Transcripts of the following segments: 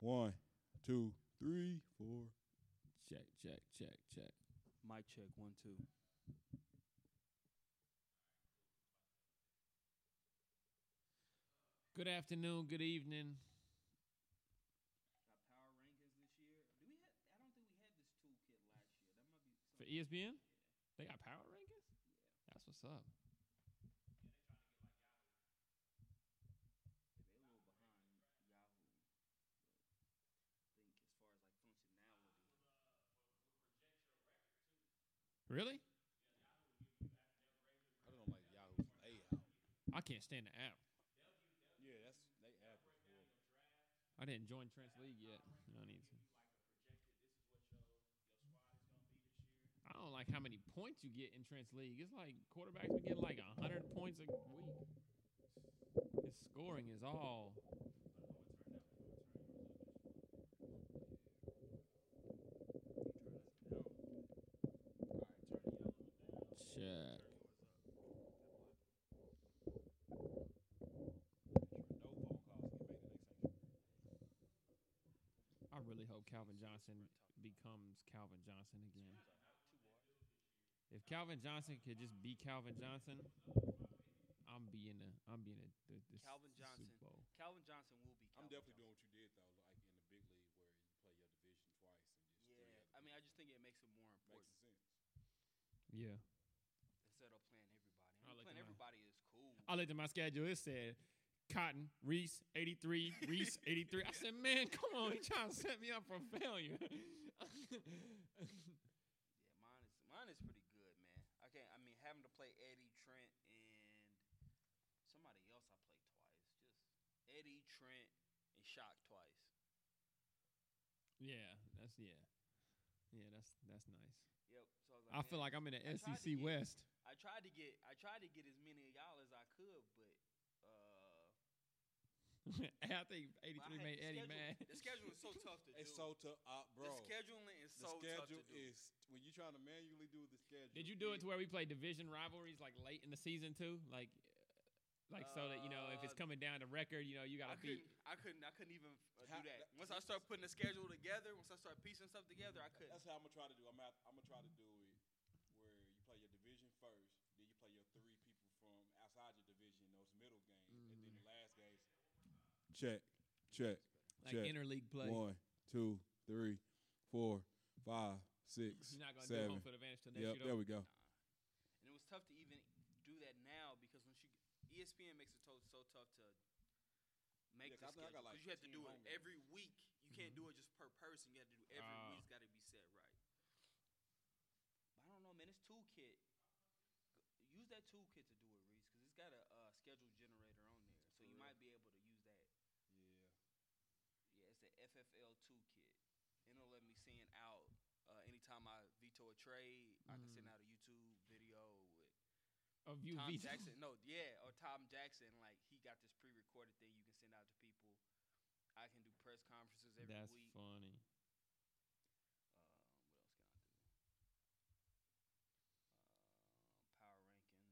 One, two, three, four. Check, check, check, check. Mic check one two. Good afternoon, good evening. Got power rankings this year. Do we have? I don't think we had this toolkit last year. That might be For something- ESPN? They got power rankings? That's what's up. Yeah, they a little behind Yahoo. But I think as far as like functionality, Really? I don't like Yahoo's layout. I can't stand the app. Yeah, that's they app. I didn't join Trent's League yet. I need to. I don't like how many points you get in Trent's League. It's like quarterbacks be getting like 100 points a week. His scoring is all. Check. No phone calls get made the next sanctuary. I really hope Calvin Johnson becomes Calvin Johnson again. If Calvin Johnson could just be Calvin Johnson, I'm being the I'm being the, the, the Calvin Johnson. Super Bowl. Calvin Johnson will be. I'm Calvin definitely doing what you did though, like in the big league where you play your division twice and just Yeah, other I mean, I just think it makes it more important makes sense. Yeah. instead of playing everybody. I I mean, looked playing at my- everybody is cool. I looked at my schedule. It said Cotton, Reese, 83, Reese, 83. I said, man, come on, you trying to set me up for failure. Yeah, mine is mine is pretty good, man. I can't. I mean, having to play Eddie Trent and somebody else I played twice. Just Eddie Trent and Shock twice. yeah, that's yeah. Yeah, that's that's nice. Yep. So I, was like, I feel like I'm in the I tried SEC get- West. I tried to get I tried to get as many of y'all as I could, but uh, I think 83 made the Eddie schedule- mad. The schedule is so tough to do. It's so tough, uh, bro. The scheduling is The so tough to schedule do. is when you're trying to manually do the schedule. Did you do it to where we play division rivalries like late in the season too? Like, like so that you know if it's Uh, coming down to record, you know you gotta couldn't, beat. I couldn't, I couldn't even uh, do that. that- Once I start putting the schedule together, once I start piecing stuff together, I couldn't. That's how I'm gonna try to do. I'm gonna, I'm gonna try to do it where you play your division first, then you play your three people from outside your division, those middle games, and then the last games. Check, check, Like interleague play. One, two, three, four, five, six, You're not gonna do home field advantage till next Yep, year. there though? we go. And it was tough to even do that now because once you E ESPN makes it to- so tough to make Yeah, the 'cause I think I schedule got, like, because you have to 10 do it home every week. You can't do it just per person. You have to do every Ah. week's got to be set right. But I don't know, man. This toolkit, use that toolkit to do it, Reese, because it's got a uh, schedule generator on there, so you real? might be able to use that. Yeah. Yeah, it's the FFL toolkit. And it'll let me send out uh, anytime I veto a trade, I can send out a YouTube video with Of you, Tom veto. Jackson. No, yeah, or Tom Jackson. Like he got this pre-recorded thing you can send out to people. I can do press conferences every That's week. funny. Um, what else can I do? Um, power rankings.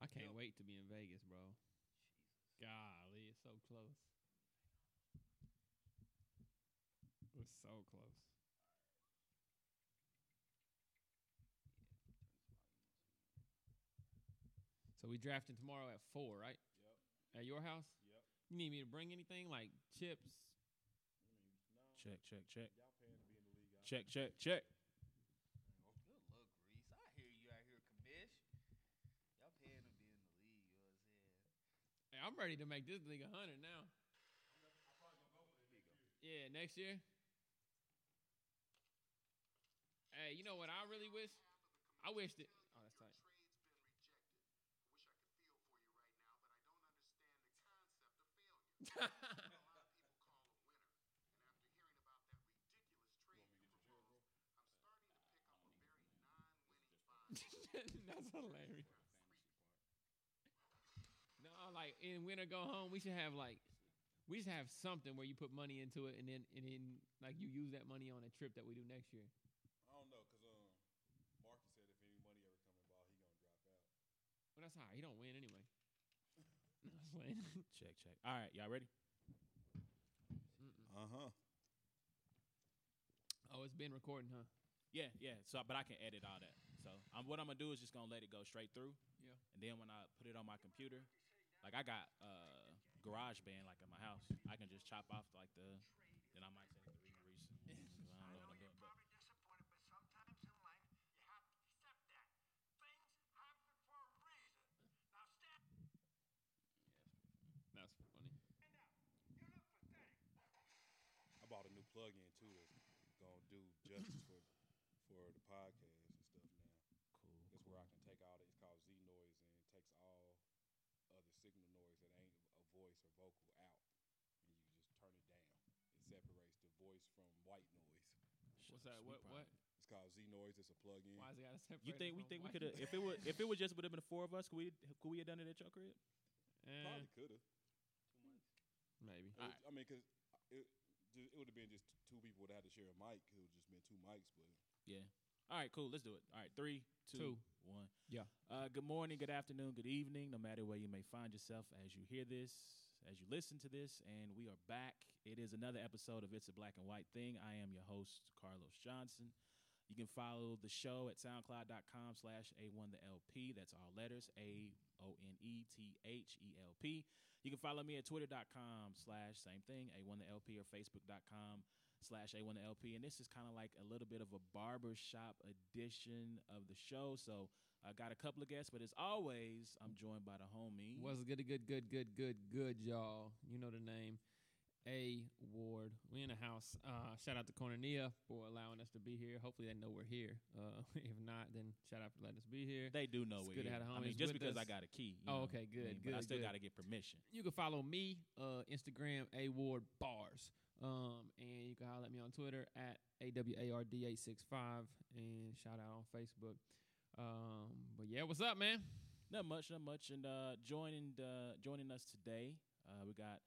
I can't Yo. wait to be in Vegas, bro. Jesus. Golly, it's so close. It's so close. So we drafting tomorrow at four, right? Yep. At your house? Yep. You need me to bring anything like chips? I mean, no, Check, check, check. Y'all paying to be in the league. I- Check, check, check. Oh, good look, Reese. I hear you out here, commish. Y'all paying to be in the league. You know what I'm saying? Hey, I'm ready to make this league a hundred now. Go Yeah, next year. Hey, you know what I really wish? I wish that. Oh, that's tight. That's hilarious. No, like in winter go home, we should have like we should have something where you put money into it and then and then like you use that money on a trip that we do next year. I don't know, cause um, Marcus said if any money ever come involved, he gonna drop out. Well, that's all right. He don't win anyway. No, I'm playing. Check, check. All right, y'all ready? Uh huh. Oh, it's been recording, huh? Yeah, yeah. So, but I can edit all that. So, um, what I'm gonna do is just gonna let it go straight through. Yeah. And then when I put it on my computer, like I got uh GarageBand like in my house, I can just chop off like the. Then I might send it to Reese. Reese. I don't know what I'm doing, but Probably disappointed, but sometimes in life you have to accept that. Things happen for a reason. Now stand That's funny. up. You look pathetic. I bought a new plug-in too that's gonna do justice for for the podcast and stuff now. cool. It's where I can take all the, it's called Z noise and it takes all other signal noise that ain't a voice or vocal out. And you just turn it down. It separates the voice from white noise. What's that? What? What? It's called Z noise. It's a plug-in. Why is it got to separate? You think we from think we could have if it was if it was just would have been the four of us, could we could we have done it at your crib? Eh, Probably could have. maybe. Alright. I mean, cause it ju- it would have been just two people would have had to share a mic. It would have just been two mics, but Yeah. All right, cool. Let's do it. All right, three, two, one. Two. Yeah. Uh, good morning, good afternoon, good evening, no matter where you may find yourself as you hear this, as you listen to this, and we are back. It is another episode of It's a Black and White Thing. I am your host, Carlos Johnson. You can follow the show at soundcloud.com slash A1 the LP. That's all letters, A O N E T H E L P. You can follow me at twitter.com slash same thing, A1 the LP, or facebook.com slash A1 the LP. And this is kind of like a little bit of a barbershop edition of the show. So I got a couple of guests, but as always, I'm joined by the homie. What's good? Good. Good. Good. Good. Good, y'all. You know the name. A Ward. We in the house. Uh, shout out to Cornelia for allowing us to be here. Hopefully they know we're here. Uh, if not, then shout out for letting us be here. They do know It's we're good to here. have I mean, just because I got a key. Oh, know, okay, I good, mean, But I still got to get permission. You can follow me, uh, Instagram, A Ward Bars. Um, and you can holler at me on Twitter at AWARD865 and shout out on Facebook. Um, but yeah, what's up, man? Not much, not much. And uh, joining uh, joining us today, uh, we got.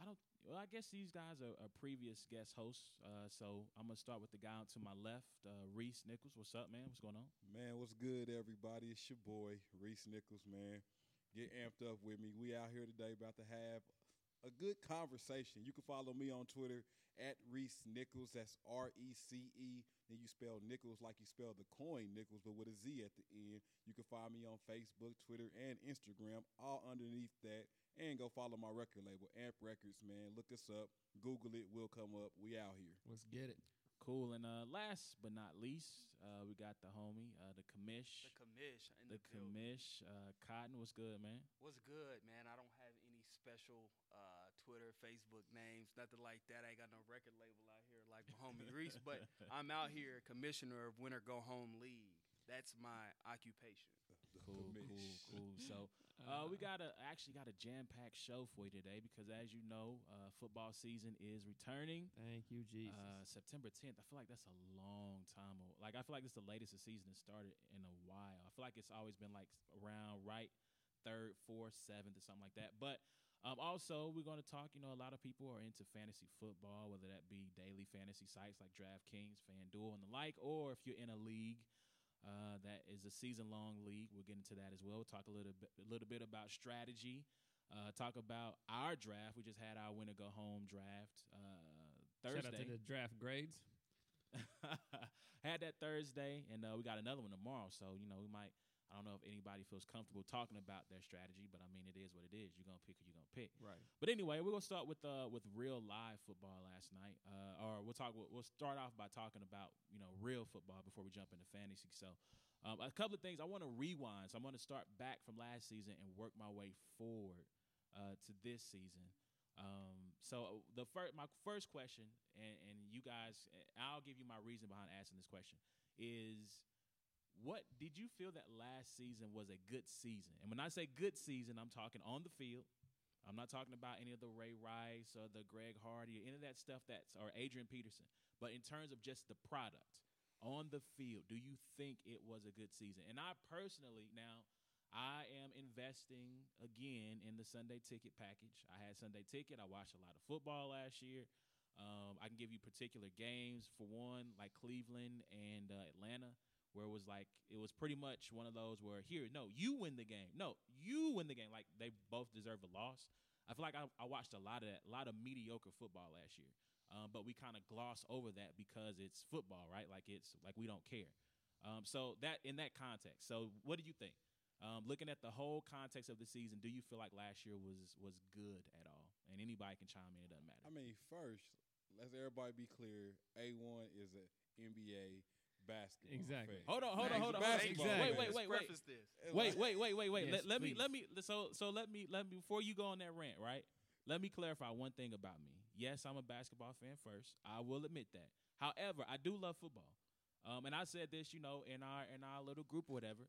I don't. Well, I guess these guys are, are previous guest hosts. Uh, so I'm gonna start with the guy to my left, uh, Reese Nichols. What's up, man? What's going on? Man, what's good, everybody? It's your boy, Reese Nichols, man. Get amped up with me. We out here today about to have a good conversation. You can follow me on Twitter at Reese Nichols. That's R E C E. Then you spell Nichols like you spell the coin Nichols, but with a Z at the end. You can find me on Facebook, Twitter, and Instagram, all underneath that. And go follow my record label, Amp Records, man. Look us up. Google it. We'll come up. We out here. Let's get it. Cool. And uh, last but not least, uh, we got the homie, uh, the commish, The commish in the the, commish, uh, Cotton. What's good, man? What's good, man? I don't have any special uh, Twitter, Facebook names, nothing like that. I ain't got no record label out here like my homie Reese, but I'm out here commissioner of Winter Go Home League. That's my occupation. Cool, cool, cool. So uh, we got a actually got a jam packed show for you today because, as you know, uh, football season is returning. Thank you, Jesus. Uh, September 10th. I feel like that's a long time. Like I feel like it's the latest the season has started in a while. I feel like it's always been like around right third, fourth, seventh, or something like that. But um, also we're going to talk. You know, a lot of people are into fantasy football, whether that be daily fantasy sites like DraftKings, FanDuel, and the like, or if you're in a league. Uh, that is a season-long league. We'll get into that as well. We'll talk a little bit, a little bit about strategy. Uh, talk about our draft. We just had our winner go home draft uh, Thursday. Shout out to the draft grades. had that Thursday, and uh, we got another one tomorrow. So you know, we might. I don't know if anybody feels comfortable talking about their strategy, but I mean, it is what it is. You're gonna pick who you're gonna pick. Right. But anyway, we're gonna start with uh with real live football last night. Uh, or we'll talk. We'll start off by talking about you know real football before we jump into fantasy. So, um, a couple of things I want to rewind. So I'm gonna start back from last season and work my way forward uh, to this season. Um, so the first, my first question, and, and you guys, I'll give you my reason behind asking this question is. What did you feel that last season was a good season? And when I say good season, I'm talking on the field. I'm not talking about any of the Ray Rice or the Greg Hardy or any of that stuff that's or Adrian Peterson. But in terms of just the product on the field, do you think it was a good season? And I personally now I am investing again in the Sunday ticket package. I had Sunday ticket. I watched a lot of football last year. Um, I can give you particular games for one, like Cleveland and uh, Atlanta, where it was like it was pretty much one of those where here, no, you win the game, no, you win the game. Like they both deserve a loss. I feel like I, I watched a lot of that, a lot of mediocre football last year. um, but we kind of gloss over that because it's football, right? Like it's like we don't care. Um, so that in that context, so what do you think? Um, looking at the whole context of the season, do you feel like last year was was good at all? And anybody can chime in; it doesn't matter. I mean, first, let's everybody be clear. A one is an NBA basketball. Exactly. fan. hold on, hold on, hold on. Basketball Hold on. fan. Wait, wait, wait, wait. Preface this. wait, wait, wait, wait, wait. Yes, let, let me, let me. So, so let me, let me. Before you go on that rant, right? Let me clarify one thing about me. Yes, I'm a basketball fan. First, I will admit that. However, I do love football. Um, and I said this, you know, in our in our little group or whatever.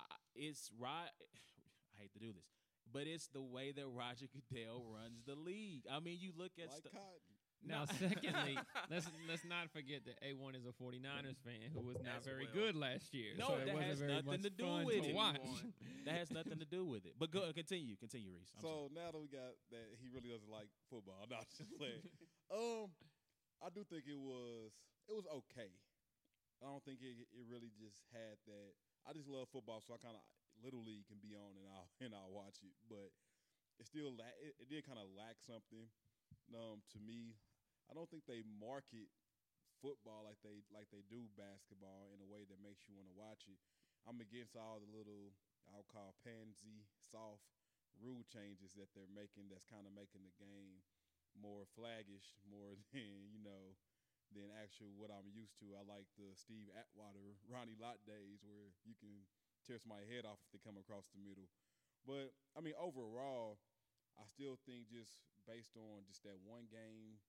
I, it's right. I hate to do this, but it's the way that Roger Goodell runs the league. I mean, you look at Like stu- cotton. Now, secondly, let's let's not forget that A1 is a 49ers fan who was not As very well. good last year. No, so it that wasn't has very nothing to do with to it. watch. that has nothing to do with it. But go continue, continue, Reese. I'm sorry. so now that we got that, he really doesn't like football. No, I'm not just playing. um, I do think it was it was okay. I don't think it it really just had that. I just love football, so I kind of little league can be on and I'll and I'll watch it, but it still la- it, it did kind of lack something. Um, to me, I don't think they market football like they like they do basketball in a way that makes you want to watch it. I'm against all the little I'll call pansy soft rule changes that they're making. That's kind of making the game more flaggish, more than you know than actual what I'm used to. I like the Steve Atwater, Ronnie Lott days where you can tear somebody's head off if they come across the middle. But I mean, overall, I still think just based on just that one game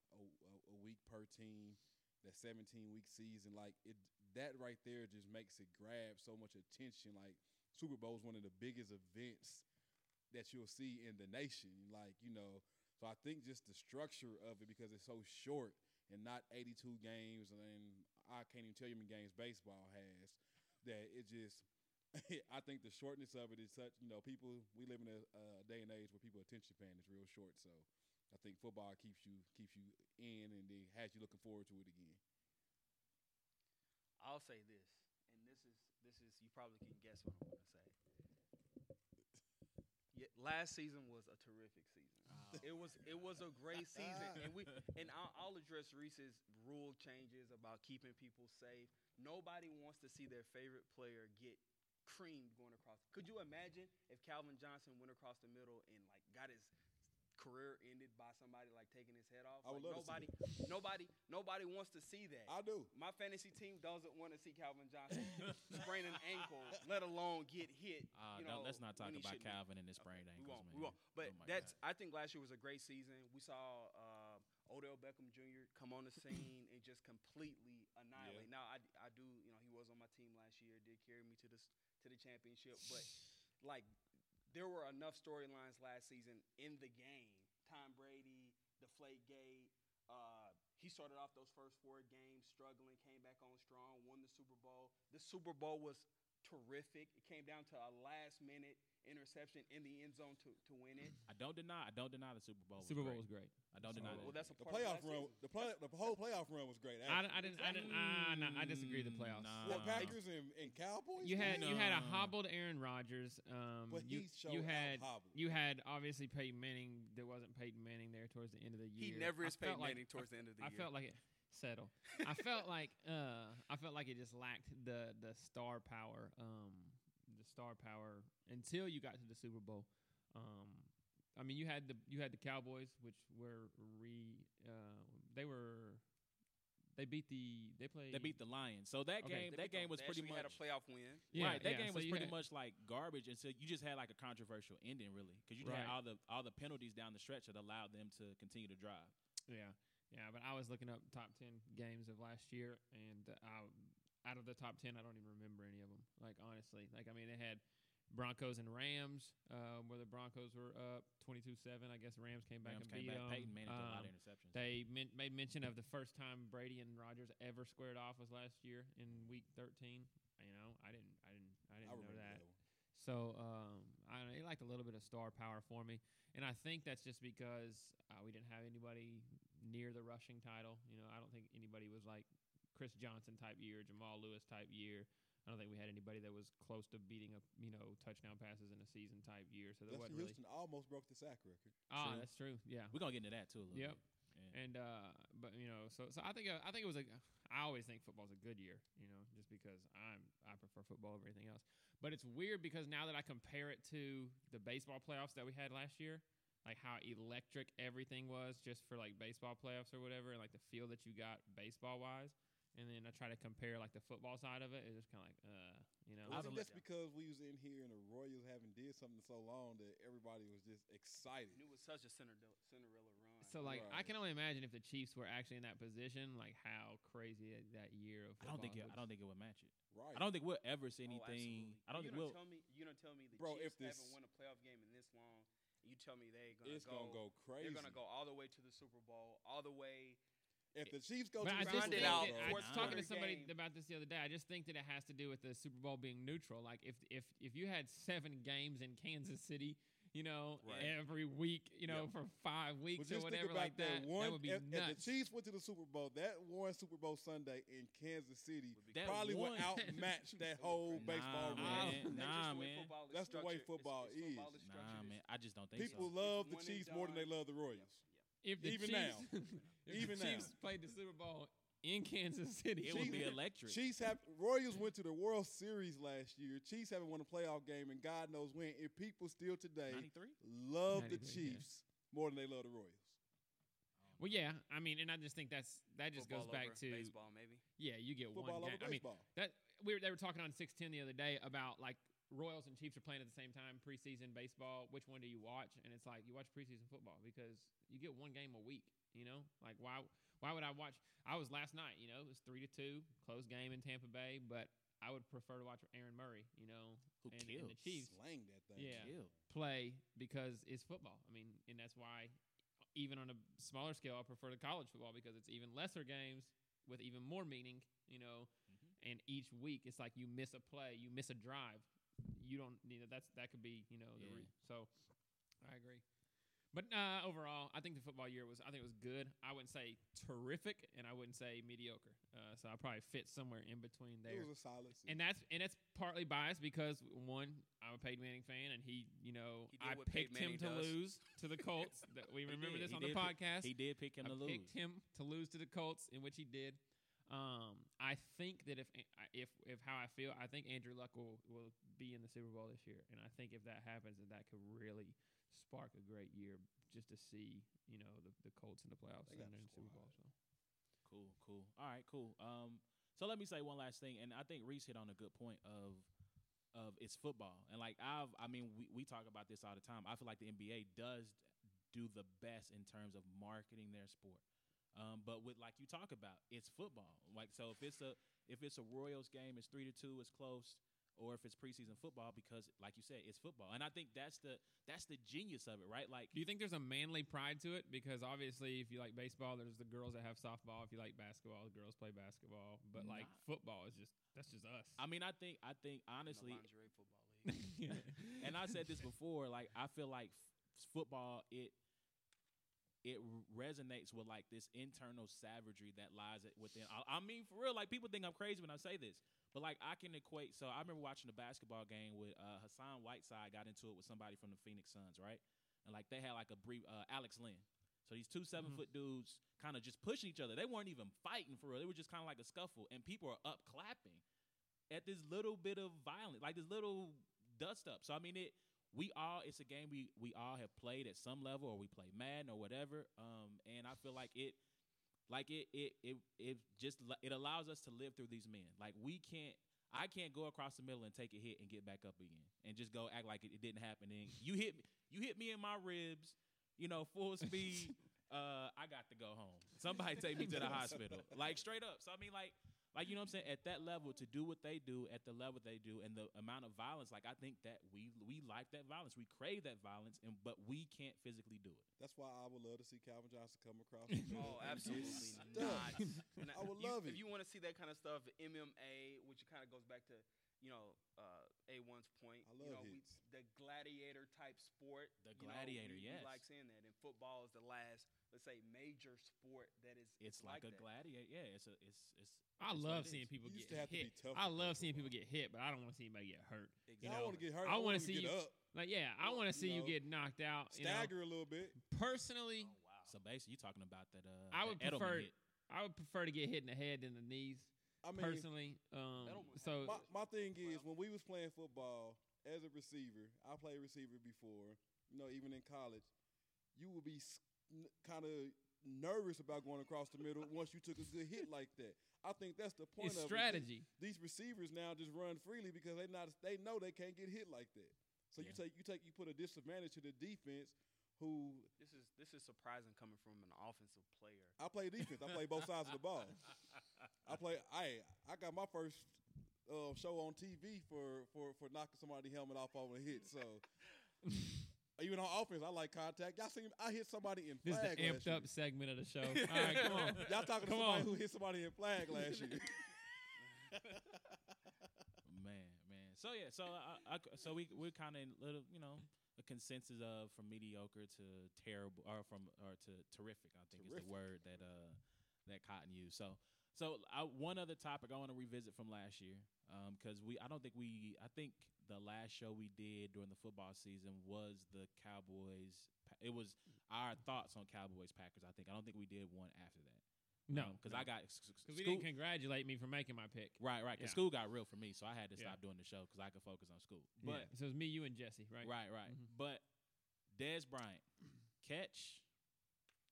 week per team, that 17 week season, like it, that right there just makes it grab so much attention. Like Super Bowl is one of the biggest events that you'll see in the nation. Like you know, so I think just the structure of it because it's so short and not 82 games, and I can't even tell you how many games baseball has. That it just, I think the shortness of it is such. You know, people we live in a, a day and age where people attention span is real short. So I think football keeps you keeps you in and then has you looking forward to it again. I'll say this, and this is this is you probably can guess what I'm going to say. Yeah, last season was a terrific season. Oh. It was it was a great season, and we and I'll, I'll address Reese's rule changes about keeping people safe. Nobody wants to see their favorite player get creamed going across. Could you imagine if Calvin Johnson went across the middle and like got his career ended by somebody like taking his head off? I would Like, love to see nobody, nobody, nobody wants to see that. I do. My fantasy team doesn't want to see Calvin Johnson sprain an ankle, let alone get hit. Uh, you no, let's not talk about shouldn't be. Calvin and his sprained We ankles, won't. man. We won't. But Oh that's. God. I think last year was a great season. We saw uh, Odell Beckham Jr. come on the scene and just completely annihilate. Now I, I do. You know, he was on my team last year. Did carry me to the to the championship. But like, there were enough storylines last season in the game. Tom Brady, Deflate Gate. Uh, he started off those first four games struggling, came back on strong, won the Super Bowl. The Super Bowl was terrific. It came down to a last minute interception in the end zone to, to win it. I don't deny. I don't deny the Super Bowl. Super Bowl great. was great. I don't deny Well, that. that's a The playoff of run, the play, the whole playoff run was great. I, Actually. I didn't. I didn't. Ah, no, I disagree. The playoffs. nah. What Uh, Packers and, and Cowboys? You had you had a hobbled Aaron Rodgers. Um, but you, he showed you had hobbled. you had obviously Peyton Manning. There wasn't Peyton Manning there towards the end of the year. He never is Peyton like- Manning towards the end of the I year. I felt like it. Settle. I felt like uh, I felt like it just lacked the the star power. Um, the star power until you got to the Super Bowl. Um, I mean, you had the you had the Cowboys, which were re. Uh, they were. They beat the. They played. They beat the Lions. So that Okay, game, They that game was pretty much had a playoff win. Yeah, right. That yeah, game so was pretty had- much like garbage, and so you just had like a controversial ending, really, because you Right. had all the all the penalties down the stretch that allowed them to continue to drive. Yeah, yeah. But I was looking up top ten games of last year, and uh, I, out of the top ten, I don't even remember any of them. Like honestly, like I mean, they had Broncos and Rams, uh, where the Broncos were up twenty-two-seven. I guess Rams came back Rams and came beat back. them. Peyton Manning threw a lot Um, of interceptions. They men- made mention of the first time Brady and Rodgers ever squared off was last year in Week 13. You know, I didn't, I didn't, I didn't I know that. that. So um, I don't know, it lacked a little bit of star power for me, and I think that's just because uh, we didn't have anybody near the rushing title. You know, I don't think anybody was like Chris Johnson type year, Jamal Lewis type year. I don't think we had anybody that was close to beating a you know touchdown passes in a season type year. So that wasn't really. Houston almost broke the sack record. Ah, True. that's true. Yeah. We're gonna get into that too a little Yep. bit. Yeah. And uh, but you know, so so I think uh, I think it was a. I always think football's a good year, you know, just because I'm I prefer football over anything else. But it's weird because now that I compare it to the baseball playoffs that we had last year, like how electric everything was just for like baseball playoffs or whatever, and like the feel that you got baseball wise. And then I try to compare like the football side of it. It's just kind of like, uh, you know, I was a think that's because we was in here and the Royals haven't did something so long that everybody was just excited. It was such a Cinderella, Cinderella run. So like I can only imagine if the Chiefs were actually in that position, like how crazy that- that year of I don't think it, I don't think it would match it. Right. I don't think we'll ever see Oh, anything. absolutely. I don't you think gonna we'll. tell me you gonna tell me the Bro, Chiefs if this- haven't won a playoff game in this long. And You tell me they gonna it's go. gonna go crazy. They're gonna go all the way to the Super Bowl, all the way. If the Chiefs go But to I the just Super think Bowl, out that- bro, I was talking to somebody game. about this the other day. I just think that it has to do with the Super Bowl being neutral. Like if if if you had seven games in Kansas City, you know, Right. every week, you know, for five weeks But or whatever think about like that, One, that would be if, if the. Chiefs went to the Super Bowl, that one Super Bowl Sunday in Kansas City Would be probably one- would outmatch that whole Nah, baseball man. run. That's Nah, the way man. football is That's the way structured. It's- football it's football is. Nah, man. I just don't think People so. love It's the Chiefs more than they love the Royals. if the even Chiefs, now. if Even the now. Chiefs played the Super Bowl in Kansas City, It would be electric. Chiefs have Royals went to the World Series last year. Chiefs haven't won a playoff game, and God knows when. And people still today 93? love the 93, yeah. Chiefs more than they love the Royals. Well, yeah, I mean, and I just think that's that just Football goes back over to baseball, maybe. yeah, you get Football one over game. I mean. That we were, they were talking on six ten the other day about like Royals and Chiefs are playing at the same time preseason baseball. Which one do you watch? And it's like you watch preseason football because you get one game a week. You know, like why why would I watch? I was last night. You know, it was three to two, close game in Tampa Bay, but I would prefer to watch Aaron Murray. You know, Who and, and the Chiefs Slang that thing. Yeah. Killed. play because it's football. I mean, and that's why even on a smaller scale, I prefer the college football because it's even lesser games with even more meaning. You know, Mhm. and each week it's like you miss a play, you miss a drive, you don't. You know, that's that could be you know the Yeah. re- so. I agree. But uh, overall, I think the football year was I think it was good. I wouldn't say terrific, and I wouldn't say mediocre. Uh, so I probably fit somewhere in between there. It was a solid season. And that's and it's partly biased because one, I'm a Peyton Manning fan, and he, you know, He I picked him to does. lose to the Colts. that we remember did. this He on the did pick- podcast. He did pick him I to lose. picked him to lose to the Colts, in which he did. Um, I think that if if if how I feel, I think Andrew Luck will will be in the Super Bowl this year, and I think if that happens, that that could really spark a great year just to see you know the the Colts in the playoffs and in the the Super squad. Bowl. So Cool, cool. All right, cool. Um, so let me say one last thing, and I think Reese hit on a good point of of it's football, and like I've, I mean, we we talk about this all the time. I feel like the NBA does do the best in terms of marketing their sport. Um, but with like you talk about, it's football. Like so, if it's a if it's a Royals game, it's three to two, it's close. Or if it's preseason football, because like you said, it's football, and I think that's the that's the genius of it, right? Like Do you think there's a manly pride to it? Because obviously, if you like baseball, there's the girls that have softball. If you like basketball, the girls play basketball. But like football is just that's just us. I mean, I think I think In the honestly, lingerie football league. and I said this before. Like I feel like f- football it it resonates with like this internal savagery that lies within. I, I mean, for real, like people think I'm crazy when I say this, but like I can equate. So I remember watching a basketball game with uh, Hassan Whiteside got into it with somebody from the Phoenix Suns, right? And like they had like a brief uh, Alex Lynn. So these two seven foot dudes kind of just pushing each other. They weren't even fighting for real. They were just kind of like a scuffle, and people are up clapping at this little bit of violence, like this little dust up. So I mean, it we all it's a game we we all have played at some level, or we play Madden or whatever. Um, and I feel like it, like it it it it just it allows us to live through these men. Like we can't. I can't go across the middle and take a hit and get back up again and just go act like it, it didn't happen. And you hit me, you hit me in my ribs, you know, full speed. uh, I got to go home. Somebody take me to the hospital, like straight up. So I mean, like, like you know what I'm saying. At that level, to do what they do, at the level they do, and the amount of violence, like I think that we we like that violence, we crave that violence, and but we can't physically do it. That's why I would love to see Calvin Johnson come across. Oh, the middle Oh, absolutely not. And I would you- love it. If you want to see that kind of stuff, MMA, which kind of goes back to you know uh, A1's point. I you love know, we, hits. the gladiator type sport. The you know, gladiator, we, yes. We like saying that, and football is the last, let's say, major sport that is. It's like, a that. gladiator. Yeah, it's a it's it's. I it's love seeing people get to have to hit. I love seeing people get hit, but I don't want to see anybody get hurt. Exactly. I don't want to get hurt. I I wanna see get you up, Like, yeah, I want to see you you get knocked out. You know, stagger a little bit. personally, Oh wow. So basically, you're talking about that. Uh, I would Edelman prefer hit. I would prefer to get hit in the head than the knees I mean, personally. Um, so my, my thing is when we was playing football as a receiver, I played receiver before. You know, even in college, you would be kind of nervous about going across the middle once you took a good hit like that. I think that's the point it's of it. strategy. These receivers now just run freely because they not they know they can't get hit like that. So you take you take you put a disadvantage to the defense who This is this is surprising coming from an offensive player. I play defense. I play both sides of the ball. I play. I I got my first uh, show on TV for for for knocking somebody's helmet off on a hit. So even on offense, I like contact. Y'all seen? I hit somebody in This is flag the amped last up segment of the show. All right, come on. Y'all talking to Come somebody on. who hit somebody in flag last year? man, man. So yeah, so I, I, so we we're kind of little, you know, a consensus of from mediocre to terrible, or from or to terrific. I think is the word that uh that Cotton used. So so I, one other topic I want to revisit from last year, because we I don't think we I think the last show we did during the football season was the Cowboys. It was our thoughts on Cowboys Packers. I think I don't think we did one after that. No, because I got s- s- because we school- didn't congratulate me for making my pick. Right, right. Because Yeah. school got real for me, so I had to Yeah. stop doing the show because I could focus on school. But But so it was me, you, and Jesse, right? right, right. Mhm. But Dez Bryant, catch,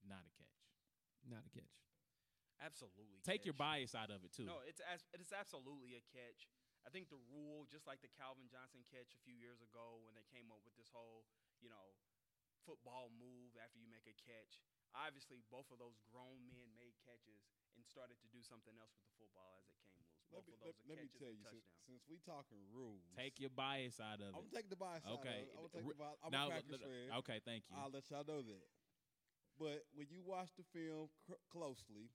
not a catch. Not a catch. Absolutely. Take your bias out of it too. No, it's as, it's absolutely a catch. I think the rule, just like the Calvin Johnson catch a few years ago when they came up with this whole, you know, football move after you make a catch. Obviously, both of those grown men made catches and started to do something else with the football as it came loose. let Both me, of let, those are let me catches tell and you, since, touchdowns. since we talking rules, Take your bias out of it. I'm gonna take the bias Okay. out of it. I'm gonna take the bias. I'm now, a Packers fan. okay, thank you. I'll let y'all know that. But when you watch the film cr- closely,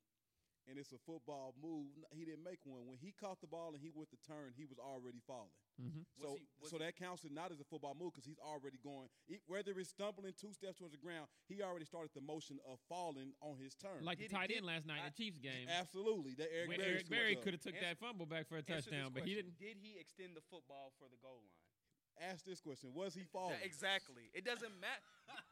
and it's a football move, he didn't make one. When he caught the ball and he went to turn, he was already falling. Mm-hmm. So, he- was so he- that counts it not as a football move because he's already going. He, whether it's stumbling two steps towards the ground, he already started the motion of falling on his turn. Like Did the he- tight did- end last night in the Chiefs game. absolutely, that Eric when Berry, Eric Berry could have took Answer- that fumble back for a touchdown, but he didn't. Did he extend the football for the goal line? Ask this question: Was he falling? That- exactly. It doesn't matter.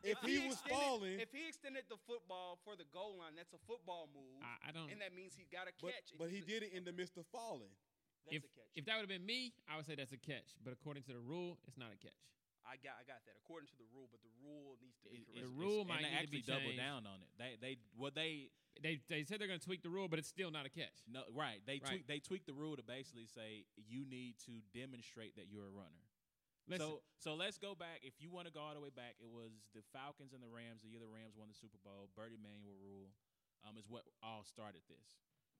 If he was extended- falling- if he extended the football for the goal line, that's a football move, I, I don't. and that means he got a But, catch. and but he did it in the midst of falling. That's if a catch. if that would have been me, I would say that's a catch. But according to the rule, it's not a catch. I got I got that according to the rule, but the rule needs to be corrected. The rule might and they need to be actually double changed. down on it. They they well they They they said they're going to tweak the rule, but it's still not a catch. no right they Right. tweak they tweaked the rule to basically say you need to demonstrate that you're a runner. Listen, So so let's go back. If you want to go all the way back, it was the Falcons and the Rams. The year the Rams won the Super Bowl. Bert Emanuel rule um, is what all started this.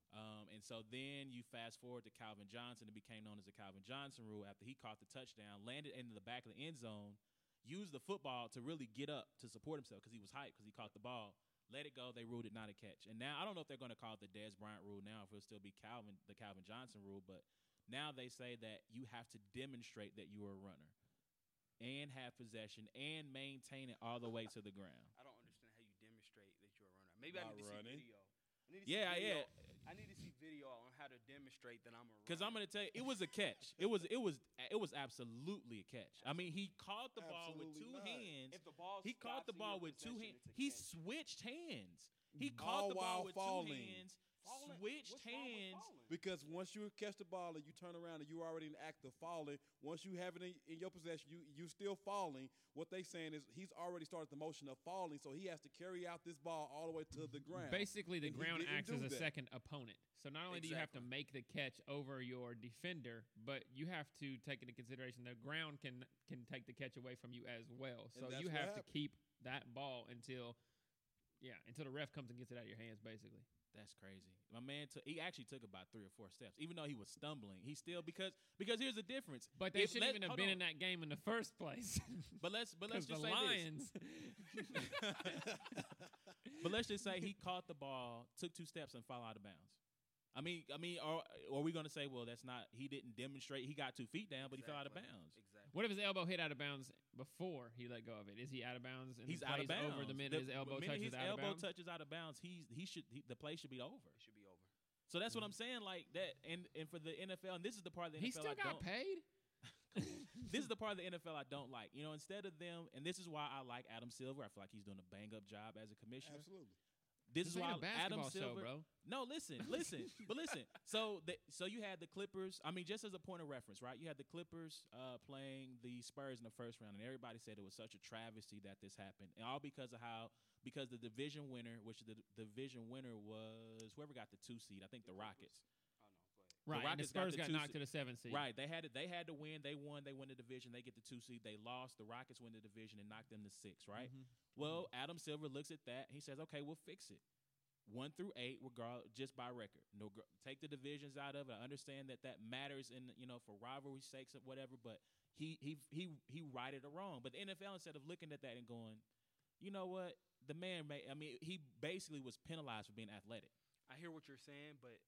Um, and so then you fast forward to Calvin Johnson. It became known as the Calvin Johnson rule after he caught the touchdown, landed into the back of the end zone, used the football to really get up to support himself because he was hyped because he caught the ball. Let it go. They ruled it not a catch. And now I don't know if they're going to call it the Dez Bryant rule now, if it'll still be Calvin the Calvin Johnson rule, but now they say that you have to demonstrate that you are a runner and have possession and maintain it all the way to the ground. I don't understand how you demonstrate that you're a runner. Maybe I Not need to running. see video. I need to Yeah, see video. yeah. I need to see video on how to demonstrate that I'm a runner. Because I'm going to tell you, it was a catch. It was it was it was absolutely a catch. I mean, he caught the ball with two not. hands. if the ball He caught the ball with two hands. He catch. switched hands. He All caught the while ball with falling. two hands, Falling- switched what's wrong with hands. Because once you catch the ball and you turn around and you're already in the act of falling, once you have it in, in your possession, you you still falling. What they saying is he's already started the motion of falling, so he has to carry out this ball all the way to the ground. basically, the And ground acts as a that. second opponent. So not only do you have to make the catch over your defender, but you have to take into consideration the ground can can take the catch away from you as well. So you what have to keep that ball until, yeah, until the ref comes and gets it out of your hands. Basically, That's crazy. My man took. He actually took about three or four steps, even though he was stumbling. He still because because here's the difference. but they If shouldn't let- even have been on. in that game in the first place. But let's but let's just the say Lions. this. but let's just say he caught the ball, took two steps, and fell out of bounds. I mean, I mean, or, or are we going to say, well, that's not? He didn't demonstrate. He got two feet down, but he fell out of bounds. Exactly. What if his elbow hit out of bounds before he let go of it? Is he out of bounds? And He's out of bounds. Over the minute his elbow minute touches his out elbow of bounds. touches out of bounds, he's he should he, the play should be over. It should be over. So that's what hmm. I'm saying. Like that, and and for the NFL, and this is the part of the NFL he still I got don't. paid. this is the part of the NFL I don't like. You know, instead of them, and this is why I like Adam Silver. I feel like he's doing a bang up job as a commissioner. Absolutely. This This is why ain't a Adam basketball show, Silver. bro. No, listen, listen, but listen. So, the, so you had the Clippers. I mean, just as a point of reference, right? You had the Clippers uh, playing the Spurs in the first round, and everybody said it was such a travesty that this happened, and all because of how because the division winner, which the, the division winner was whoever got the two seed, I think the Rockets. Right. and the Rockets got Spurs the got, knocked se- to the seventh seed. Right, they had it. They had to win. They won. They win the division. They get the two seed. They lost. The Rockets win the division and knock them to six. Right. Mhm. Well, Adam Silver looks at that. He says, "Okay, we'll fix it. One through eight, regard just by record. No, take the divisions out of it. I understand that that matters in you know for rivalry sakes or whatever. But he he he he righted it wrong. But the NFL instead of looking at that and going, you know what, the man may. I mean, he basically was penalized for being athletic. I hear what you're saying, but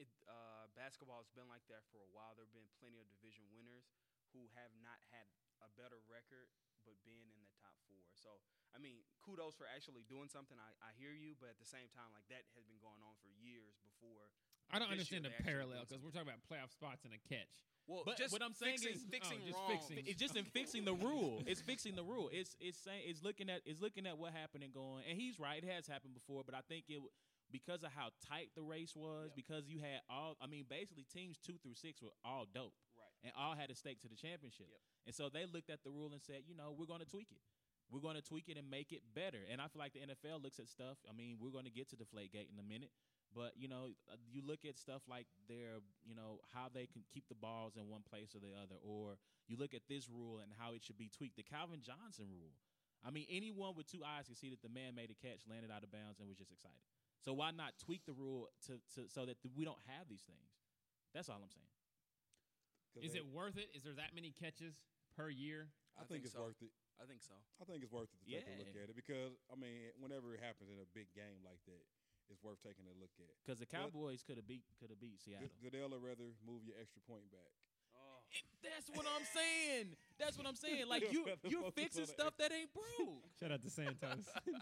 it uh, basketball has been like that for a while. There have been plenty of division winners who have not had a better record, but been in the top four. So, I mean, kudos for actually doing something. I, I hear you, but at the same time, like that has been going on for years before. I don't understand the parallel because we're talking about playoff spots and a catch. Well, But just what I'm saying fixing, is- fixing oh, just wrong. fixing. It's just in fixing the rule. It's fixing the rule. It's it's saying it's looking at it's looking at what happened and going. And he's right. It has happened before, but I think it because of how tight the race was, Yep. because you had all. I mean, basically teams two through six were all dope Right. and all had a stake to the championship. Yep. And so they looked at the rule and said, you know, we're going to tweak it. We're going to tweak it and make it better. And I feel like the NFL looks at stuff. I mean, we're going to get to the Deflate Gate in a minute. But you know, uh, you look at stuff like their, you know, how they can keep the balls in one place or the other, or you look at this rule and how it should be tweaked. The Calvin Johnson rule. I mean, anyone with two eyes can see that the man made a catch, landed out of bounds, and was just excited. So why not tweak the rule to, to so that we don't have these things? That's all I'm saying. Is they- it worth it? Is there that many catches per year? I, I think, think it's so. worth it. I think so. I think it's worth it to take a look at it because I mean, whenever it happens in a big game like that, it's worth taking a look at. Because the Cowboys could have beat could have beat Seattle. Good, Goodell would rather move your extra point back. Oh. That's what I'm saying. That's what I'm saying. Like You'd you rather you're fixing stuff that ain't broke. Shout out to Santos.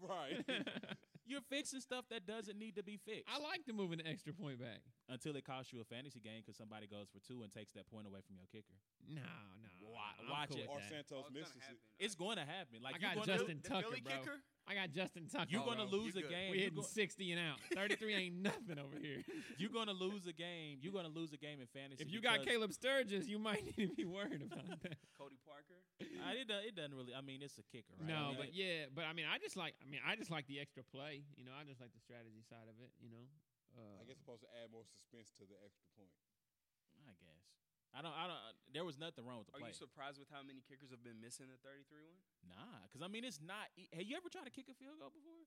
Right. You're fixing stuff that doesn't need to be fixed. I like to move an extra point back. Until it costs you a fantasy game because somebody goes for two and takes that point away from your kicker. No, no. Wa- I'm watch cool it. or. Santos Oh, it's misses gonna it. happen. It's going to happen. Like I you're got gonna, Justin Tucker, Philly bro. kicker? I got Justin Tucker. you're Oh, going to well, lose a game. we You're, hitting go- 60 and out. 33 ain't nothing over here. you're going to lose a game. You're going to lose a game in fantasy. if you got Caleb Sturgis, you might need to be worried about that. Cody Parkey. I, it, it doesn't really. I mean, it's a kicker, right? I No, mean, but yeah, but I mean, I just like. I mean, I just like the extra play. You know, I just like the strategy side of it. You know, uh, I guess supposed to add more suspense to the extra point. I guess. I don't. I don't. There was nothing wrong with the Are play. you surprised with how many kickers have been missing the 33 one? Nah, because I mean, it's not. e- Have you ever tried to kick a field goal before?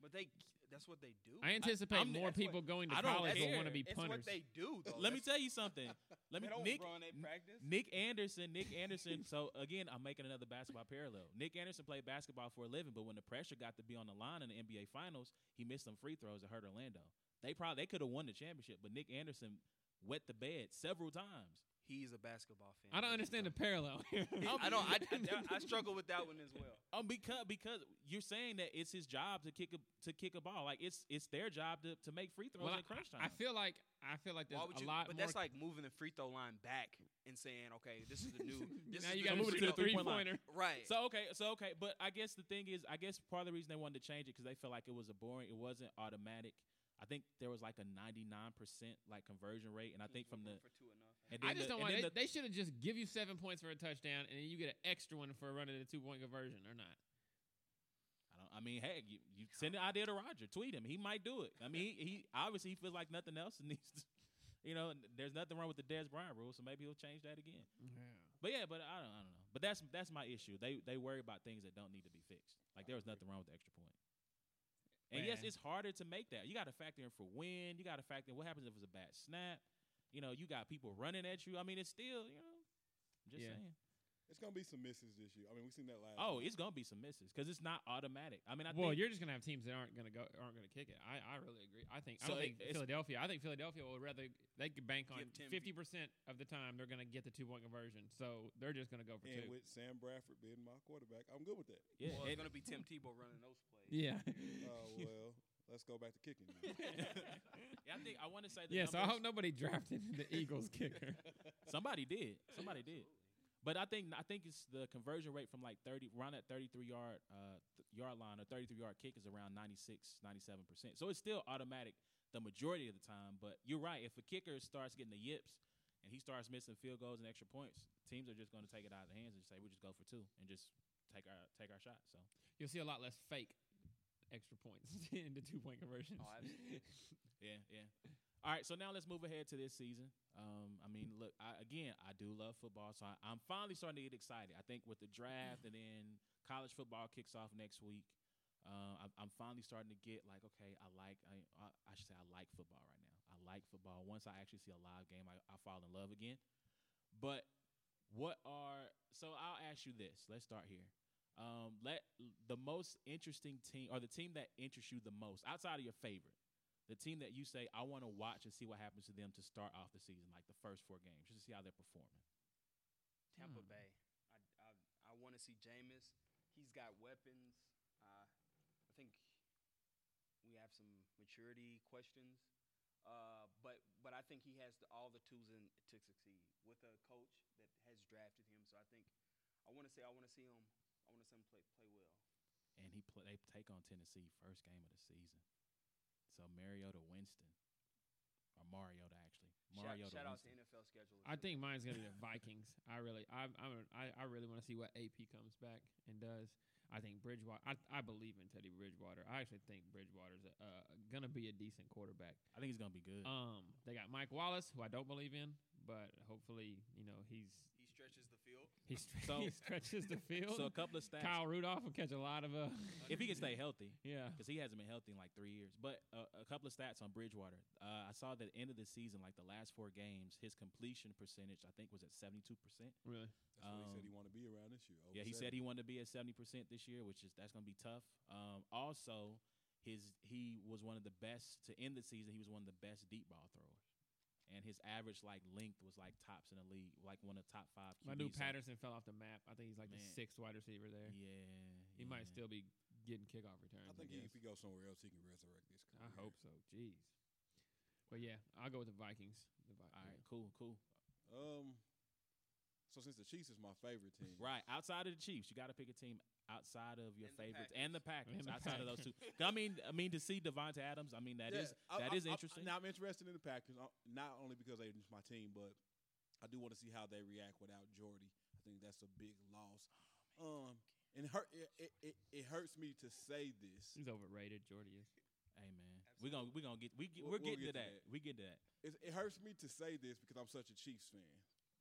But they that's what they do. I anticipate I'm- more that's what- people going to college will want to be it's punters. what they do though. Let me tell you something. Let me don't Nick run at practice. Nick Anderson. Nick Anderson. so again, I'm making another basketball parallel. Nick Anderson played basketball for a living, but when the pressure got to be on the line in the NBA Finals, he missed some free throws that hurt Orlando. They probably they could have won the championship, but Nick Anderson wet the bed several times. He's a basketball fan. I don't understand the parallel. I don't. I, I, I struggle with that one as well. Um, because because you're saying that it's his job to kick a to kick a ball, like it's it's their job to, to make free throws well, in crunch time. I, I feel like I feel like there's Why a you? lot but more. that's like moving the free throw line back and saying, okay, this is the new. This now is you got to move it to the three three-point line. pointer. right. So okay, so okay, but I guess the thing is, I guess part of the reason they wanted to change it because they felt like it was a boring. It wasn't automatic. I think there was like a 99% like conversion rate, and I think from the for two enough. and I just the- don't and want. They, the- they should have just give you seven points for a touchdown, and then you get an extra one for a running a two point conversion or not. I don't. I mean, hey, you, you send the idea to Roger, tweet him. He might do it. I mean, he, he obviously he feels like nothing else needs. To, you know, there's nothing wrong with the Dez Bryant rule, so maybe he'll change that again. Yeah. But yeah, but I don't, I don't know. But that's that's my issue. They they worry about things that don't need to be fixed. Like there was nothing wrong with the extra point. And yes, it's harder to make that. You got to factor in for wind. You got to factor in what happens if it's a bad snap. You know, you got people running at you. I mean, it's still, you know, I'm just Yeah. saying. It's gonna be some misses this year. I mean, we've seen that last. Oh, year. it's gonna be some misses because it's not automatic. I mean, I well, think you're just gonna have teams that aren't gonna go, aren't gonna kick it. I, I really agree. I think I don't it- think Philadelphia. I think Philadelphia would rather they could bank on fifty percent of the time they're gonna get the two point conversion, so they're just gonna go for and two. with Sam Bradford being my quarterback, I'm good with that. yeah, well, and- it's gonna be Tim Tebow running those plays. yeah, Oh well, let's go back to kicking. Yeah, I think I want to say the Yeah, so I hope nobody drafted the Eagles kicker. Somebody did. Somebody did. But I think I think it's the conversion rate from like 30 around that 33 yard uh th- yard line or 33 yard kick is around 96 97%. So it's still automatic the majority of the time, but you're right. If a kicker starts getting the yips and he starts missing field goals and extra points, teams are just going to take it out of their hands and say we just go for two and just take our take our shot. So You'll see a lot less fake extra points into two point conversions. Oh, absolutely. Yeah, yeah. All right, so now let's move ahead to this season. Um, I mean, look, I, again, I do love football, so I, I'm finally starting to get excited. I think with the draft and then college football kicks off next week, uh, I'm, I'm finally starting to get like, okay, I like, I, I, I should say, I like football right now. I like football. Once I actually see a live game, I, I fall in love again. But what are so? I'll ask you this. Let's start here. Um, let the most interesting team or the team that interests you the most outside of your favorite the team that you say I want to watch and see what happens to them to start off the season, like the first four games, just to see how they're performing. Tampa Hmm. Bay. I I, I want to see Jameis. He's got weapons. Uh, I think we have some maturity questions, uh, but but I think he has the, all the tools in to succeed with a coach that has drafted him. So I think I want to say I want to see him. I want to see him play play well. And he play, they take on Tennessee first game of the season. So Mariota Winston, or Mariota actually, Shout, Mariota shout out to Winston. NFL schedulers. I think mine's gonna be the Vikings. I really, I, I'm, I, I really want to see what AP comes back and does. I think Bridgewater. I, I believe in Teddy Bridgewater. I actually think Bridgewater's uh, gonna be a decent quarterback. I think he's gonna be good. Um, they got Mike Wallace, who I don't believe in, but hopefully, you know, he's he stretches the field. he, stre- So- he stretches the field. so a couple of stats. Kyle Rudolph will catch a lot of uh, if he can stay healthy, yeah. because he hasn't been healthy in like three years. But uh, a couple of stats on Bridgewater. Uh, I saw that end of the season, like the last four games, his completion percentage I think was at seventy two percent. Really, That's what he said Um, he wanted to be around this year. Yeah, over he said he wanted to be at seventy percent this year, which is that's going to be tough. Um, also, his he was one of the best to end the season. He was one of the best deep ball throwers, and his average like length was like tops in the league, like one of the top five. my new QBs. So- Patterson fell off the map. I think he's like Man. the sixth wide receiver there. Yeah, He might still be getting kickoff returns. I think I, he, if he goes somewhere else, he can resurrect this. Career. I hope so. Jeez. But yeah, I'll go with the Vikings. The Vi- All right, yeah. cool, cool. Um, so since the Chiefs is my favorite team, Right, outside of the Chiefs, you got to pick a team outside of your And favorites Packers. and the Packers. And the outside of those two. I mean, I mean to see Davante Adams. I mean that is Yeah, I- that I- is I- interesting. now I'm interested in the Packers, uh, not only because they're just my team, but I do want to see how they react without Jordy. I think that's a big loss. Um, and it hurt it, it, it, it hurts me to say this. He's overrated. Jordy is. hey man, we gonna we gonna get we get, We'll- we're we'll getting get to to that. that. We get to that. It, it hurts me to say this because I'm such a Chiefs fan,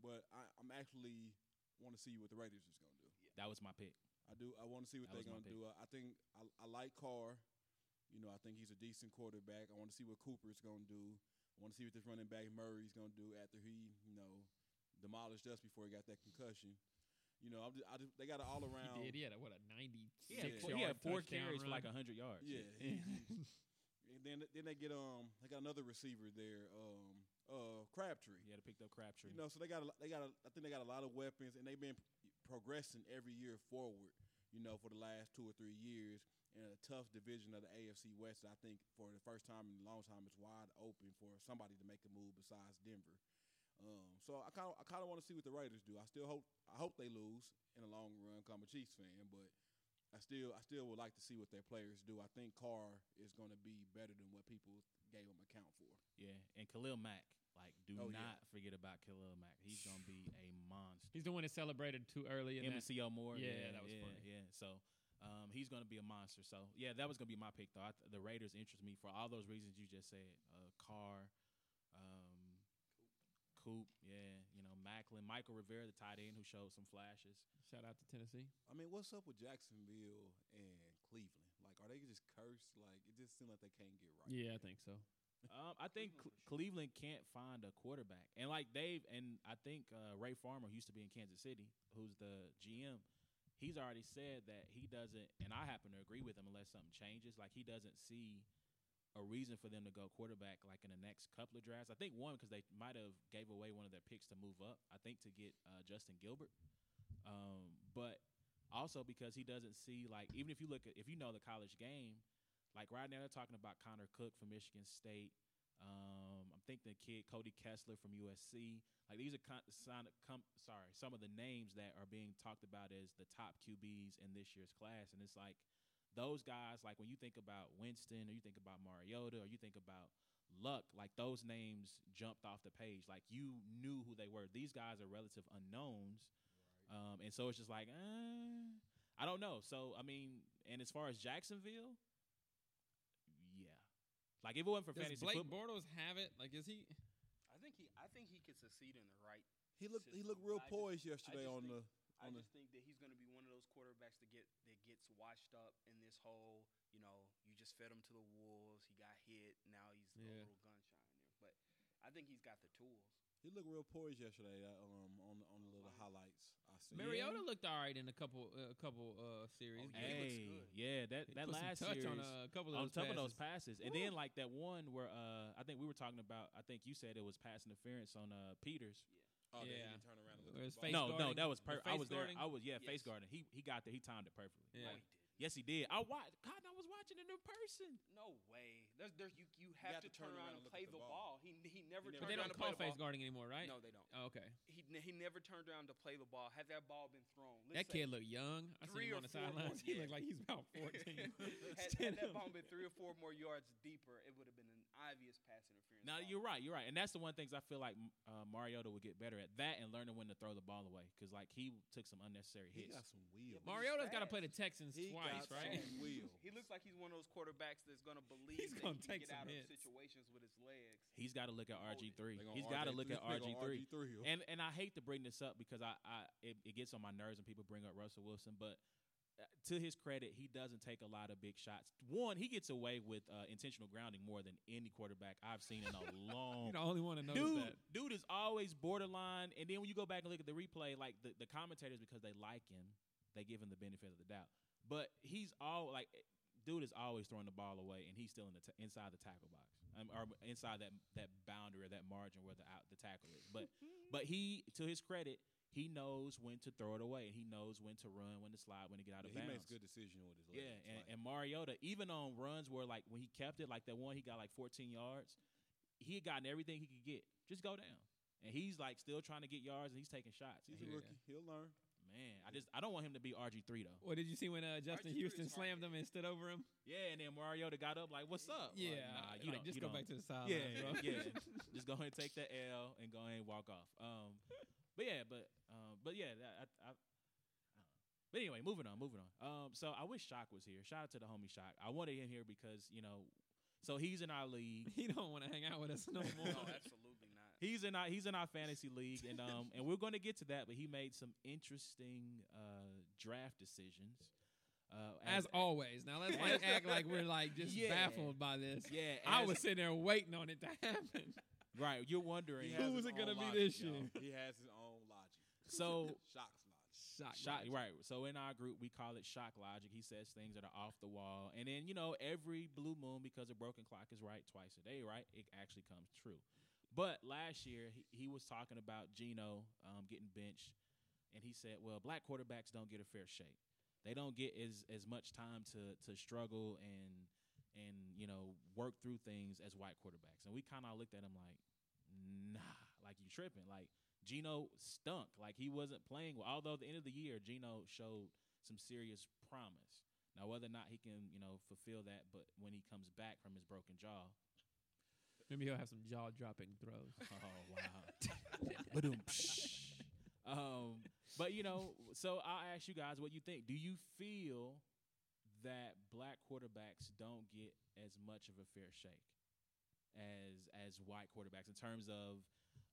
but I, I'm actually want to see what the Raiders is going to do. That was my pick. I do. I want to see what That they're going to do. I think I, I like Carr. You know, I think he's a decent quarterback. I want to see what Cooper's going to do. I want to see what this running back Murray's going to do after he, you know, demolished us before he got that concussion. You know, I'm just, I just, they got an all around. He did. He had a, what a ninety-six Yeah. yard he had four touchdown carries for run. like hundred yards. Yeah. and then then they get um they got another receiver there, um uh Crabtree. He had to pick up Crabtree. You know, so they got a, they got a, I think they got a lot of weapons, and they've been progressing every year forward. You know, for the last two or three years, in a tough division of the AFC West. I think for the first time in a long time, it's wide open for somebody to make a move besides Denver. Um, so I kind of I kind of want to see what the Raiders do. I still hope I hope they lose in the long run. I'm a Chiefs fan, but I still I still would like to see what their players do. I think Carr is going to be better than what people gave him account for. Yeah, and Khalil Mack. Like, do Oh, yeah. not forget about Khalil Mack. He's gonna be a monster. He's the one that celebrated too early. In Him that. and C.O. Moore. Yeah, that was yeah, funny. Yeah, so um, he's going to be a monster. So yeah, that was going to be my pick though. I th- the Raiders interest me for all those reasons you just said. Uh, Carr, um, Coop, yeah, you know Macklin, Mychal Rivera, the tight end who showed some flashes. Shout out to Tennessee. I mean, what's up with Jacksonville and Cleveland? Like, are they just cursed? Like, it just seems like they can't get right. Yeah, I think so. Um, I think Cle- Cleveland can't find a quarterback, and like Dave, and I think uh, Ray Farmer used to be in Kansas City, who's the GM. He's already said that he doesn't, and I happen to agree with him unless something changes. Like he doesn't see a reason for them to go quarterback like in the next couple of drafts. I think one because they might have gave away one of their picks to move up. I think to get uh, Justin Gilbert, um, but also because he doesn't see like even if you look at if you know the college game, Like right now, they're talking about Connor Cook from Michigan State. Um, I'm thinking the kid Cody Kessler from USC. Like these are con- sign- com- sorry, some of the names that are being talked about as the top QBs in this year's class, and it's like those guys. Like when you think about Winston, or you think about Mariota, or you think about Luck, like those names jumped off the page. Like you knew who they were. These guys are relative unknowns, um, and so it's just like, eh, I don't know. So I mean, and as far as Jacksonville, like if it wasn't for Does fantasy Blake football, Bortles have it? Like, is he? I think he I think he could succeed in the right. He looked he looked real I just- poised yesterday on think- the I on the just think that he's going to be one of those quarterbacks that get that gets washed up in this whole, you know, you just fed him to the wolves. He got hit. Now he's Yeah. a little gunshot in there. But I think he's got the tools. he looked real poised yesterday uh, um on the on the little highlights I see. Mariota looked all right in a couple a couple uh, series. Oh, yeah, he looks hey, good. yeah, that that put last touch series on a couple of on those top of those passes. passes, and then like that one where uh I think we were talking about. I think you said it was pass interference on uh Peters. Oh, that he Yeah. didn't turn around and look Where at the ball. no, no, guarding? that was perfect. I face was there. I was yeah, face guarding. He he got there. He timed it perfectly. Yeah. No, he did. Yes, he did. I watched. God, I was watching it in person. No way. There's, there's you, you have have to to turn turn around around and and play the the ball. ball. He he never He turned But they don't call face guarding anymore, right? No, they don't. Oh, okay. He he never turned around to play the ball. Had that ball been thrown, let's That say- kid looked young. I three seen him on the four sidelines. He looked like he's about 14. had, had that ball been three or four more yards deeper, it would have been an obvious pass interference. Now ball. you're right. You're right, and that's the one things I feel like uh, Mariota would get better at that and learning when to throw the ball away because like he took some unnecessary He hits. got some wheels. Mar- Mariota's got to play the Texans He twice, got right? some wheels. He looks like he's one of those quarterbacks that's going to believe He's gonna take can get some out hits. of situations with his legs. He's got to look at RG three. He's got to look at RG three. And and I hate to bring this up because I, I it, it gets on my nerves when people bring up Russell Wilson, but to his credit, he doesn't take a lot of big shots. One, he gets away with uh, intentional grounding more than any quarterback I've seen in a long. You're the only one to notice dude, that. dude is always borderline. And then when you go back and look at the replay, like the, the commentators, because they like him, they give him the benefit of the doubt. But he's all like, dude is always throwing the ball away, and he's still in the t- inside the tackle box, um, or inside that that boundary or that margin where the out the tackle is. But but he, to his credit, he knows when to throw it away, and he knows when to run, when to slide, when to get out of bounds. he bounds. makes good decisions with his legs. Yeah, and, like, and Mariota, even on runs where like when he kept it, like that one he got like 14 yards, he had gotten everything he could get. Just go down, and he's like still trying to get yards, and he's taking shots. he's a he- rookie. He'll learn. man, I just I don't want him to be RG three though. What did you see when uh, Justin RG3 Houston slammed him and stood over him? Yeah, and then Mariota got up like, "What's up?" Like, Yeah, nah, you like, don't. just you go don't. back to the sideline, yeah, bro. yeah. Just go ahead and take the L and go ahead and walk off. Um, but yeah, but um, but yeah, that, I, I, I, but anyway, moving on, moving on. Um, so I wish Shock was here. Shout out to the homie Shock. I wanted him here because you know, so he's in our league. he don't want to hang out with us no more. No, absolutely not. He's in our he's in our fantasy league, and um, and we're going to get to that. But he made some interesting uh draft decisions. Uh, As always. Now let's like act like we're like just Yeah. baffled by this. yeah, I was sitting there waiting on it to happen. right. You're wondering. He Who was it gonna be this year? He has his own logic. So Shock's logic. Shock. Shock, logic. right. So in our group, we call it shock logic. He says things that are off the wall, and then you know every blue moon, because a broken clock is right twice a day, right? It actually comes true. But last year, he, he was talking about Geno um, getting benched, and he said, "Well, black quarterbacks don't get a fair shake. They don't get as as much time to to struggle and and you know work through things as white quarterbacks." And we kind of looked at him like, "Nah, like you tripping, like." Geno stunk. Like he wasn't playing well. Although at the end of the year, Geno showed some serious promise. Now whether or not he can, you know, fulfill that, but when he comes back from his broken jaw, Maybe he'll have some jaw dropping throws. oh wow. Um, but you know, so I'll ask you guys what you think. Do you feel that black quarterbacks don't get as much of a fair shake as as white quarterbacks in terms of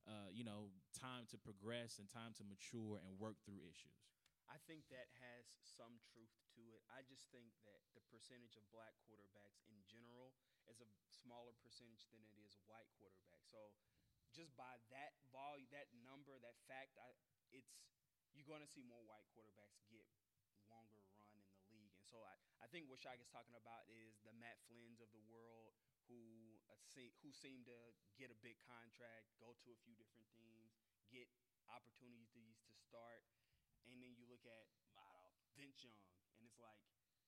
uh, you know, time to progress and time to mature and work through issues. I think that has some truth to it. I just think that the percentage of black quarterbacks in general is a smaller percentage than it is white quarterbacks. So just by that volume, that number, that fact, I, it's you're going to see more white quarterbacks get longer run in the league. And so I, I think what Shaq is talking about is the Matt Flynn's of the world who who seem to get a big contract, go to a few different teams, get opportunities to start, and then you look at know, Vince Young, and it's like,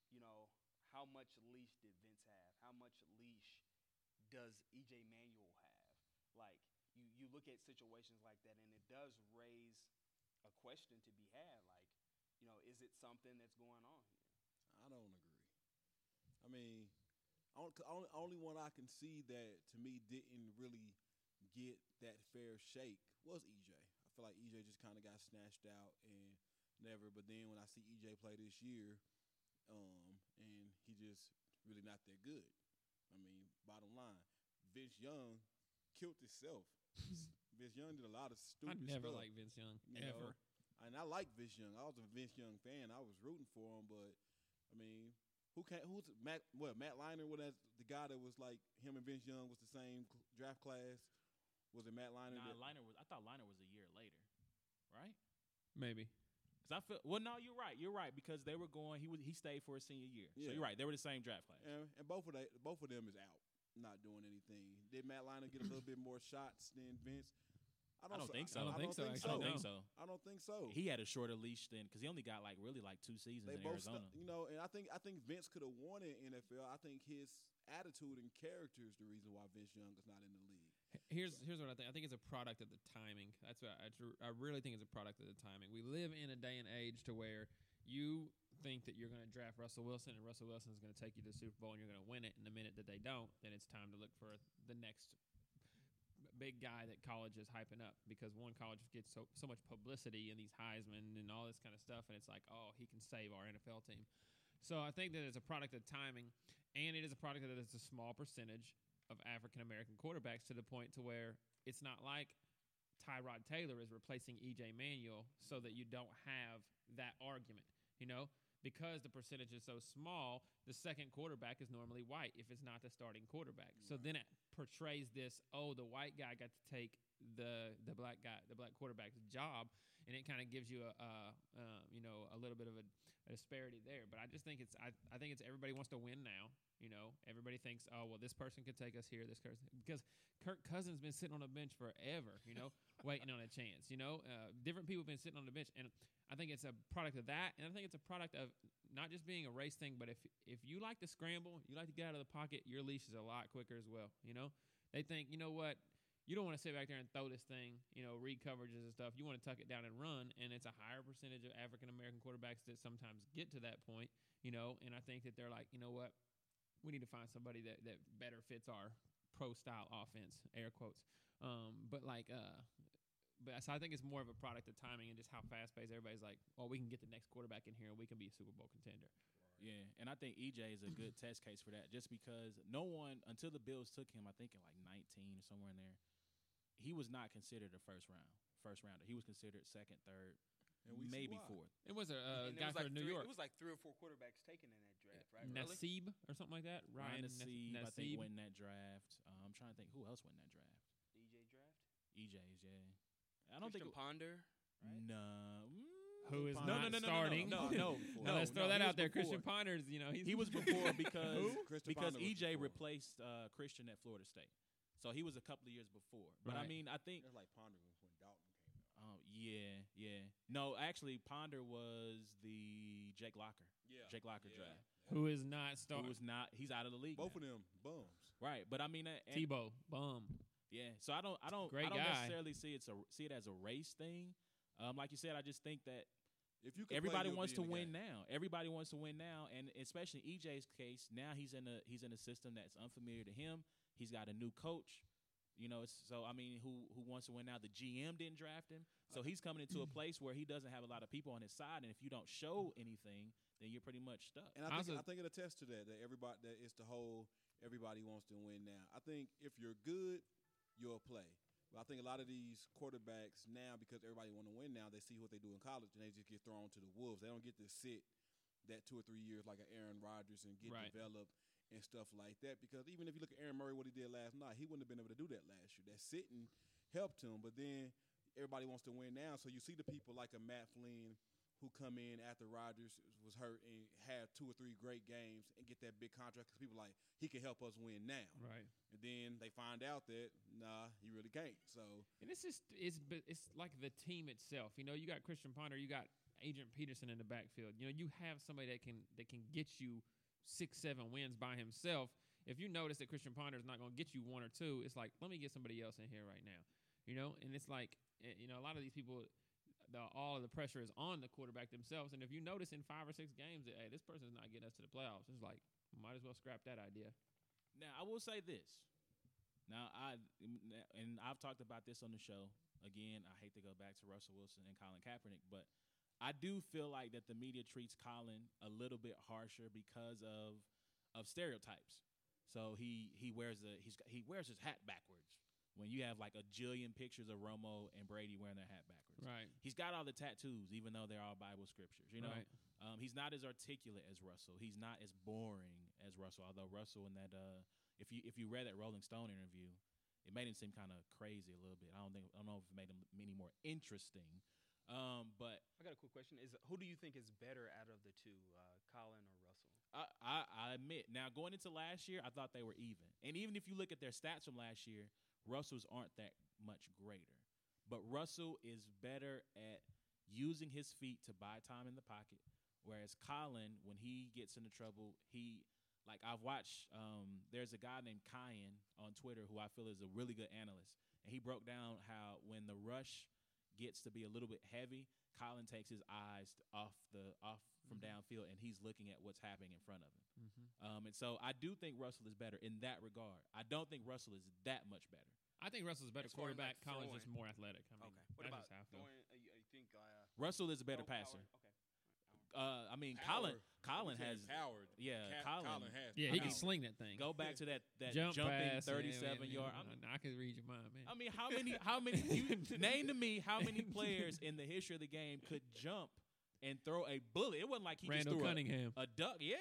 you know, how much leash did Vince have? How much leash does EJ Manuel have? Like you, you look at situations like that, and it does raise a question to be had. Like, you know, is it something that's going on here? I don't agree. I mean, only, only one I can see that to me didn't really get that fair shake was EJ. I feel like EJ just kind of got snatched out and never. But then when I see EJ play this year, um, and he just really not that good. I mean, bottom line, Vince Young killed himself. Vince Young did a lot of stupid. I never stuff. liked Vince Young you know? ever. And I like Vince Young. I was a Vince Young fan. I was rooting for him, but I mean, who can who's Matt? What Matt Leinart? What that's the guy that was like him and Vince Young was the same draft class? Was it Matt Leinart? Nah, that- Leinart was. I thought Leinart was a year later, right? Maybe. Because I feel. Well, no, you're right. You're right because they were going. He was. He stayed for his senior year. Yeah. So you're right. They were the same draft class. and, and both of they, both of them is out, not doing anything. Did Matt Leinart get a little bit more shots than Vince? I don't think so. I don't think so, I don't no. think so. I don't think so. He had a shorter leash than because he only got like really like two seasons they in both, Arizona. stu- you know, and I think I think Vince could have won in NFL. I think his attitude and character is the reason why Vince Young is not in the league. H- Here's here's what I think. I think it's a product of the timing. That's what I, I really think it's a product of the timing. We live in a day and age to where you think that you're going to draft Russell Wilson and Russell Wilson is going to take you to the Super Bowl and you're going to win it. And the minute that they don't, then it's time to look for the next big guy that college is hyping up because one college gets so so much publicity and these Heisman and all this kind of stuff, and it's like, oh, he can save our NFL team. So I think that it's a product of timing, and it is a product that it's a small percentage of African American quarterbacks to the point to where it's not like Tyrod Taylor is replacing EJ Manuel so that you don't have that argument, you know? Because the percentage is so small, the second quarterback is normally white if it's not the starting quarterback. So then it portrays this, oh, the white guy got to take the the black guy, the black quarterback's job, and it kind of gives you a, a uh, you know, a little bit of a, a disparity there. But I just think it's I, I think it's everybody wants to win now. You know, everybody thinks, oh well, this person could take us here. This person because Kirk Cousins has been sitting on a bench forever. You know, waiting on a chance. You know, uh, different people have been sitting on the bench, and I think it's a product of that, and I think it's a product of not just being a race thing, but if if you like to scramble, you like to get out of the pocket, your leash is a lot quicker as well. You know, they think, you know what, you don't want to sit back there and throw this thing, you know, read coverages and stuff. You want to tuck it down and run, and it's a higher percentage of African American quarterbacks that sometimes get to that point, you know. And I think that they're like, you know what, we need to find somebody that that better fits our pro style offense, air quotes. Um, but like, uh, but so I think it's more of a product of timing and just how fast paced everybody's like, well, we can get the next quarterback in here and we can be a Super Bowl contender. Yeah, and I think EJ is a good test case for that, just because no one until the Bills took him, I think in like 19 or somewhere in there, he was not considered a first round, first rounder. He was considered second, third, And we maybe fourth. It was a uh, And guy was for like New three, York, It was like three or four quarterbacks taken in that draft, right? Really? Nassib or something like that. Ryan Ryan Nas- Nassib, I think, Nassib? win that draft. Uh, I'm trying to think who else won that draft. DJ draft. EJ's, yeah. I don't Christian think. Ponder. right? No. Who is no, not no, no, no, starting. No, no, no. Now, no, let's throw no, that out there. before. Christian Ponders, you know, he's He was before because because Ponder EJ before. replaced uh, Christian at Florida State, so he was a couple of years before. But I mean, I think That's like Ponder was when Dalton came out. Oh yeah, yeah. No, actually, Ponder was the Jake Locker. Yeah, Jake Locker Yeah. draft. who is not Who starting. was not? He's out of the league. Both now. of them bums. Right, but I mean, uh, and- Tebow, bum. yeah. So I don't, I don't, Great I don't guy. necessarily see it's a see it as a race thing. Um, like you said, I just think that If you could play, everybody wants to win game. now. Everybody wants to win now, and especially EJ's case, now he's in a he's in a system that's unfamiliar to him. He's got a new coach. You know, so I mean, who who wants to win now? The GM didn't draft him, so he's coming into a place where he doesn't have a lot of people on his side, and if you don't show anything, then you're pretty much stuck. And I think Also- I think it attests to that that everybody that it's the whole everybody wants to win now. I think if you're good, you'll play. But I think a lot of these quarterbacks now, because everybody want to win now, they see what they do in college and they just get thrown to the wolves. They don't get to sit that two or three years like an Aaron Rodgers and get Right. developed and stuff like that. Because even if you look at Aaron Murray, what he did last night, he wouldn't have been able to do that last year. That sitting helped him, but then everybody wants to win now. So you see the people like a Matt Flynn who come in after Rodgers was hurt and have two or three great games and get that big contract because people like he can help us win now. Right. And then they find out that nah, he really can't. So And it's just it's it's like the team itself. You know, you got Christian Ponder, you got Adrian Peterson in the backfield. You know, you have somebody that can that can get you six, seven wins by himself. If you notice that Christian Ponder is not going to get you one or two, it's like let me get somebody else in here right now, you know. And it's like eh, you know a lot of these people, the, all of the pressure is on the quarterback themselves. And if you notice in five or six games that hey, this person's not getting us to the playoffs, it's like might as well scrap that idea. Now I will say this. Now I and I've talked about this on the show. Again, I hate to go back to Russell Wilson and Colin Kaepernick, but I do feel like that the media treats Colin a little bit harsher because of of stereotypes. So he he wears the he's he wears his hat backwards when you have like a jillion pictures of Romo and Brady wearing their hat backwards. Right. He's got all the tattoos, even though they're all Bible scriptures. You know, Right. um, he's not as articulate as Russell. He's not as boring as Russell. Although Russell in that, uh, if you if you read that Rolling Stone interview, it made him seem kind of crazy a little bit. I don't think I don't know if it made him any more interesting. Um, but I got a quick question: Is who do you think is better out of the two, uh, Colin or Russell? I, I, I admit now going into last year, I thought they were even. And even if you look at their stats from last year, Russell's aren't that much greater. But Russell is better at using his feet to buy time in the pocket, whereas Colin, when he gets into trouble, he like I've watched. Um, there's a guy named Kyan on Twitter who I feel is a really good analyst, and he broke down how when the rush gets to be a little bit heavy, Colin takes his eyes off the off from downfield, and he's looking at what's happening in front of him. Mm-hmm. Um, and so I do think Russell is better in that regard. I don't think Russell is that much better. I think Russell's a better As far like, quarterback. Colin's just more athletic. I mean, okay. What that's about just how I throwing? Uh, you, you think? Uh, Russell is a better Power- passer. Okay. Uh, I mean, Power. Colin Colin has saying powered. yeah, Ca- Colin- has. Yeah, he can power. sling that thing. go back to that that Jump jumping pass, yeah, thirty man, seven man, yard. I, I'm- I could read your mind, man. I mean, how many how many you name to me how many players in the history of the game could jump and throw a bullet? It wasn't like he Randall just threw a- Cunningham. a, duck. Yeah,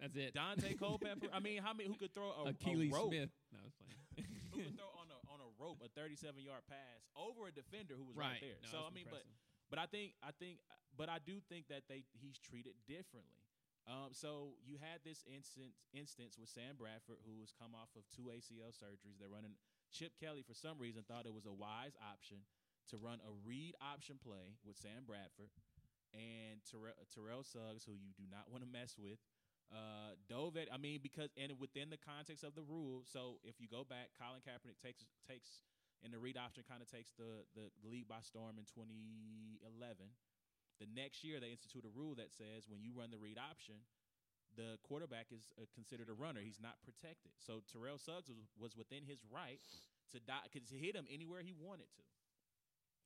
That's it. Daunte Culpepper. I mean, how many who could throw a, a Akili rope? Smith. No, I was playing. Who could throw on a on a rope a 37 yard pass over a defender who was right, right. there. No, so I mean, but but I think I think but I do think that they he's treated differently. Um, so you had this instance instance with Sam Bradford who has come off of two ACL surgeries. They're running Chip Kelly for some reason thought it was a wise option to run a read option play with Sam Bradford and Terrell, Terrell Suggs, who you do not want to mess with. Uh, dove at, I mean, because and within the context of the rule. So if you go back, Colin Kaepernick takes takes and the read option kind of takes the, the league by storm in 2011. The next year, they institute a rule that says when you run the read option, the quarterback is uh, considered a runner. He's not protected. So Terrell Suggs was, was within his right to die because he hit him anywhere he wanted to.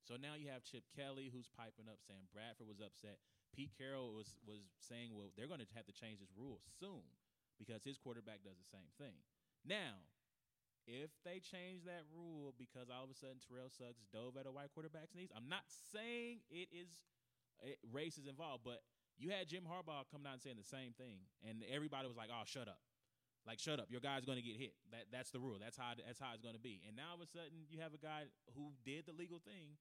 So now you have Chip Kelly who's piping up. Sam Bradford was upset. Pete Carroll was was saying, well, they're going to have to change this rule soon because his quarterback does the same thing. Now, if they change that rule because all of a sudden Terrell Suggs dove at a white quarterback's knees, I'm not saying it is it, race is involved, but you had Jim Harbaugh come down and saying the same thing, and everybody was like, "Oh, shut up." Like shut up, your guy's going to get hit. That that's the rule. That's how that's how it's going to be. And now all of a sudden you have a guy who did the legal thing.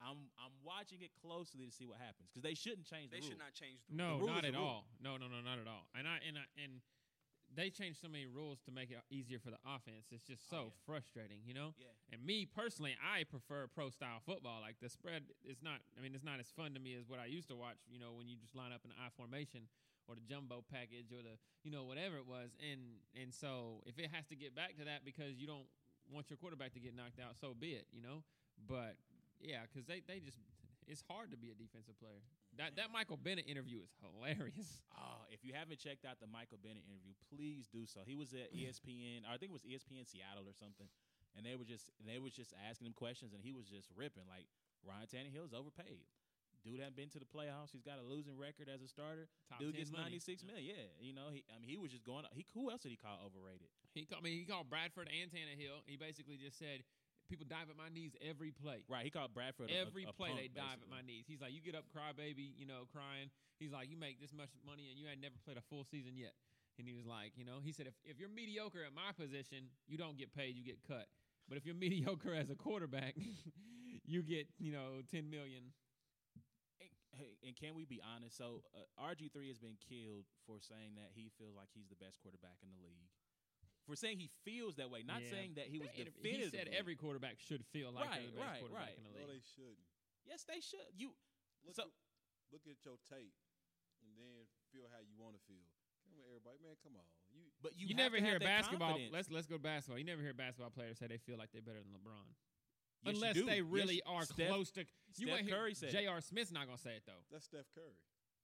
I'm I'm watching it closely to see what happens because they shouldn't change the They rule. should not change the rules. No, rule not at rule. all. No, no, no, not at all. And I and I and they changed so many rules to make it easier for the offense. It's just Oh, so yeah. frustrating, you know. Yeah. And me personally, I prefer pro style football. Like the spread is not. I mean, it's not as fun to me as what I used to watch. You know, when you just line up in the I formation or the jumbo package or the you know whatever it was. And and so if it has to get back to that because you don't want your quarterback to get knocked out, so be it. You know. But yeah, because they they just it's hard to be a defensive player. That that Michael Bennett interview is hilarious. Oh, if you haven't checked out the Michael Bennett interview, please do so. He was at ESPN, I think it was ESPN Seattle or something, and they were just they was just asking him questions, and he was just ripping like Ryan Tannehill is overpaid. Dude hadn't been to the playoffs. He's got a losing record as a starter. Top Dude gets ninety six million. Yeah, you know, he I mean he was just going. He who else did he call overrated? He called me. He called Bradford and Tannehill. He basically just said people dive at my knees every play. Right, he called Bradford Every a, a play punk, they dive at my knees. He's like, you get up, cry baby, you know, crying. He's like, you make this much money and you ain't never played a full season yet. And he was like, you know, he said, if, if you're mediocre at my position, you don't get paid, you get cut. But if you're mediocre as a quarterback, you get, you know, ten million. And, hey, and can we be honest? So uh, RG three has been killed for saying that he feels like he's the best quarterback in the league. For saying he feels that way, not Yeah. saying that he was They- definitive. He said every quarterback should feel like Right, they're the best right, quarterback right. in the No, league. they shouldn't. Yes, they should. You Look, So- at, look at your tape and then feel how you want to feel. Come on, everybody, man, come on. You But you, You, have never to have hear that basketball. confidence. Let's let's go to basketball. You never hear basketball players say they feel like they're better than LeBron, Yes, unless do. they Yes, really are Steph- close to. You Steph won't hear Curry said it. J.R. Smith's not gonna say it though. that's Steph Curry.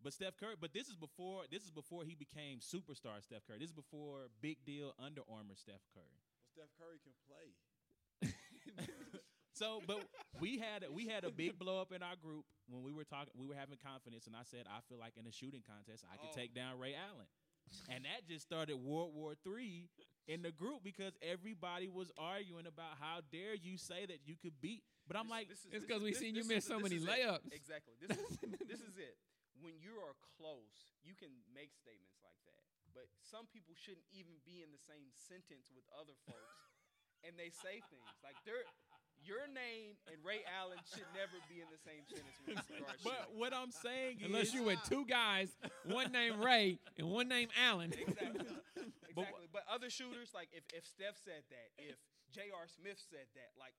But Steph Curry, but this is before this is before he became superstar Steph Curry. This is before big deal Under Armour Steph Curry. But Steph Curry can play. So, but we had we had a big blow up in our group when we were talking. We were having confidence, and I said I feel like in a shooting contest I could Oh. take down Ray Allen, and that just started World War Three in the group because everybody was arguing about how dare you say that you could beat. But I'm This- like, this is- It's 'cause we this- seen you this miss is- so many is it. layups. Exactly. This is this is it. When you are close, you can make statements like that. But some people shouldn't even be in the same sentence with other folks, and they say things like they're. Your name and Ray Allen should never be in the same sentence when it but shooting. what I'm saying is, Unless is, you with two guys, one named Ray and one named Allen. Exactly. But- exactly. But, other shooters, like if, if Steph said that, if J.R. Smith said that, like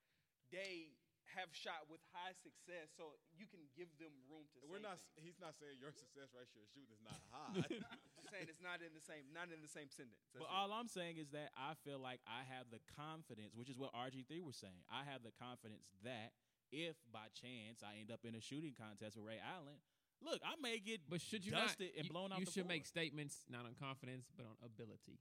they have shot with high success, so you can give them room to. We're say not. things. He's not saying your success ratio of shooting is not high. Just saying it's not in the same, not in the same sentence. But That's it. all I'm saying is that I feel like I have the confidence, which is what RG3 was saying. I have the confidence that if by chance I end up in a shooting contest with Ray Allen, look, I may get But should you not? dusted and you- blown out You the should floor. make statements not on confidence but on ability.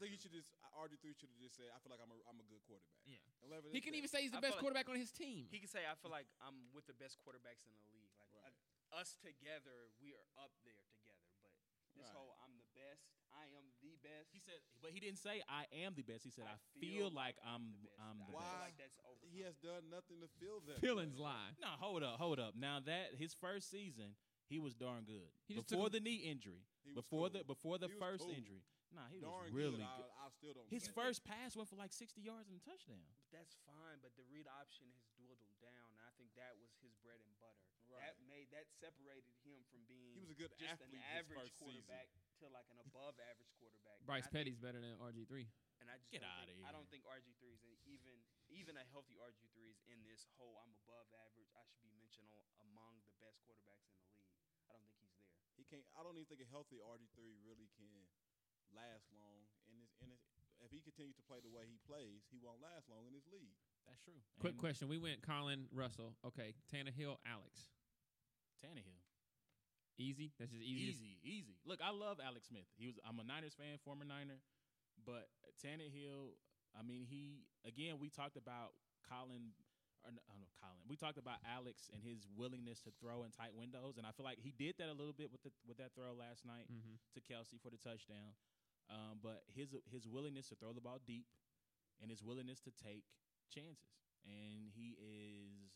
I I, think he should just. RG three should have just said, "I feel like I'm a, I'm a good quarterback." Yeah. And leave it He can that. even say he's the I best feel like- quarterback on his team. He can say, "I feel like I'm with the best quarterbacks in the league. Like Right. uh, us together, we are up there together." But this Right. whole "I'm the best," I am the best. He said, but he didn't say I am the best. He said I, I feel, feel like, like I'm the best. I'm the I feel Why? best. like that's. He has done nothing to feel that. Feelings lie. No, hold up, hold up. Now that his first season, he was darn good. He before him- the knee injury, before cool. the before the He first cool. injury, nah, he Darn was really good. good. I, I still don't. His say. first pass went for like 60 yards and a touchdown. But that's fine. But the read option has dwindled down, and I think that was his bread and butter. Right. That made that separated him from being He was a good just athlete an average first season. quarterback to like an above average quarterback. Bryce And I Petty's better than RG three. and I just Get don't outta think, I don't think RG three is even even a healthy RG three is in this whole I'm above average. I should be mentioned among the best quarterbacks in the league. I don't think he's there. He can't. I don't even think a healthy RG three really can last long. And his, and his, if he continues to play the way he plays, he won't last long in this league. That's true. Quick And question: We went Colin Russell. Okay, Tannehill, Alex. Tannehill. Easy. That's just easy. Easy, easy. Look, I love Alex Smith. He was I'm a Niners fan, former Niner, but Tannehill. I mean, he again. We talked about Colin. Or, no, I don't know, Colin. We talked about Alex and his willingness to throw in tight windows, and I feel like he did that a little bit with the with that throw last night Mm-hmm. to Kelce for the touchdown. Um, but his his willingness to throw the ball deep, and his willingness to take chances, and he is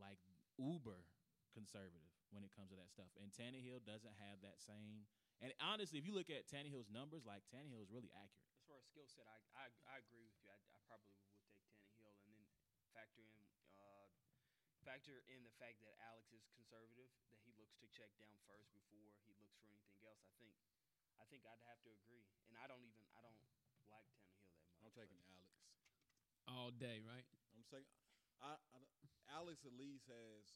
like uber conservative when it comes to that stuff. And Tannehill doesn't have that same. And honestly, if you look at Tannehill's numbers, like Tannehill is really accurate. As far as skill set, I, I I agree with you. I, I probably would take Tannehill, and then factor in uh, factor in the fact that Alex is conservative, that he looks to check down first before he looks for anything else. I think I think I'd have to agree, and I don't even I don't like Tannehill that much. I'm but- taking Alex. All day, right? I'm saying, I, I, Alex at least has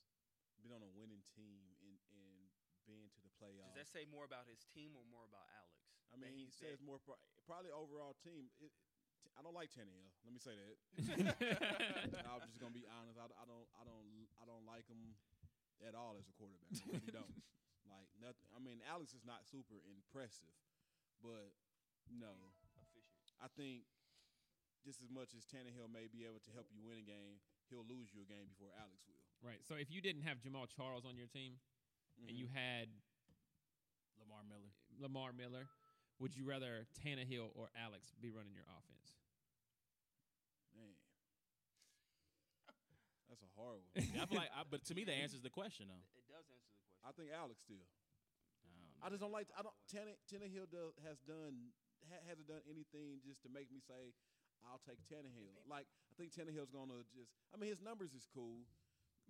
been on a winning team and and been to the playoffs. Does that say more about his team or more about Alex? I mean, he says that- more pro- probably overall team. It, t- I don't like Tannehill. Let me say that. I'm just gonna be honest. I, I don't I don't I don't like him at all as a quarterback. I really don't. Like nothing. I mean, Alex is not super impressive, but no, efficient. I think just as much as Tannehill may be able to help you win a game, he'll lose you a game before Alex will. right. So if you didn't have Jamaal Charles on your team and you Mhm. had Lamar Miller. Lamar Miller, would you rather Tannehill or Alex be running your offense? man, that's a hard one. I feel like, I, but to me, the answer is the question though. It does answer the question. I think Alex still. I I just don't like. I don't. Tanne, Tannehill does, has done ha, hasn't done anything just to make me say I'll take Tannehill. Like I think Tannehill's gonna just. I mean, his numbers is cool.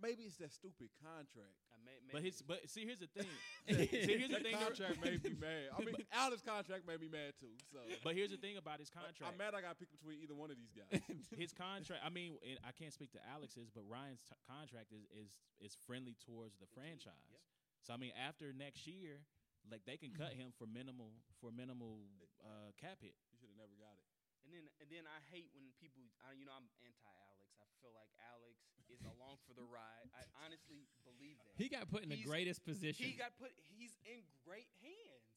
Maybe it's that stupid contract. I may, But his, but see, here's the thing. see, here's the that thing. contract made me mad. I mean, Alex' contract made me mad too. So, But here's the thing about his Like, contract. I'm mad. I got picked between either one of these guys. his contract. I mean, and I can't speak to Alex's, but Ryan's t- contract is is is friendly towards the team, franchise. yep. So I mean, after next year, Like they can cut him for minimal for minimal uh, cap hit. You should have never got it. And then and then I hate when people, I, you know, I'm anti Alex. I feel like Alex is along for the ride. I honestly believe that. He got put in the greatest position. He got put. He's in great hands.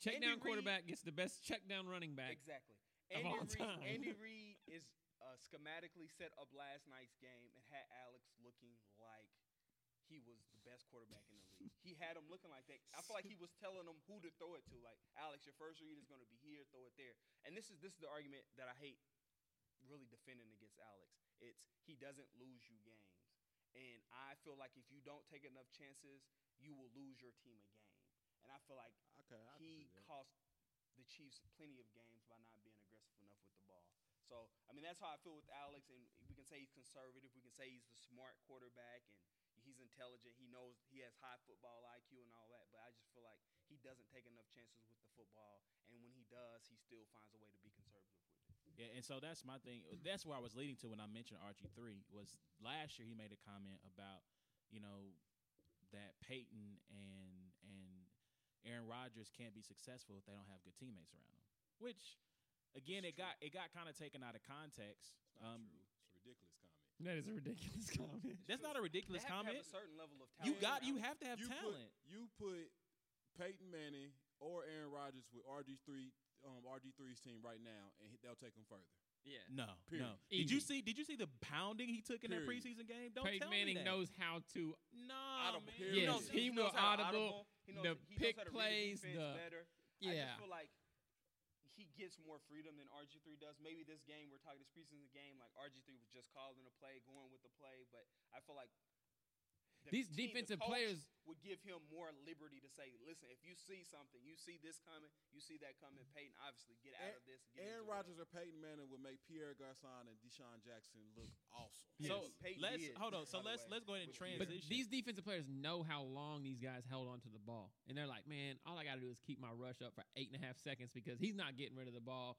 check Andy down Reid- quarterback gets the best check down running back. Exactly. of Andy all Reid, time. Andy Reid is uh, schematically set up last night's game and had Alex looking like he was the best quarterback in the league. he had him looking like that. I feel like he was telling him who to throw it to. Like Alex, your first read is going to be here. Throw it there. And this is this is the argument that I hate really defending against Alex. It's he doesn't lose you games. And I feel like if you don't take enough chances, you will lose your team a game. And I feel like Okay, I he cost the Chiefs plenty of games by not being aggressive enough with the ball. So I mean that's how I feel with Alex, and we can say he's conservative. We can say he's the smart quarterback, and he's intelligent. He knows he has high football IQ and all that. But I just feel like he doesn't take enough chances with the football, and when he does, he still finds a way to be conservative with it. Yeah, and so that's my thing. That's where I was leading to when I mentioned RG three was last year he made a comment about you know that Peyton and and Aaron Rodgers can't be successful if they don't have good teammates around them. Which again, it got it got kind of taken out of context. It's not Um, true. It's ridiculous comment. That is a ridiculous comment. That's not a ridiculous They have to comment. have a certain level of talent. You got you have to have you talent. Put, you put Peyton Manning or Aaron Rodgers with RG three um, RG 3s team right now, and they'll take them further. Yeah. no, Period. no. Did you see? Did you see the pounding he took in that preseason game? Don't Peyton tell Manning me that. knows how to. No, Audible. man. Period. He Yes, knows, he knows will how to audible, He knows, the he knows pick how to read plays, defense the- better. I Yeah. just feel like he gets more freedom than RG3 does. Maybe this game we're talking this preseason game, like RG3 was just calling a play, going with the play, but I feel like the These team- defensive coach players- would give him more liberty to say, "Listen, if you see something, you see this coming, you see that coming, Peyton, obviously get out Aaron- of this." Get Aaron into it." Rodgers or Peyton Manning would make Pierre Garcon and DeSean Jackson look awesome. So Peyton let's did, hold on. So let's way, let's go ahead and with Pierre. But these defensive players know how long these guys held on to the ball, and they're like, "Man, all I got to do is keep my rush up for eight and a half seconds because he's not getting rid of the ball.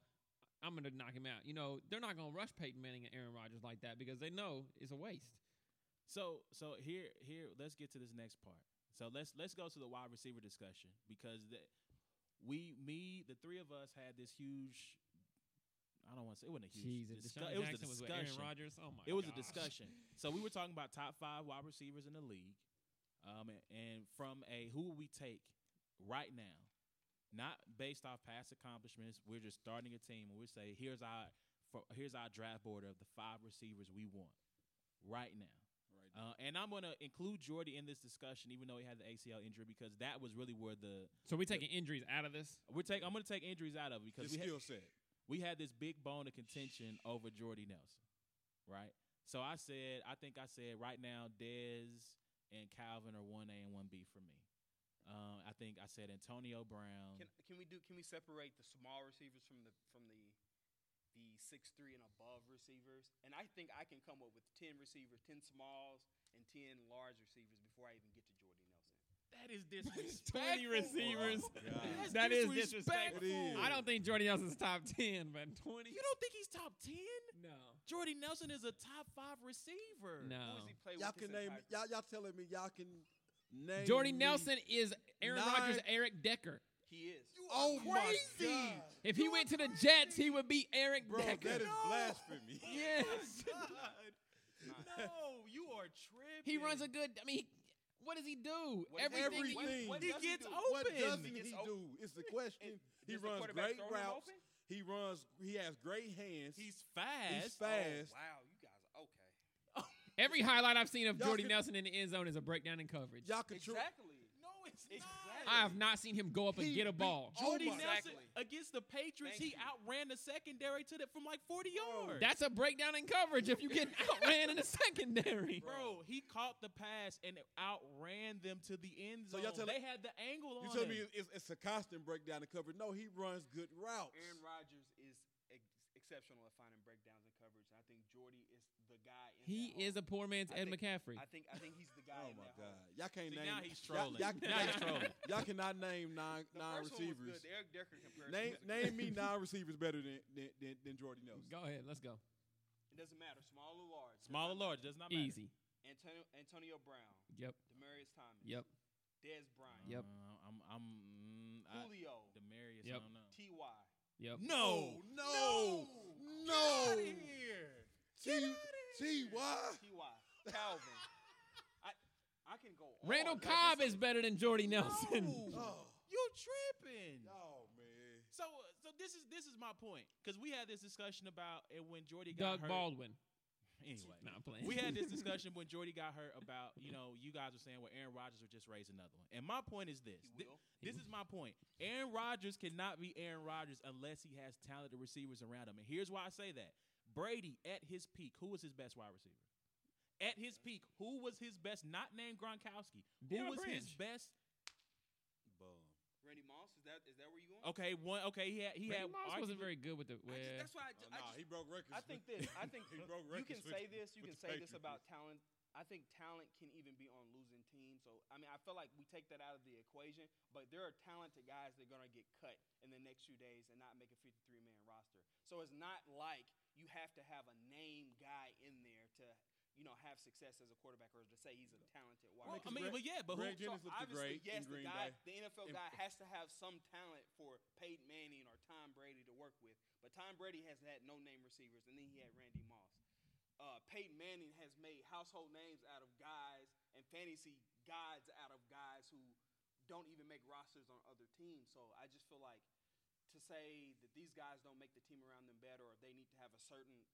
I'm gonna knock him out." You know, they're not gonna rush Peyton Manning and Aaron Rodgers like that because they know it's a waste. So so here here let's get to this next part. So let's let's go to the wide receiver discussion because the, we me the three of us had this huge. I don't want to say it wasn't a huge. Jeez, discu- it was a Jackson was with Aaron discussion. Rodgers, oh my! It was a discussion. So we were talking about top five wide receivers in the league, um, and, and from a who will we take right now, not based off past accomplishments. We're just starting a team, and we say here's our for, here's our draft board of the five receivers we want right now. Right. Uh, and I'm going to include Jordy in this discussion, even though he had the ACL injury, because that was really where the So we're taking injuries out of this. we're take. I'm going to take injuries out of it because His we had, skill set. we had this big bone of contention over Jordy Nelson, right? So I said, I think I said right now, Dez and Calvin are one A and one B for me. Um, I think I said Antonio Brown. Can, can we do? Can we separate the small receivers from the from the the six three and above receivers? And I think I can come up with ten receivers, ten smalls, and ten large receivers before I even get to Jordy Nelson. that is disrespectful. Twenty receivers. Oh, God. That's That is disrespectful. disrespectful. It is. I don't think Jordy Nelson's top ten, but twenty. You don't think he's top ten? No. Jordy Nelson is a top five receiver. No. has he played Y'all with? can name entire- y'all. Y'all telling me y'all can name Jordy Nelson is Aaron Nine- Rodgers' Eric Decker. He is. Oh my crazy. God. If he went to the Jets, he would be Eric bro, Decker. that is No. blasphemy. yes. no, you are tripping. He runs a good. I mean, he- what does he do? What- Everything. he- everything. What, what He does gets do? What open. doesn't He he, gets do? open. Is the question. He runs great routes. He runs. He has great hands. He's fast. He's fast. Oh, wow, you guys are okay. Every highlight I've seen of Y'all Jordy can- Nelson in the end zone is a breakdown in coverage. Y'all can exactly. No, it's Exactly. I have not seen him go up and get a ball. Jordy my- Nelson Exactly. against the Patriots, Thank he you. outran the secondary to the, from like 40 yards. That's a breakdown in coverage if you get outran in the secondary. Bro, he caught the pass and outran them to the end So zone. y'all tell- they had the angle You on tell him. me it's, it's a constant breakdown in coverage. No, he runs good routes. Aaron Rodgers is ex- exceptional at finding breakdowns in coverage. and I think Jordy is the guy. In He that is a poor man's I Ed think- McCaffrey. I think I think he's the guy. Oh in my that God, hole. y'all can't See, name. now he's y'all- trolling. Y'all, Now he's trolling. y'all cannot name nine The nine first one was receivers. good. The Eric Decker comparison. Name name me nine receivers better than than, than, than Jordy Nelson. Go ahead, let's go. It doesn't matter, small or large. Small or large, does not matter. Easy. Antonio Antonio Brown, Yep. Demaryius Thomas, Yep. Dez Bryant, Yep. Uh, I'm. I'm. Mm, I, Julio, Demaryius. Yep. I don't know. Ty. Yep. No. no, no. Get no. outta here. T T Y. Ty. Calvin. I I can go. Randall Like, Cobb this is better than Jordy Nelson. No. Oh, You tripping? oh man. So, so this is this is my point because we had this discussion about it when Jordy got Doug hurt. Baldwin. Anyway, Nah, I'm playing. we had this discussion when Jordy got hurt about you know you guys were saying well Aaron Rodgers would just raise another one, and my point is this. He Thi- will. This is my point. Aaron Rodgers cannot be Aaron Rodgers unless he has talented receivers around him. And here's why I say that. Brady at his peak, who was his best wide receiver? At his peak, who was his best? Not named Gronkowski. Who Deion was his Branch. best? Bum. Randy Moss. Is that is that where you going? Okay, one. Okay, he had he Randy had Moss wasn't arguably- very good with the. I just, that's why I, Oh, ju- I nah, just he broke records. I think this. I think he broke you records. can with- say this. You with can the say this Patriots. about talent. I think talent can even be on losing teams. So I mean, I feel like we take that out of the equation. But there are talented guys that are gonna get cut in the next few days and not make a 53 man roster. So it's not like you have to have a name guy in there to you know have success as a quarterback or to say he's a talented wide. Well, Yeah, I 'cause mean, Greg- but yeah, but Greg who? Jennings so looked obviously, great yes, the guy, Bay. the NFL And- guy has to have some talent for Peyton Manning or Tom Brady to work with. But Tom Brady has had no name receivers, and then he had Randy Moss. Uh, Peyton Manning has made household names out of guys and fantasy gods out of guys who don't even make rosters on other teams. So I just feel like to say that these guys don't make the team around them better or they need to have a certain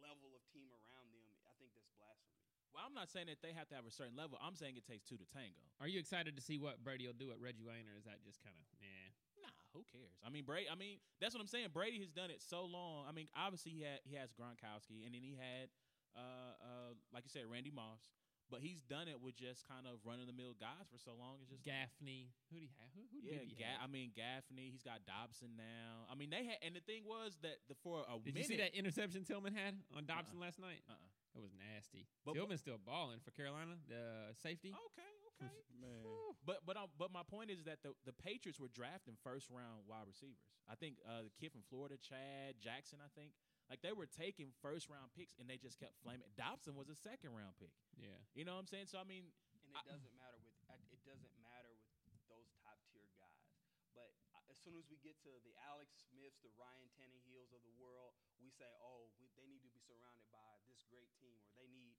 level of team around them, I think that's blasphemy. Well, I'm not saying that they have to have a certain level. I'm saying it takes two to tango. are you excited to see what Brady will do at Reggie Wayne, or is that just kind of nah? Who cares? I mean, Brady. I mean, that's what I'm saying. Brady has done it so long. I mean, obviously he had he has Gronkowski, and then he had, uh, uh, like you said, Randy Moss. But he's done it with just kind of run of the mill guys for so long. It's just Gaffney. Who do you have? Who, who yeah. Ga- I mean, Gaffney. He's got Dobson now. I mean, they had, and the thing was that the for a Did you see that interception Tillman had on Dobson last night? Uh-uh. It was nasty. But- Tillman's still balling for Carolina, the safety. Okay, okay. Man. But but um, but my point is that the, the Patriots were drafting first round wide receivers. I think uh, the kid from Florida, Chad Jackson, I think, like they were taking first round picks and they just kept flaming. Dobson was a second round pick. Yeah. You know what I'm saying? So I mean, And it I- doesn't matter with it doesn't matter with those top tier guys. But as soon as we get to the Alex Smiths, the Ryan Tannehills of the world, we say, oh, we, they need to be surrounded by this great team, or they need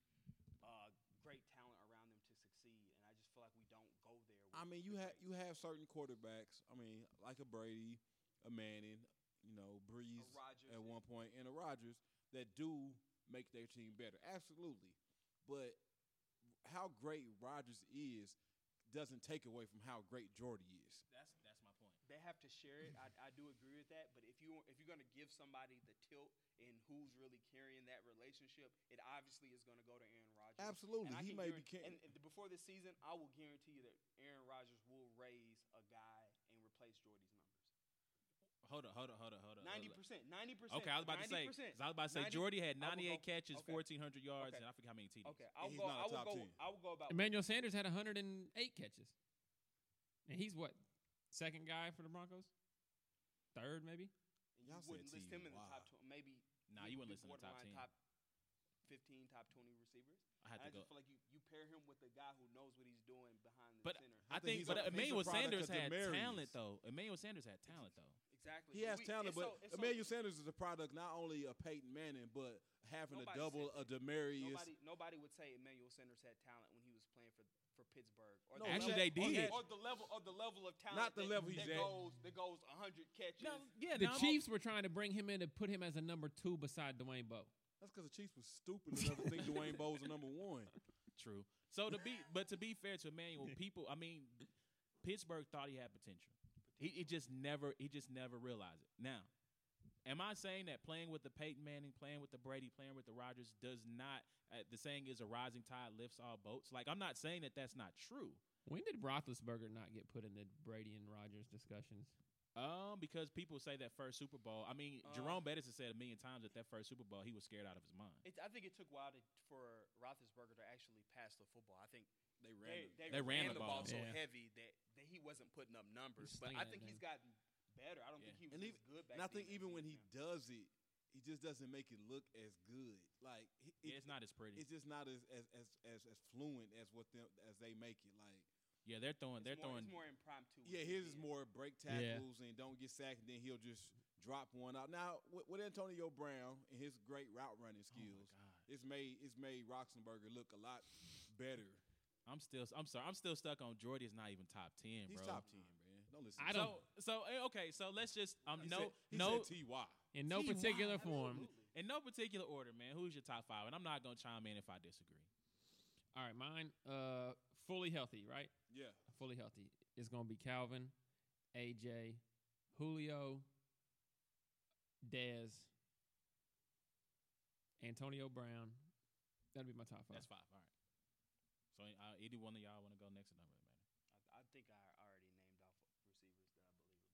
uh, great talent around them to succeed. And I just feel like we don't go there. With I mean, you have you have certain quarterbacks. I mean, like a Brady, a Manning, you know, Brees at one point, and a Rodgers that do make their team better. Absolutely, but how great Rodgers is doesn't take away from how great Jordy is. that's that's my point. They have to share it. I, I do agree with that. But if you if you're going to give somebody the tilt in who's really carrying that relationship, it obviously is going to go to Aaron Rodgers. Absolutely, he can may be. guarantee- Can- and, and before this season, I will guarantee you that Aaron Rodgers will raise a guy and replace Jordy's numbers. Hold on, hold on, hold on, hold on. Ninety percent, ninety percent. Okay, I was about to say. 'cause I was about to say 90 Jordy had 98 go- catches, okay. 1,400 yards, Okay. and I forget how many TDs. Okay, I'll he's go. not a I will top go. 10. I will go about. Emmanuel Sanders had 108 catches, and he's what second guy for the Broncos, third maybe. and Y'all said wouldn't list him in the T.Y.. top twenty. Maybe. Nah, you would wouldn't list him in the top borderline 10. Top fifteen, top twenty receivers. I had And I to go. just feel like you, you pair him with a guy who knows what he's doing behind the But center. I, I think think, he's but a- he's a Emmanuel product Sanders of had Demaryius. talent though. Emmanuel Sanders had talent though. Exactly. He has We- talent, it's but so- it's so- Emmanuel Sanders is a product not only of Peyton Manning, but having Nobody a double said of Demaryius. Nobody, nobody would say Emmanuel Sanders had talent when he was playing for, for Pittsburgh. Or No, the Actually, level- they or the- did. Or the level, of the level of talent. Not the that, level he's that at. goes that goes hundred catches. No, yeah, The now I'm- Chiefs were trying to bring him in to put him as a number two beside Dwayne Bowe. That's because the Chiefs was stupid enough to think Dwayne Bowe was the number one. True. So to be, but to be fair to Emmanuel, people, I mean, Pittsburgh thought he had potential. He, he just never, he just never realized it. Now, am I saying that playing with the Peyton Manning, playing with the Brady, playing with the Rodgers does not? Uh, the saying is a rising tide lifts all boats. Like I'm not saying that that's not true. When did Roethlisberger not get put in the Brady and Rodgers discussions? Um, because people say that first Super Bowl. I mean, Uh, Jerome Bettis has said a million times that that first Super Bowl he was scared out of his mind. It, I think it took a while to, for Roethlisberger to actually pass the football. I think They they, they, They ran ran, the the ball, ball. so Yeah. heavy that, that he wasn't putting up numbers. He's But I think he's gotten better. I don't Yeah. think he was And as even- good back And I think even he when is he now. does it, he just doesn't make it look as good. Like he- Yeah, it- it's not as pretty. it's just not as as, as as as fluent as what them as they make it. Like Yeah, they're throwing. It's They're more, throwing. It's more impromptu. Yeah, his his is more break Yeah. tackles and don't get sacked, and then he'll just drop one out. Now with, with Antonio Brown and his great route running Oh skills, God. it's made it's made Roethlisberger look a lot better. I'm still. I'm sorry. I'm still stuck on Jordy. Is not even top ten, He's bro. top ten, man. Don't listen. I don't- So so eh, okay. So let's just um He no said, he no said Ty. In no T.Y. particular form. Absolutely. in no particular order, man. Who's your top five? And I'm not gonna chime in if I disagree. All right, mine uh fully healthy, right? Yeah, Fully healthy. It's gonna be Calvin, AJ, Julio, Dez, Antonio Brown. That'd be my top five. That's five. All right. So uh, either one of y'all want to go next? It don't really matter. I, I think I already named off receivers that I believe are better than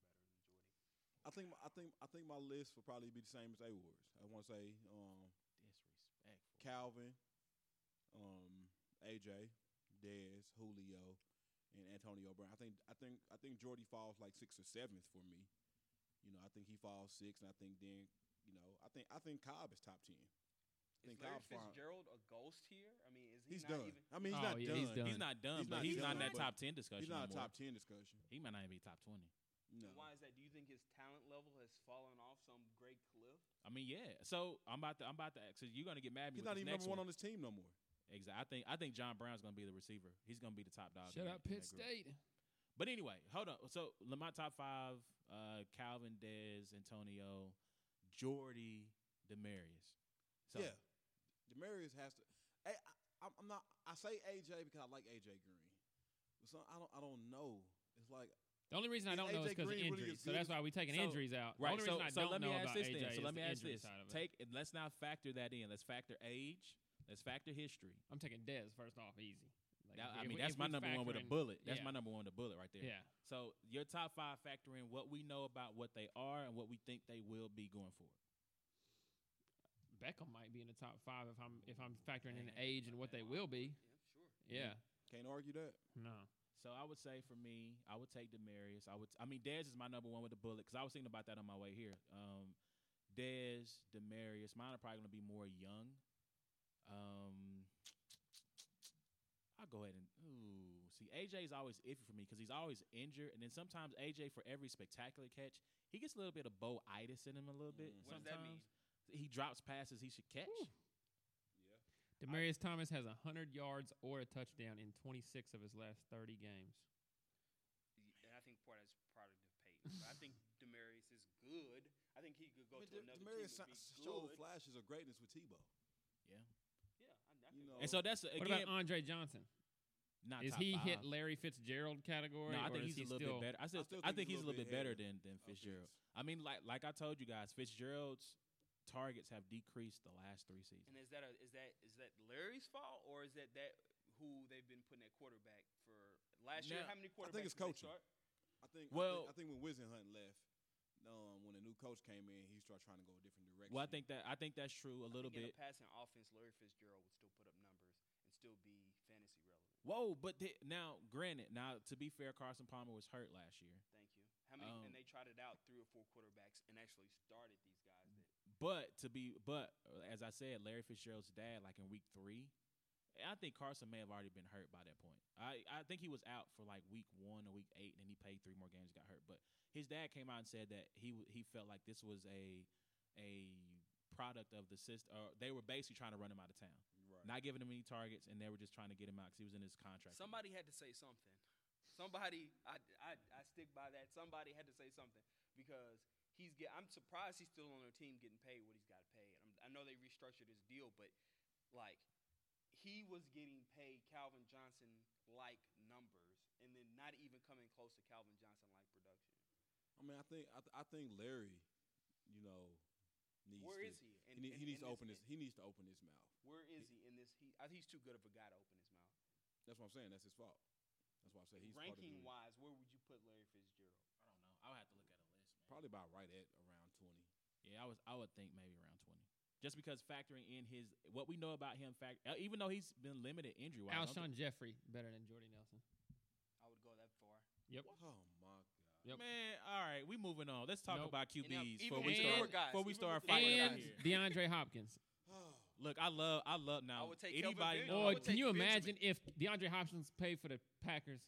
Jordy. I think I think I think my list will probably be the same as A Ward's. I want to say um, Disrespectful. Calvin, um, AJ, Dez, Julio, and Antonio Brown. I think I think I think Jordy falls like sixth or seventh for me. You know, I think he falls sixth, and I think then you know I think I think Cobb is top ten. I Is think Larry Cobb's fine. Fitzgerald a ghost here? I mean, is he He's not done. even? I mean, he's Oh, not yeah, done. he's done. He's not done, He's but not he's not in that top ten discussion. He's not no a top ten discussion. He might not even be top twenty. No. Why is that? Do you think his talent level has fallen off some great cliff? I mean, yeah. So I'm about to. I'm about to. So you're gonna get mad at me. He's with not this even next number one one. on his team no more. Exactly. I think. I think John Brown's gonna be the receiver. He's gonna be the top dog. Shut up, that- in Pitt. State. But anyway, hold on. So le- my top five: uh, Calvin, Dez, Antonio, Jordy, Demaryius. So, yeah, Demaryius has to. I, I'm- I'm not. I say AJ because I like AJ Green. But some, I don't. I don't know. It's like The only reason I don't know is because of Green really injuries. so that's why we're taking So- injuries out. Right. The only So, reason I so don't let me know ask about this AJ then. So is let me ask this. it. Take. and Let's not factor that in. Let's factor age. Let's factor history. I'm taking Dez first off, easy. Like, That- if- I mean, we- that's if my number one with a bullet. That's yeah. my number one with a bullet right there. Yeah. So your top five factor in what we know about what they are and what we think they will be going forward. Beckham might be in the top five if I'm if I'm factoring in age and what they will be. Yeah, sure. Yeah. can't argue that. No. So I would say for me, I would take Demaryius. I would. I mean, Dez is my number one with the bullet because I was thinking about that on my way here. Um, Dez, Demaryius, mine are probably going to be more young. Um, I'll go ahead and ooh. See, AJ is always iffy for me because he's always injured, and then sometimes AJ for every spectacular catch, he gets a little bit of Bo itis in him a little bit. Mm. What does that mean? Sometimes he drops passes he should catch. Whew. Demaryius Thomas has 100 yards or a touchdown in 26 of his last 30 games. And I think part of that's product of Peyton. But I think Demaryius is good. I think he could go I mean, to De- another Demaryius team and s- be showed flashes of greatness with Tebow. Yeah. Yeah, I, I You know, And so that's What about Andre Johnson? not Is he five. hit Larry Fitzgerald category? No, I think is he's a little bit better. I, still, still I think think he's he's a a little little bit bit better ahead than than Fitzgerald. Fitz. I mean, like like I told you guys, Fitzgerald's targets have decreased the last three seasons. And is that a, is that is that Larry's fault or is that that who they've been putting at quarterback for last year? How many quarterbacks? I think it's coaching. I think. Well- I think, I think when Whisenhunt left, um, when a new coach came in, he started trying to go a different direction. Well, I think that I think that's true a I little think bit. In a passing offense, Larry Fitzgerald would still put up numbers and still be fantasy relevant. Whoa, but they, now, granted, now to be fair, Carson Palmer was hurt last year. Thank you. How many? Um, and they tried it out three or four quarterbacks and actually started these guys. That But to be, but uh, as I said, Larry Fitzgerald's dad, like in week three, I think Carson may have already been hurt by that point. I, I think he was out for like week one or week eight, and he played three more games, got hurt. But his dad came out and said that he he felt like this was a a product of the system. Or they were basically trying to run him out of town, right. not giving him any targets, and they were just trying to get him out because he was in his contract. somebody had to say something. Somebody, I, I, I stick by that. Somebody had to say something because he's get. I'm surprised he's still on their team getting paid what he's got to pay. I'm, I know they restructured his deal, but like he was getting paid Calvin Johnson like numbers, and then not even coming close to Calvin Johnson like production. I mean, I think I, th- I think Larry, you know, needs. Where to, is he? He, need, he needs to open his. He needs to open his mouth. Where is he in this? He, I he's too good of a guy to open his mouth. That's what I'm saying. That's his fault. That's why I say he's part of the- Ranking wise, where would you put Larry Fitzgerald? I don't know. I would have to look at a list, man. Probably about right at around twenty. Yeah, I was. I would think maybe around twenty. Just because factoring in his what we know about him, fact uh, even though he's been limited injury wise, Alshon Jeffery better than Jordy Nelson. I would go that far. Yep. Oh my god. Yep. Man, all right, we moving on. Let's talk Nope. about And now, QBs even before we start. guys, before we even start with the fighting newer here. DeAndre Hopkins. Oh, Look, I love, I love now. would take anybody. Benjamin. Or can take you Benjamin. imagine if DeAndre Hopkins paid for the Packers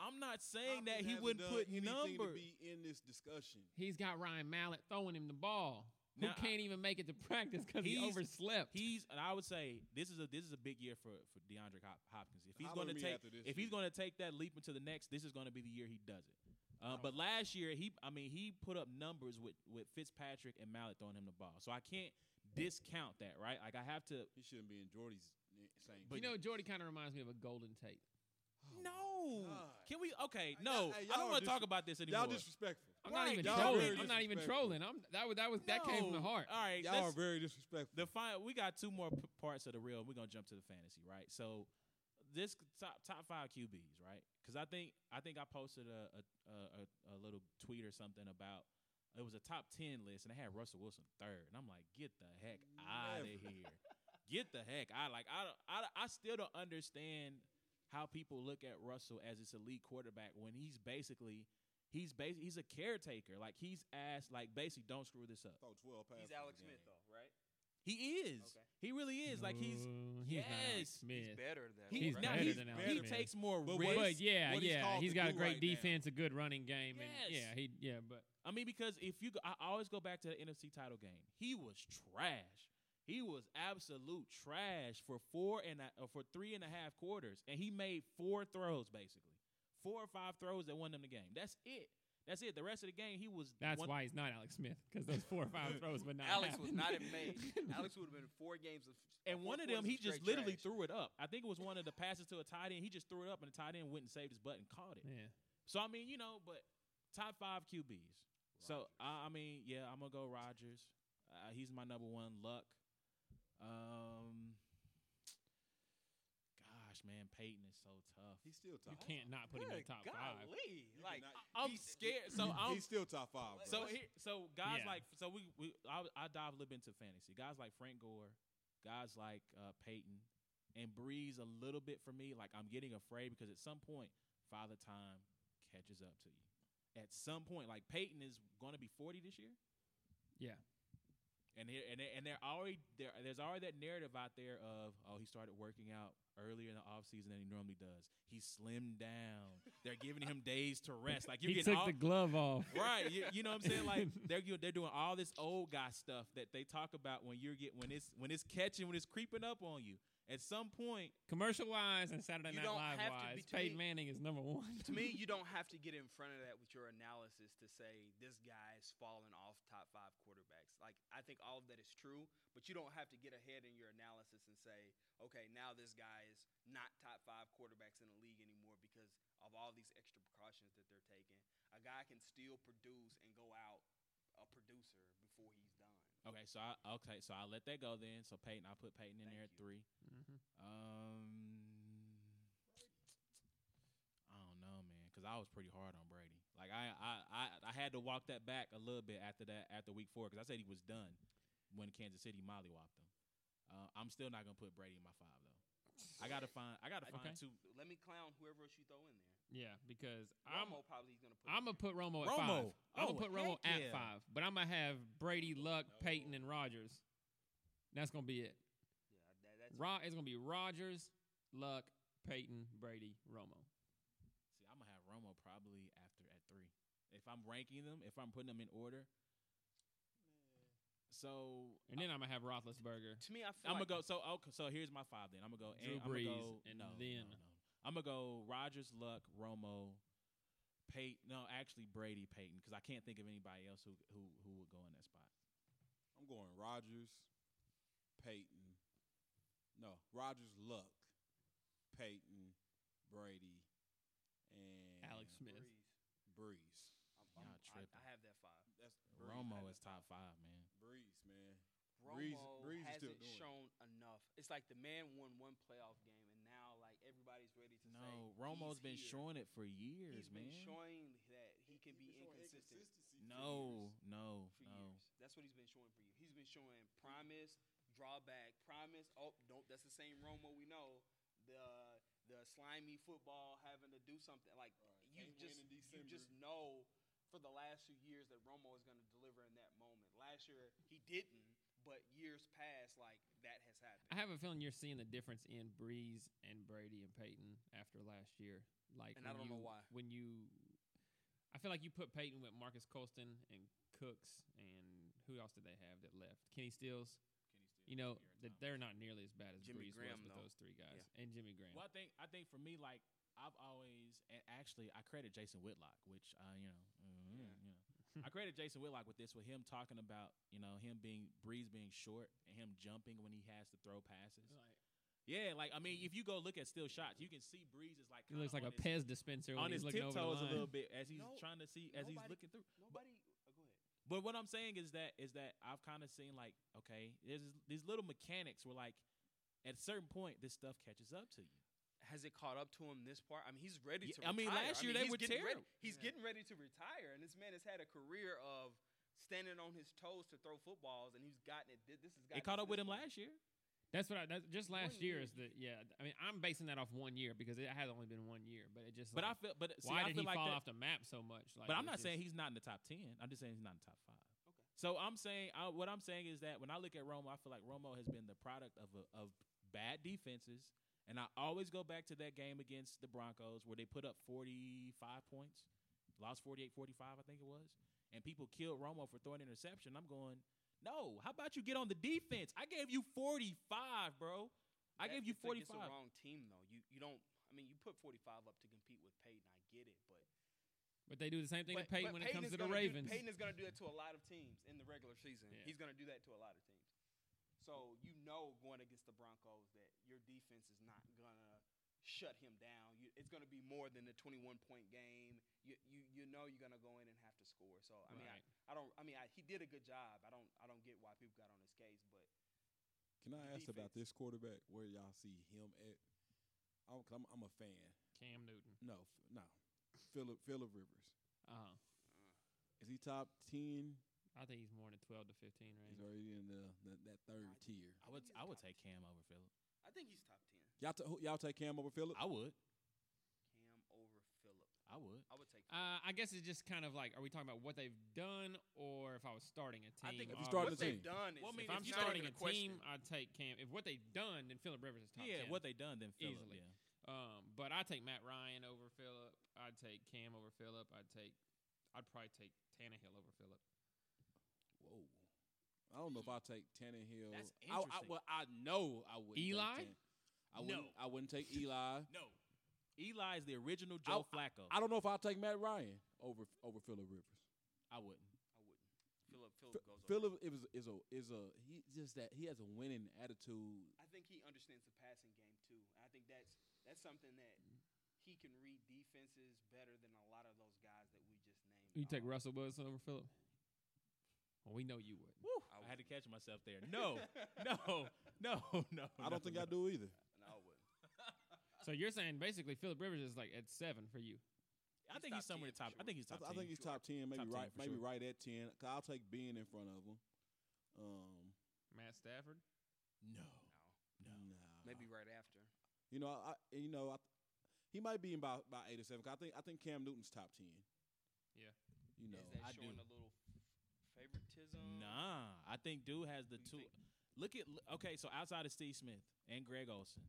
I'm not saying Hopkins that he wouldn't put anything numbers. to be in this discussion. He's got Ryan Mallett throwing him the ball. Who Now, I- can't even make it to practice because he overslept. He's and I would say this is a this is a big year for for DeAndre Hopkins. If he's going to take after this if he's going to take that leap into the next, this is going to be the year he does it. Uh, don't- but last year he I mean he put up numbers with with Fitzpatrick and Mallett throwing him the ball. So I can't discount that, right? Like I have to He shouldn't be in Jordy's eh, same. you know, Jordy kind of reminds me of a Golden Tate. Oh no. God. Can we okay, no. y'all- hey, I don't want to talk about this anymore. y'all disrespectful. I'm Right, not even y'all trolling. I'm not even trolling. I'm that was that was that came from the heart. All right, Y'all are very disrespectful. the fine. We got two more p- parts of the real. We're gonna jump to the fantasy, right? So this top top five QBs, right? Because I think I think I posted a a, a a a little tweet or something about it was a top ten list and they had Russell Wilson third, and I'm like, get the heck out of here, get the heck out. Like I don't, I I still don't understand how people look at Russell as this elite quarterback when he's basically. He's bas- he's a caretaker. Like he's asked, like basically, don't screw this up. Throw 12 passes He's Alex. Smith though, right? He is. Okay. He really is. Like he's No, he's not yes. Smith. He's better than He's, He's right? now better he's, than he Alex Smith. takes more But risks. But yeah, what he's yeah, called he's to got a great right now. defense, a good running game, and yeah, he yeah, but I mean, because if you, go, I always go back to the NFC title game. He was trash. He was absolute trash for four and a, uh, for three and a half quarters, and he made four throws basically, four or five throws that won them the game. That's it. That's it. The rest of the game, he was. that's one, why he's not Alex Smith because those four or five throws would not. Alex happen. would not have made. Alex would have been four games of. And one of them, he just literally trash. threw it up. I think it was one of the passes to a tight end. He just threw it up, and the tight end went and saved his butt and caught it. Yeah, So I mean, you know, but top five QBs. So I, I mean, yeah, I'm gonna go Rodgers. Uh, he's my number one. Luck. Um, gosh, man, Peyton is so tough. He's still tough. you can't not put him in Good the top five. golly. Like cannot- I'm he's- scared. So I'm He's still top five. Bro. so here, so guys Yeah. like so we we I, I dive a little bit into fantasy. Guys like Frank Gore, guys like uh, Peyton, and Brees a little bit for me. Like I'm getting afraid because at some point, Father Time catches up to you. At some point, like Peyton is going to be 40 this year. Yeah, And here, and they- and they're already there. There's already that narrative out there of oh he started working out earlier in the offseason than he normally does. He slimmed down. They're giving him days to rest. Like you're he took all, the glove off. right. You, you know what I'm saying? Like they're you- they're doing all this old guy stuff that they talk about when you're get when it's when it's catching when it's creeping up on you. At some point, Commercial wise and Saturday Night Live wise, be- Peyton me- Manning is number one. to me, you don't have to get in front of that with your analysis to say this guy is falling off top five quarterbacks. Like I think all of that is true, but you don't have to get ahead in your analysis and say, okay, now this guy is not top five quarterbacks in the league anymore because of all these extra precautions that they're taking. A guy can still produce and go out a producer before he's done. okay. So I okay. So I let that go then. So Peyton, I put Peyton in Thank there at you. three. Um, I don't know, man, because I was pretty hard on Brady. Like I, I, I, I had to walk that back a little bit after that, after week four, because I said he was done when Kansas City mollywopped him. Uh, I'm still not gonna put Brady in my five though. I gotta find, I gotta find Okay. two. Let me clown whoever else you throw in there. Yeah, because I'm Romo probably is gonna put. I'm gonna put Romo at Romo. five. I'm Oh, gonna put Romo at yeah. five, but I'm gonna have Brady, Luck, Peyton, and Rodgers. That's gonna be it. Yeah, that's Ro- it's gonna be Rodgers, Luck, Peyton, Brady, Romo. See, I'm gonna have Romo probably after at three. If I'm ranking them, if I'm putting them in order. So And then I'm gonna have Roethlisberger. to me. I feel I'm like gonna go. So okay, so here's my five. Then I'm gonna go. Drew I'm gonna Brees, go, and no, then- no, no. I'm gonna go Rodgers, Luck, Romo, Peyton. No, actually Brady, Peyton, because I can't think of anybody else who who who would go in that spot. I'm going Rodgers, Peyton. No, Rodgers, Luck, Peyton, Brady, and Alex Smith. Brees. Brees. I'm, I'm, Y'all I, tripping. I have that five. That's Brees. Romo is top five, man. Brees, man. Romo Brees- Brees hasn't doing it. shown enough. It's like the man won one playoff game, and now like everybody's ready to No, say Romo's he's been here. showing it for years, He's man. been showing that he can He's be inconsistent inconsistency for no, years. no, for no. years. That's what he's been showing for you. He's been showing promise, drawback, promise. Oh, don't. That's the same Romo we know. The the slimy football having to do something like Right. you Can't just in you just know for the last few years that Romo is going to deliver in that moment. Last year he didn't, but years past, like that has happened. I have a feeling you're seeing the difference in Brees and Brady and Peyton after last year. Like, And I don't know why. When you, I feel like you put Peyton with Marques Colston and Cooks, and who else did they have that left? Kenny Stills. You know that they're not nearly as bad as Jimmy Brees Graham, was with though. those three guys and Jimmy Graham. Well, I think I think for me, like I've always and actually I credit Jason Whitlock, which I you know, mm, Yeah. you know, I credit Jason Whitlock with this, with him talking about you know him being Brees being short and him jumping when he has to throw passes. Yeah, like I mean, if you go look at still shots, you can see Brees is like He looks like a his, Pez dispenser on when his he's looking over the tiptoes a little bit as he's No, trying to see as he's looking through. Nobody. But what I'm saying is that is that I've kind of seen like okay, there's these little mechanics where like at a certain point this stuff catches up to you. Has it caught up to him this part? I mean, he's ready Yeah, to. I mean, last year they he's were getting ready- terrible. He's Yeah. getting ready to retire, and this man has had a career of standing on his toes to throw footballs, and he's gotten it. This has got It caught up with him last year. That's what I. That's just last year year. is the yeah. I mean, I'm basing that off one year because it has only been one year, but it just. But I feel, but see, why I did feel he like fall that, off the map so much? Like, But I'm not just- saying he's not in the top ten. I'm just saying he's not in the top five. Okay. So I'm saying I, what I'm saying is that when I look at Romo, I feel like Romo has been the product of a, of bad defenses, and I always go back to that game against the Broncos where they put up 45 points, lost 48-45, I think it was, and people killed Romo for throwing an interception. I'm going, no. How about you get on the defense? I gave you 45, bro. I That- gave you it's like It's 45. the wrong team though. You you don't. I mean, you put 45 up to compete with Peyton. I get it, but But they do the same thing but, to Peyton when it comes to the gonna do- Ravens. Peyton is going to do that to a lot of teams in the regular season. Yeah. He's going to do that to a lot of teams. So you know, going against the Broncos, that your defense is not going to shut him down. You, it's going to be more than a 21 point game. You you you know you're going to go in and have to score. So I mean, I, I don't. I mean, I, he did a good job. I don't. I don't get why people got on his case, but Can I The ask about this quarterback? Where y'all see him at? I'm, 'cause I'm, I'm a fan. Cam Newton. No, no. Philip Philip Rivers. Uh, Is he top ten? I think he's more than 12 to 15 range. He's already in the, the that third I- tier. I would I would top take Cam over Philip. I think he's top 10. Y'all ta- who- y'all take Cam over Philip? I would. Cam over Philip. I would. I would take. Uh, I guess it's just kind of like, are we talking about what they've done, or if I was starting a team? I think If you or- started what the they've team. done is. Well, I mean, if I'm starting a question. team, I'd take Cam. If what they've done, then Philip Rivers is top yeah, 10. what they've done then Philip. Easily. Yeah. Um, but I take Matt Ryan over Philip. I'd take Cam over Philip. I'd take. I'd probably take Tannehill over Philip. Whoa. I don't know if I'll take Tannehill. That's I, I, interesting. well, I know I wouldn't. Eli? Take Tan- I wouldn't. No. I wouldn't take Eli. No. Eli is the original Joe Flacco. I don't know if I'll take Matt Ryan over over Philip Rivers. I wouldn't. I wouldn't. Philip. Philip F- goes. over. Philip is is a is a he just that he has a winning attitude. I think he understands the passing game too. I think that's that's something that he can read defenses better than a lot of those guys that we just named. You take. Um, Russell Wilson over Philip? Well, we know you would. I I, had to catch myself there. No, no, no, no. I don't think I do either. No, I wouldn't. So you're saying basically Philip Rivers is like at seven for you? I He's think he's top somewhere 10 top. for I think he's I, top. th- I 10. think he's top ten, maybe Top 10 right, for maybe sure. right at ten. i I'll take Ben in front of him. Um, Matt Stafford? no, No. no. nah. Maybe right after. You know, I you know, I, he might be in about about eight or seven. 'cause I think I think Cam Newton's top ten. Yeah. You know, Is that I showing do. a little favoritism? Nah, I think dude has the Who two. think? Look at okay, so outside of Steve Smith and Greg Olsen,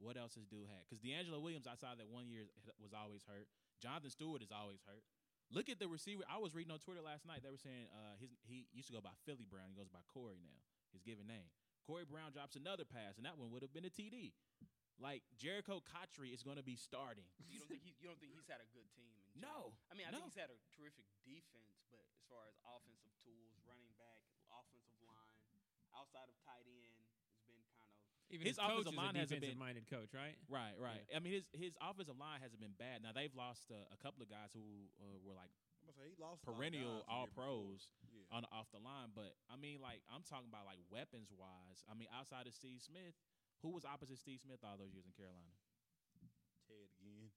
what else has dude had? Because DeAngelo Williams outside that one year was always hurt. Jonathan Stewart is always hurt. Look at the receiver. I was reading on Twitter last night. They were saying uh, his he used to go by Philly Brown. He goes by Corey now. His given name. Corey Brown drops another pass, and that one would have been a TD. Like Jerricho Cotchery is going to be starting. You don't think he, you don't think he's had a good team? No. I mean, I no. think he's had a terrific defense, but as far as offensive tools, running back, offensive line, outside of tight end, has been kind of Even His his, coach offensive is line a hasn't been- defensive-minded coach, right? Right, right. I mean, his his offensive line hasn't been bad. Now they've lost uh, a couple of guys who uh, were like I'm say he lost a lot of perennial all pros Yeah. on off the line. But I mean, like I'm talking about like weapons wise. I mean, outside of Steve Smith, who was opposite Steve Smith all those years in Carolina? Ted Ginn.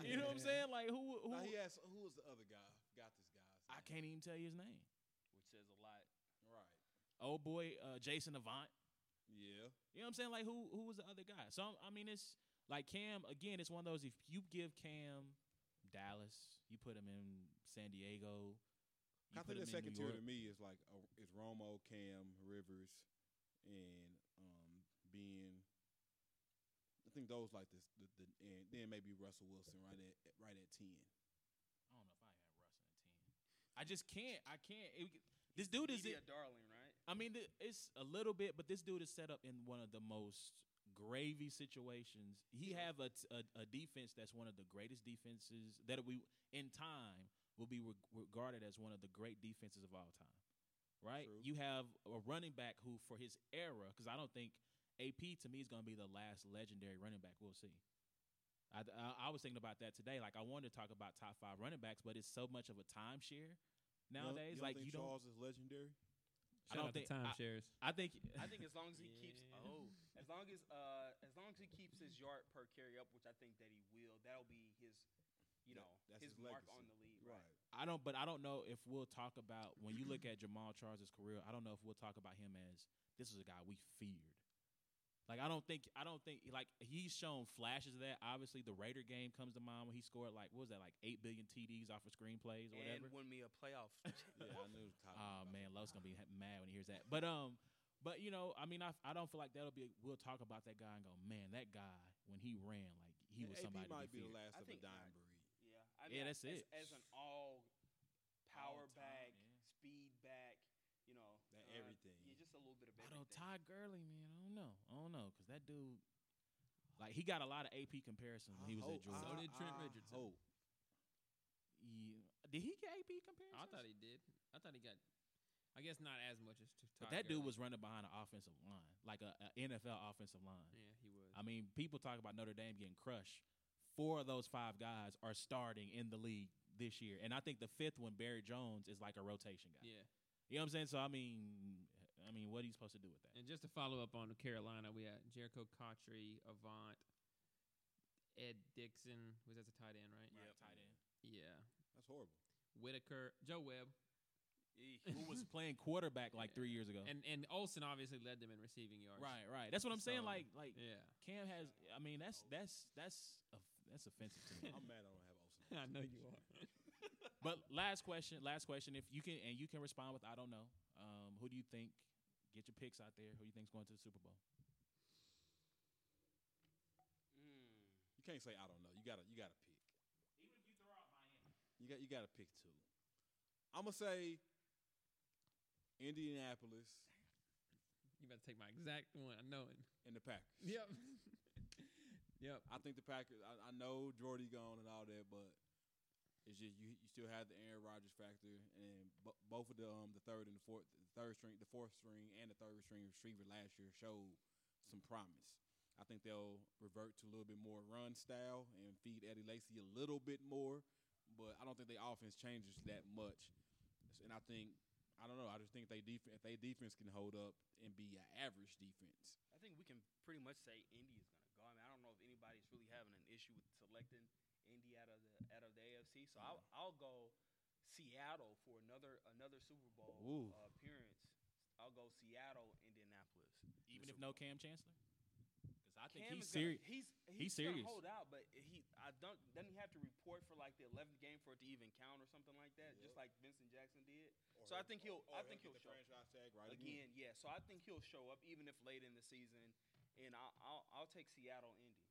no. You know what I'm saying? Like who? who Now he has who was the other guy? Got this guy's. I can't even tell you his name. which says a lot. Right. Oh boy, uh, Jason Avant. Yeah. You know what I'm saying? Like who? Who was the other guy? So I mean, it's like Cam again. It's one of those. If you give Cam Dallas, you put him in San Diego. You I put think the him in second tier to me is like uh, is Romo, Cam, Rivers, and um, being. I think those like this, the, the, and then maybe Russell Wilson right at right at ten. I don't know if I had Russell at ten. I just can't. I can't. It- this dude is. Media darling, right? I mean, it's a little bit, but this dude is set up in one of the most gravy situations. He have a, t- a, a defense that's one of the greatest defenses that we in time will be reg- regarded as one of the great defenses of all time. Right? True. You have a running back who, for his era, because I don't think AP to me is going to be the last legendary running back we'll see. I, I, I was thinking about that today. Like I wanted to talk about top five running backs, but it's so much of a timeshare don't- nowadays. you don't like you don't. Charles is legendary. I don't out think- I- timeshares. I think I think as long as he keeps oh, as long as uh as long as he keeps his yard per carry up, which I think that he will, that'll be his you That- know that's his, his mark on the league. Right. I don't, but I don't know if we'll talk about when you look at Jamaal Charles' career. I don't know if we'll talk about him as this is a guy we feared. Like I don't think I don't think like he's shown flashes of that. Obviously, the Raider game comes to mind when he scored like what was that like eight billion TDs off of screenplays or And whatever. won me a playoff. Yeah, I knew. Tyler Oh about man, that. Lowe's gonna be mad when he hears that. But um, but you know, I mean, I I don't feel like that'll be. We'll talk about that guy and go, man, that guy when he ran, like he was AP somebody. might to be be the feared. last I of a think dime not. breed. yeah, I Yeah, that's as, it. As an all power All-time, back, yeah. speed back, you know, That uh, everything. Yeah, just a little bit of I everything. don't Todd Gurley, man. I don't know. I don't know because that dude, like, he got a lot of AP comparisons when he was I at hope- Georgia. So did Trent I Richardson. hope. Yeah. Did he get AP comparisons? I thought he did. I thought he got. I guess not as much as. T- But that dude Gurley. was running behind an offensive line, like a, a NFL offensive line. Yeah, he was. I mean, people talk about Notre Dame getting crushed. Four of those five guys are starting in the league this year, and I think the fifth one, Barry Jones, is like a rotation guy. yeah. You know what I'm saying? So I mean, I mean, what are you supposed to do with that? And just to follow up on Carolina, we had Jerricho Cotchery, Avant, Ed Dickson. Was that the tight end, right? Right, tight end. Yeah. That's horrible. Whittaker, Joe Webb, Who was playing quarterback like three years ago? and and Olsen obviously led them in receiving yards. right, right. That's what I'm saying. Like, like Yeah. Cam has. I mean, that's that's that's that's offensive to me. I'm mad I don't have Olsen. I know you are. But last question, last question. If you can, and you can respond with, I don't know. Um, who do you think? Get your picks out there. Who you think's going to the Super Bowl? Mm. You can't say I don't know. You gotta you gotta pick. Even if you throw out Miami. You got you gotta pick two. I'm gonna say Indianapolis You better take my exact one. I know it. and the Packers. Yep. yep. I think the Packers. I, I know Jordy gone and all that, but it's just you. You still have the Aaron Rodgers factor, and bo- both of the um the third and the fourth, the third string, the fourth string, and the third string receiver last year showed some promise. I think they'll revert to a little bit more run style and feed Eddie Lacy a little bit more, but I don't think their offense changes that much. And I think I don't know. I just think they def- if they defense can hold up and be an average defense. I think we can pretty much say Indy is going to go. I mean, I don't know if anybody's really having an issue with selecting Indy out of the out of the AFC. So I'll I'll go Seattle for another another Super Bowl uh, appearance. I'll go Seattle, Indianapolis. Even if no Kam Chancellor, because I think Kam he's serious. He's He's he's, serious. Gonna hold out, but he I don't doesn't he have to report for like the 11th game for it to even count or something like that, just like Vincent Jackson did. So I think he'll I think he'll show franchise tag right again. Yeah, so I think he'll show up even if late in the season, and I'll I'll, I'll take Seattle Indy.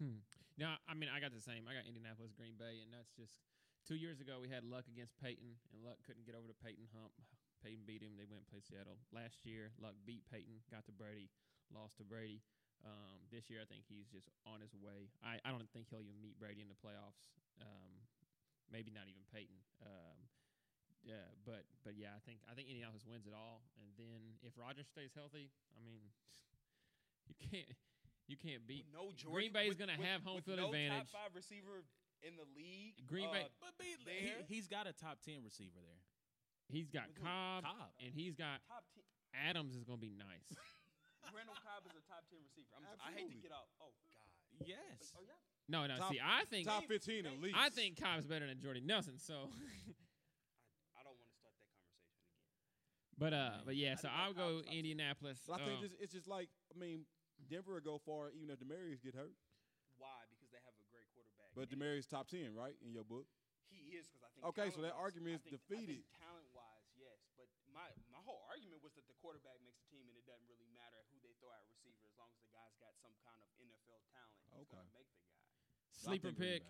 Hmm. Now, I mean, I got the same. I got Indianapolis, Green Bay, and that's just two years ago. We had Luck against Peyton, and Luck couldn't get over the Peyton hump. Peyton beat him. They went and played Seattle. Last year, Luck beat Peyton, got to Brady, lost to Brady. Um, this year, I think he's just on his way. I, I don't think he'll even meet Brady in the playoffs. Um, maybe not even Peyton. Um, yeah, but but yeah, I think I think Indianapolis wins it all. And then if Rodgers stays healthy, I mean, you can't you can't beat With no Green Jordy, Bay's with- gonna have home with field no advantage. Top five receiver in the league. Green Bay- uh, But be, there. he, has got a top ten receiver there. He's got Cobb, Cobb. and he's got top ten. Adams is gonna be nice. Randall Cobb is a top ten receiver. I'm, I hate to get out. Oh God. Yes. Oh yeah. No, no. Top- see, I think Top 15 at least. I think Cobb's better than Jordy Nelson. So, I don't want to start that conversation again. but uh, but yeah. I So I'll go. Indianapolis. But I think um, just, it's just like I mean, Denver will go far even if Demaryius get hurt. Why? Because they have a great quarterback. But And Demaryius top ten, right in your book. he is because I think. Okay, so that talent-wise- argument I is think- I defeated. think talent my my whole argument was that the quarterback makes the team, and it doesn't really matter who they throw at receiver as long as the guy's got some kind of NFL talent. He's Okay. gonna make the guy. Sleeper I think Green pick,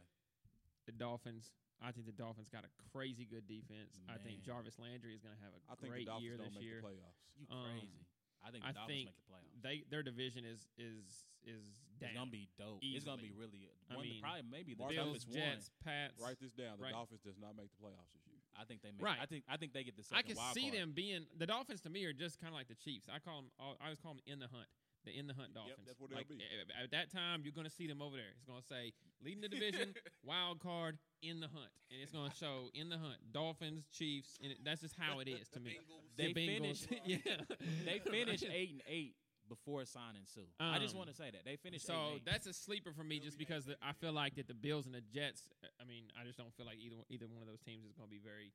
the Dolphins. I think the Dolphins got a crazy good defense. I think Jarvis Landry is going to have a I think the great Dolphins year don't this make year. the playoffs. You Um, crazy. I think the I Dolphins think make the playoffs. They their division is is is down. It's gonna be dope. It's gonna be Easily. really I one, mean, probably maybe the Mark Bills, toughest Jets, one. Pats. Write this down. The Right. Dolphins does not make the playoffs this year. I think they make. Right. I think I think they get the second. I can wild see card. them being the Dolphins. To me, are just kind of like the Chiefs. I call them. I always call them in the hunt. The in the hunt Dolphins. that's what they'll like, be. At that time, you're going to see them over there. It's going to say leading the division, wild card, in the hunt, and it's going to show in the hunt Dolphins, Chiefs, and it, that's just how it is to me. Bengals. They The Bengals, finished- yeah. They finished eight and eight before signing Suh. I just Um, want to say that they finished. eight So and eight. that's a sleeper for me, just because the, I feel like that the Bills and the Jets. I mean, I just don't feel like either either one of those teams is going to be very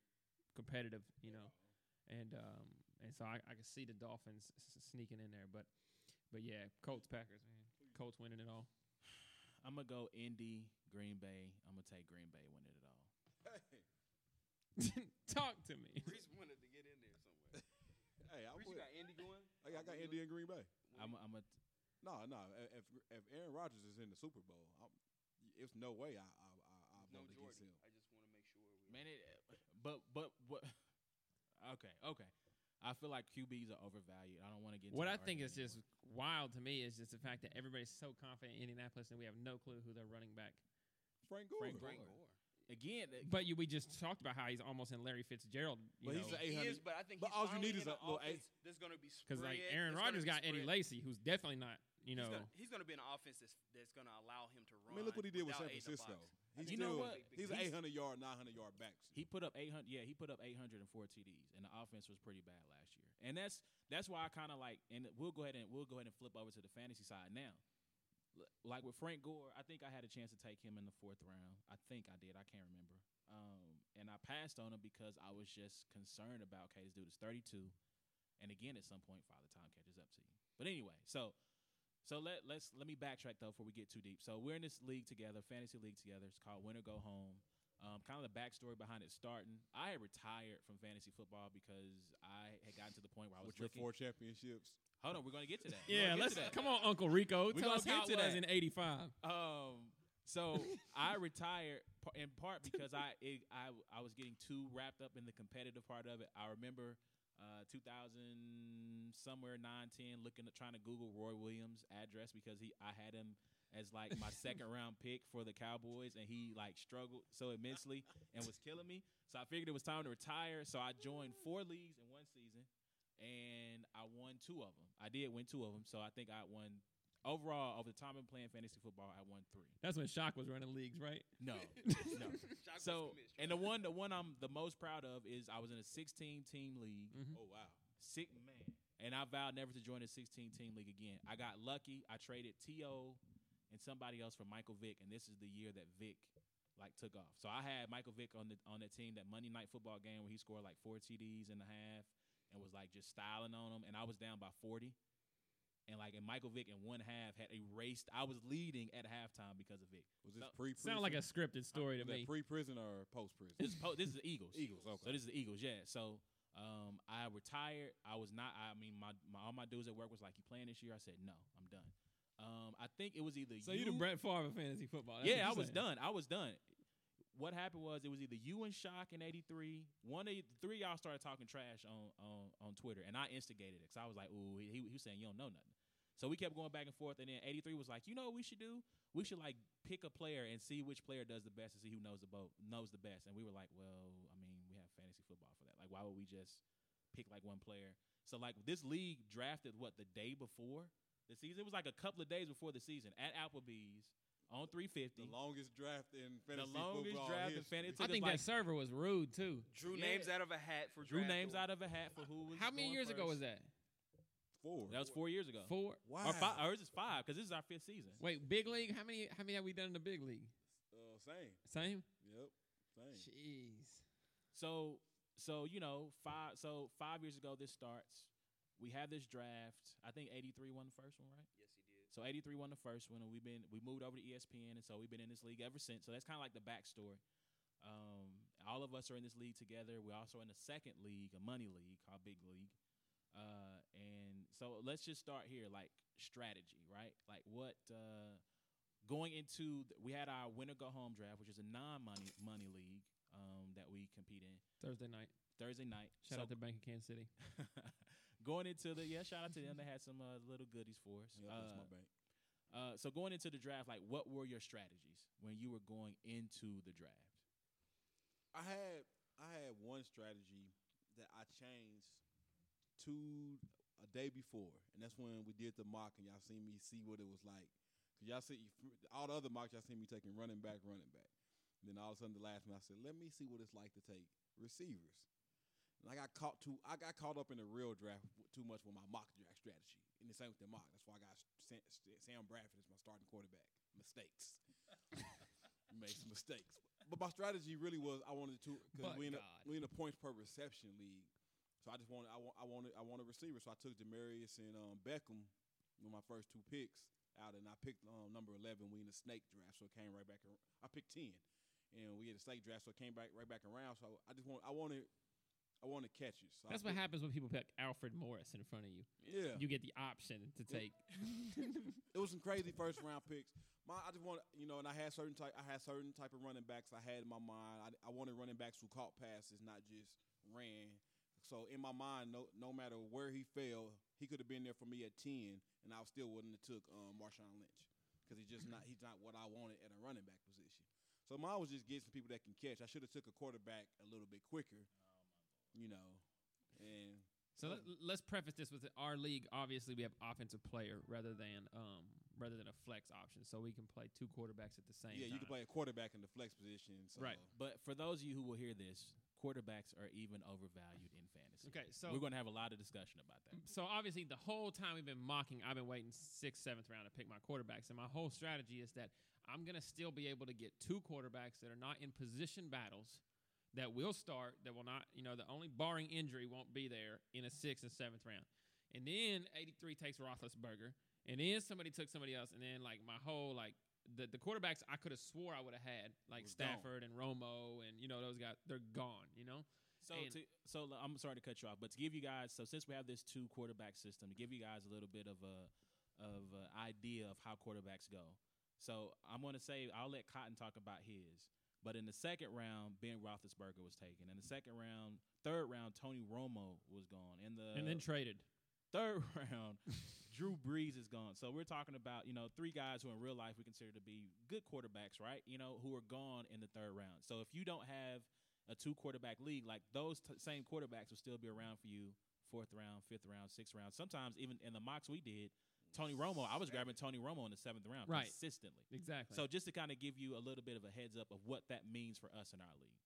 competitive, you know. And um and so I, I can see the Dolphins s- sneaking in there, but but yeah, Colts Packers, man, Colts winning it all. I'm gonna go Indy, Green Bay. I'm gonna take Green Bay winning it all. Talk to me. Reese wanted to get in there somewhere. Hey, I, Reese, would, you got Indy going? hey, I got Indy and Green Bay. I'm I'm a No, no. If if Aaron Rodgers is in the Super Bowl, I'm, it's no way I I I, I No vote against Jordan. him. I just want to make sure. We man. It, but but what? Okay, okay. I feel like QBs are overvalued. I don't want to get. into What I think is argument just wild to me is just the fact that everybody's so confident in Indianapolis and we have no clue who their running back. Frank Gore. Frank Frank Gore. Gore. again. uh, But you, we just talked about how he's almost in Larry Fitzgerald. You But know, he's He is, but I think but he's all you need is a an little offense There's going to be because like Aaron there's Rodgers be got Eddie spread. Lacy, who's definitely not. You know, he's going to be in an offense that's, that's going to allow him to I run. mean, look what he did with San eight in the Francisco. He's You know still, what? He's an He's- 800 yard, 900 yard back. He put up 800. Yeah, he put up 804 TDs, and the offense was pretty bad last year. And that's that's why I kind of like. And we'll go ahead and we'll go ahead and flip over to the fantasy side now. Like with Frank Gore, I think I had a chance to take him in the fourth round. I think I did. I can't remember. Um, and I passed on him because I was just concerned about okay, this dude is 32, and again, at some point, Father Time catches up to you. But anyway, so so let let's let me backtrack though before we get too deep. So we're in this league together, fantasy league together. It's called Winner Go Home. Um, kind of the backstory behind it starting. I had retired from fantasy football because I had gotten to the point where I was With your looking. four championships. Hold on, we're gonna get to that. We're yeah. Let's come on, Uncle Rico. We Tell us how get it to was that. in '85. Um, so I retired in part because I it, I I was getting too wrapped up in the competitive part of it. I remember uh 2000 somewhere 910 looking at trying to Google Roy Williams address because he I had him as like my second round pick for the Cowboys and he like struggled so immensely and was killing me. So I figured it was time to retire. So I joined four leagues in one season and I won two of them. I did win two of them. So I think I won overall over the time I'm playing fantasy football. I won three. That's when Shock was running leagues, right? No, no. Shock was So commissioner. and the one the one I'm the most proud of is I was in a 16 team league. Mhm. Oh, wow. Sick man. And I vowed never to join a 16 team league again. I got lucky. I traded To and somebody else for Michael Vick, and this is the year that Vick like took off. So I had Michael Vick on the on that team that Monday night football game where he scored like four TDs in the half and was like just styling on them, and I was down by 40. And like and Michael Vick in one half had erased. I was leading at halftime because of Vick. Was this So- pre Sound like a scripted story to me. pre prison or post prison? This is, po- this is the Eagles. Eagles, Okay. So this is the Eagles, yeah. So um, I retired. I was not. I mean, my, my all my dudes at work was like, "You playing this year?" I said, "No, I'm done." Um, I think it was either So you. you the Brett Favre of fantasy football? That's yeah, I what was saying. done. I was done. What happened was it was either you and Shock in '83. One of the three y'all started talking trash on on, on Twitter, and I instigated it because I was like, "Ooh, he, he was saying you don't know nothing." So we kept going back and forth, and then '83 was like, "You know what we should do? We should like pick a player and see which player does the best and see who knows the boat knows the best." And we were like, "Well, I mean, we have fantasy football for that. Like, why would we just pick like one player?" So like this league drafted what the day before the season. It was like a couple of days before the season at Applebee's on 350. The longest draft in The fantasy longest football draft in history. fantasy. I took us think like- that server was rude too. drew Yeah. names out of a hat for drew draft names order. out of a hat for who was. How many going years ago first. was that? Four. That was four years ago. Four. Wow. Or five. Or is it five? Because this is our fifth season. Wait, big league. How many? How many have we done in the big league? Uh, same. Same. Yep. Same. Jeez. So, so you know, five. So five years ago, this starts. We have this draft. I think '83 won the first one, right? Yes, he did. So '83 won the first one, and we've been we moved over to ESPN, and so we've been in this league ever since. So that's kind of like the backstory. Um, all of us are in this league together. We're also in a second league, a money league called Big League. Uh, and so let's just start here, like strategy, right? Like what uh, going into we had our winner go home draft, which is a non-money money league um, that we compete in Thursday night. Thursday night. Shout So out to Bank of Kansas City. going into the yeah, shout out to them. They had some uh, little goodies for us. Yeah, that's Uh, my bank. uh, so going into the draft, like what were your strategies when you were going into the draft? I had I had one strategy that I changed to a day before, and that's when we did the mock, and y'all seen me see what it was like. Cause y'all see all the other mocks, y'all seen me taking running back, running back. And then all of a sudden, the last one, I said, "Let me see what it's like to take receivers." And I got caught too. I got caught up in the real draft too much with my mock draft strategy, and the same with the mock. That's why I got Sam, Bradford as my starting quarterback. Mistakes. made some mistakes. But my strategy really was I wanted to because we in a, we in a points per reception league. So I just wanted I want I wanted I wanted a receiver. So I took Demaryius and um, Beckham, with my first two picks out, and I picked um, number eleven. We in the snake draft, so it came right back. I picked ten, and we had a snake draft, so it came back right back around. So I just want I wanted I wanted catches. So I That's what picked- happens when people pick Alfred Morris in front of you. Yeah, You get the option to take. it was some crazy first round picks. My, I just want you know, and I had certain type. I had certain type of running backs I had in my mind. I, I wanted running backs who caught passes, not just ran. So in my mind, no no matter where he fell, he could have been there for me at ten, and I still wouldn't have took um, Marshawn Lynch because he's just not he's not what I wanted at a running back position. So mine was just getting some people that can catch. I should have took a quarterback a little bit quicker, you know, and So let, let's preface this with our league. Obviously, we have offensive player rather than um rather than a flex option, so we can play two quarterbacks at the same time. yeah, time. you can play a quarterback in the flex position. So. Right. But for those of you who will hear this, quarterbacks are even overvalued in fantasy. Okay, so we're going to have a lot of discussion about that. so obviously the whole time we've been mocking, I've been waiting sixth, seventh round to pick my quarterbacks, and my whole strategy is that I'm gonna still be able to get two quarterbacks that are not in position battles that will start, that will not, you know, the only barring injury won't be there in a sixth and seventh round, and then 83 takes Roethlisberger, and then somebody took somebody else, and then like my whole like. The, the quarterbacks I could have swore I would have had like gone. Stafford and Romo and you know those guys they're gone you know So, And- to, so I'm sorry to cut you off, but to give you guys, so since we have this two quarterback system, to give you guys a little bit of a of a idea of how quarterbacks go. So I'm going to say I'll let Cotton talk about his, but in the second round, Ben Roethlisberger was taken. In the second round, third round, Tony Romo was gone. In the and then traded third round, Drew Brees is gone. So we're talking about, you know, three guys who in real life we consider to be good quarterbacks, right? You know, who are gone in the third round. So if you don't have a two quarterback league, like those t- same quarterbacks will still be around for you fourth round, fifth round, sixth round. Sometimes even in the mocks we did, Tony Romo, I was grabbing Tony Romo in the seventh round Right. consistently. exactly So just to kind of give you a little bit of a heads up of what that means for us in our league.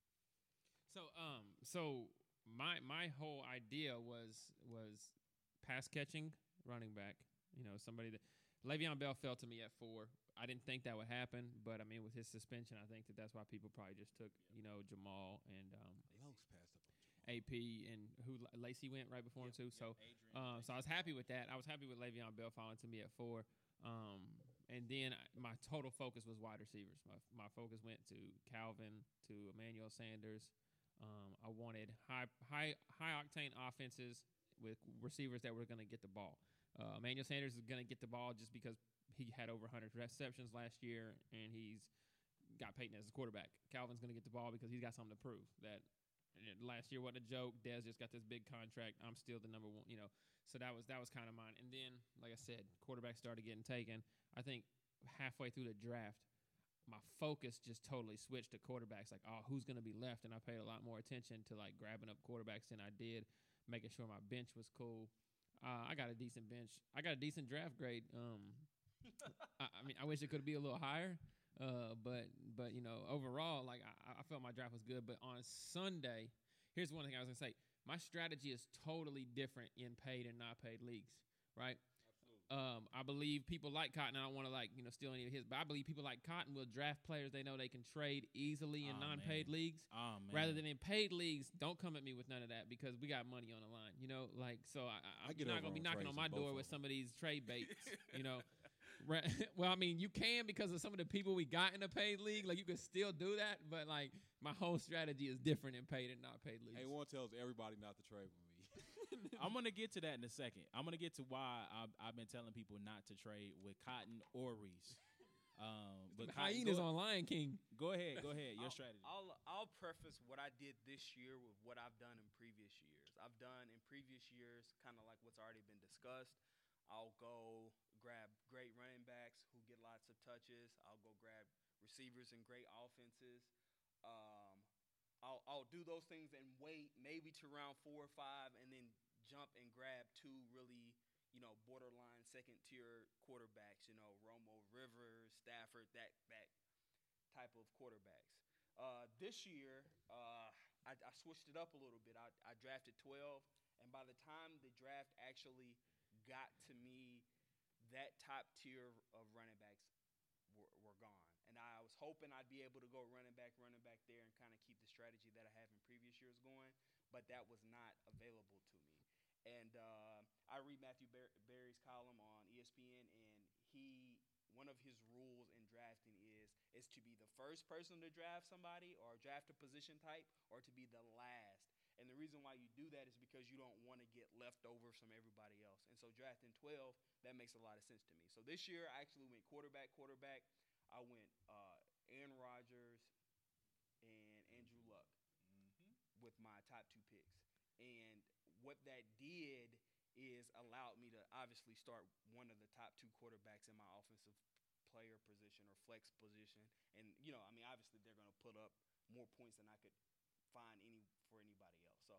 So um so my my whole idea was was pass catching running back. You know, somebody that Le'Veon Bell fell to me at four. I didn't think that would happen, but I mean, with his suspension, I think that that's why people probably just took you know Jamaal and um, Los passed up on Jamaal. AP and who Lacy went right before him too. So um, so I was happy with that. I was happy with Le'Veon Bell falling to me at four. Um, and then I- my total focus was wide receivers. My my focus went to Calvin, to Emmanuel Sanders. Um, I wanted high high high octane offenses with receivers that were going to get the ball. Uh, Emmanuel Sanders is going to get the ball just because he had over 100 receptions last year, and he's got Peyton as his quarterback. Calvin's going to get the ball because he's got something to prove. That last year wasn't a joke. Dez just got this big contract. I'm still the number one, you know. So that was that was kind of mine. And then, like I said, quarterbacks started getting taken. I think halfway through the draft, my focus just totally switched to quarterbacks. Like, oh, who's to be left? And I paid a lot more attention to like grabbing up quarterbacks than I did, making sure my bench was cool. Uh, I got a decent bench. I got a decent draft grade. Um, I, I mean, I wish it could be a little higher. Uh, but but you know, overall, like I, I felt my draft was good. But on Sunday, here's one thing I was gonna say: my strategy is totally different in paid and not paid leagues, right? Um, I believe people like Cotton. I don't want to like you know steal any of his, but I believe people like Cotton will draft players they know they can trade easily in Aw, non-paid man. leagues Oh rather than in paid leagues. Don't come at me with none of that because we got money on the line. You know, like so I, I'm not gonna be knocking on my door with some of these trade baits. you know, Ra- well, I mean, you can because of some of the people we got in the paid league. Like, you can still do that, but like, my whole strategy is different in paid and not paid leagues. A one tells everybody not to trade with me. I'm gonna get to that in a second. I'm gonna get to why I've, I've been telling people not to trade with Cotton or Reese. Um, but Cotton, Hyenas go, on Lion King. go ahead, go ahead. Your I'll- strategy. I'll I'll preface what I did this year with what I've done in previous years. I've done in previous years kind of like what's already been discussed. I'll go grab great running backs who get lots of touches. I'll go grab receivers and great offenses. Um, I'll I'll do those things and wait maybe to round four or five, and then jump and grab two really you know borderline second tier quarterbacks. You know Romo, Rivers, Stafford, that that type of quarterbacks. Uh, this year, uh, I, I switched it up a little bit. I, I drafted 12, and by the time the draft actually got to me, that top tier of running backs were, were gone. And I was hoping I'd be able to go running back, running back there, and kind of keep the strategy that I have in previous years going, but that was not available to me. And uh, I read Matthew Bar- Berry's column on ESPN, and he one of his rules in drafting is is to be the first person to draft somebody or draft a position type, or to be the last. And the reason why you do that is because you don't want to get leftovers from everybody else. And so drafting 12, that makes a lot of sense to me. So this year I actually went quarterback, quarterback. I went uh, Aaron Rodgers and Andrew Luck with my top two picks. And what that did is allowed me to obviously start one of the top two quarterbacks in my offensive player position or flex position. And you know, I mean, obviously they're going to put up more points than I could find any for anybody else. So,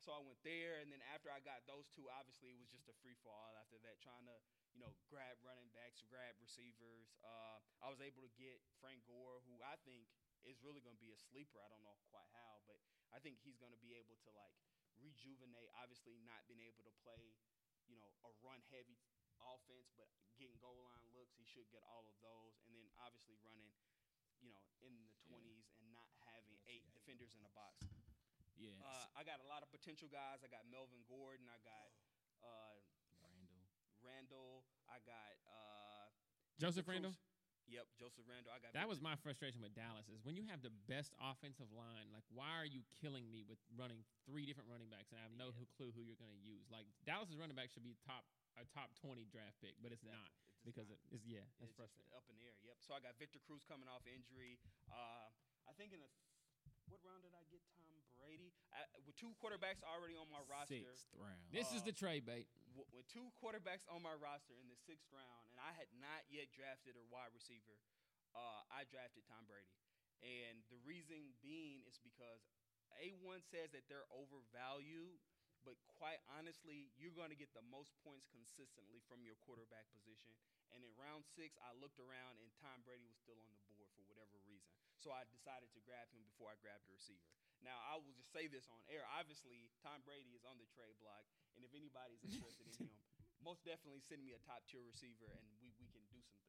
so I went there, and then after I got those two, obviously it was just a free fall. After that, trying to you know grab running backs, grab receivers. Uh, I was able to get Frank Gore, who I think is really going to be a sleeper. I don't know quite how, but I think he's going to be able to like rejuvenate. Obviously, not being able to play, you know, a run heavy offense, but getting goal line looks, he should get all of those. And then obviously running, you know, in the twenties and not having eight defenders in a box. Yeah, Uh, I got a lot of potential guys. I got Melvin Gordon. I got uh, Randle. Randle. I got uh, Joseph Randle. Yep, Joseph Randle. I got That Victor- was my frustration with Dallas is when you have the best offensive line, like why are you killing me with running three different running backs and I have no Yeah. clue who you're going to use? Like Dallas's running back should be top a top 20 draft pick, but it's Exactly. not It's because not. it is yeah, that's it's frustrating. up in the air. Yep. So I got Victor Cruz coming off injury. Uh, I think in the what round did I get Tom Brady? I, with two quarterbacks already on my roster. Sixth round. This is uh, the trade bait. w- with two quarterbacks on my roster in the sixth round, and I had not yet drafted a wide receiver, uh, I drafted Tom Brady. And the reason being is because A1 says that they're overvalued, but quite honestly, you're going to get the most points consistently from your quarterback position. And in round six, I looked around, and Tom Brady was still on the board for whatever reason. So I decided to grab him before I grabbed the receiver. Now, I will just say this on air. Obviously, Tom Brady is on the trade block, and if anybody's interested in him, most definitely send me a top tier receiver, and we, we can do some things.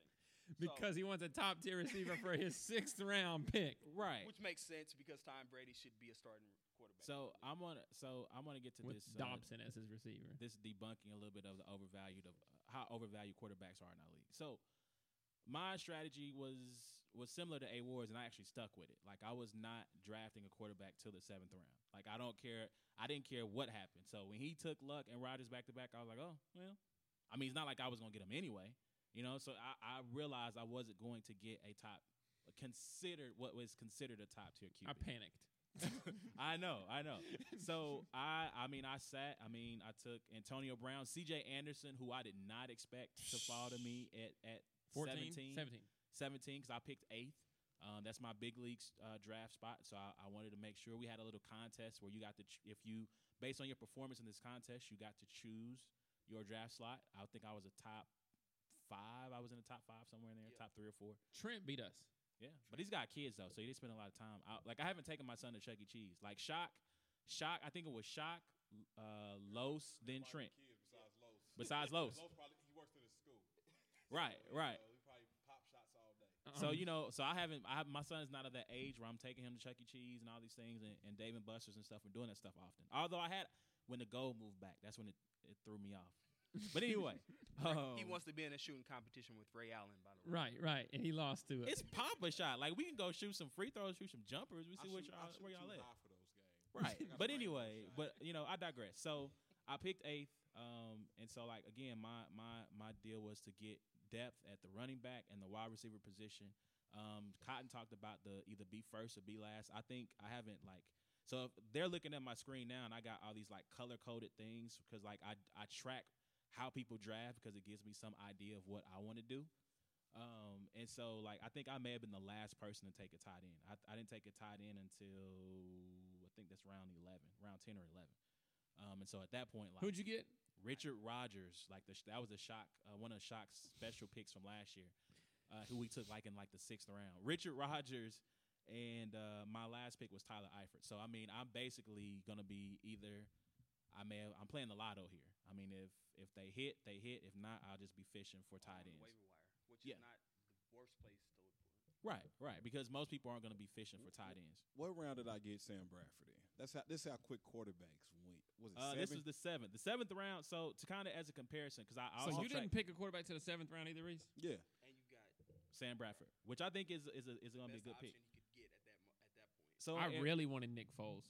So- Because he wants a top tier receiver for his sixth round pick. right. which makes sense because Tom Brady should be a starting quarterback. So I'm gonna so I'm gonna get to With this uh, Dobson as his receiver. this debunking a little bit of the overvalued of uh, how overvalued quarterbacks are in our league. So my strategy was was similar to A Ward's, and I actually stuck with it. Like I was not drafting a quarterback till the seventh round. Like I don't care. I didn't care what happened. So when he took Luck and Rodgers back to back, I was like, oh well. I mean, it's not like I was gonna get him anyway. You know, so I, I realized I wasn't going to get a top considered what was considered a top tier QB. I panicked. I know, I know. So I, I mean, I sat. I mean, I took Antonio Brown, C.J. Anderson, who I did not expect to fall to me at at 14, 17, 17. 17 because I picked eighth. Um, that's my big league uh, draft spot. So I, I wanted to make sure we had a little contest where you got to, ch- if you, based on your performance in this contest, you got to choose your draft slot. I think I was a top five. I was in the top five somewhere in there, Yeah. top three or four. Trent beat us. Yeah, but he's got kids though, so he didn't spend a lot of time out. Like I haven't taken my son to Chuck E. Cheese. Like Shock, Shock. I think it was Shock, uh, Los, then Trent. Kids besides Los. Besides Los. Los probably he works in his school. Right, So, right. uh, he probably pop shots all day. So Um, you know, so I haven't. I have my son's not of that age where I'm taking him to Chuck E. Cheese and all these things and, and Dave and Buster's and stuff and doing that stuff often. Although I had when the goal moved back, that's when it, it threw me off. But anyway, um, he wants to be in a shooting competition with Ray Allen, by the way. Right, right, and he lost to it. it's pop a shot. Like we can go shoot some free throws, shoot some jumpers. We I see what shoot- I y'all, shoot where y'all at. for those games. Right. But anyway, but you know, I digress. So I picked eighth. Um, and so like again, my my my deal was to get depth at the running back and the wide receiver position. Um, Cotton talked about the either be first or be last. I think I haven't like so if they're looking at my screen now and I got all these like color coded things because like I I track how people draft because it gives me some idea of what I want to do. Um, and so like I think I may have been the last person to take a tight end. I, I didn't take a tight end until I think that's round eleven, round ten or eleven. Um, and so at that point, like Who'd you get? Richard Rodgers, like the that was a shock, uh, one of the shock special picks from last year, uh, who we took like in like the sixth round. Richard Rodgers, and uh, my last pick was Tyler Eifert. So I mean, I'm basically gonna be either I may have, I'm playing the lotto here. I mean, if if they hit, they hit. If not, I'll just be fishing for tight ends. waiver wire, which Yeah. is not the worst place to look for. Right, right. Because most people aren't gonna be fishing for tight ends. What round did I get Sam Bradford in? That's how this is how quick quarterbacks went. Was it Uh, seven? this was the seventh, the seventh round. So to kind of as a comparison, because I So also you track didn't pick a quarterback to the seventh round either, Reese. yeah. And you got Sam Bradford, which I think is is a, is going to be a good pick. he could get at that at that point. So I and really wanted Nick Foles.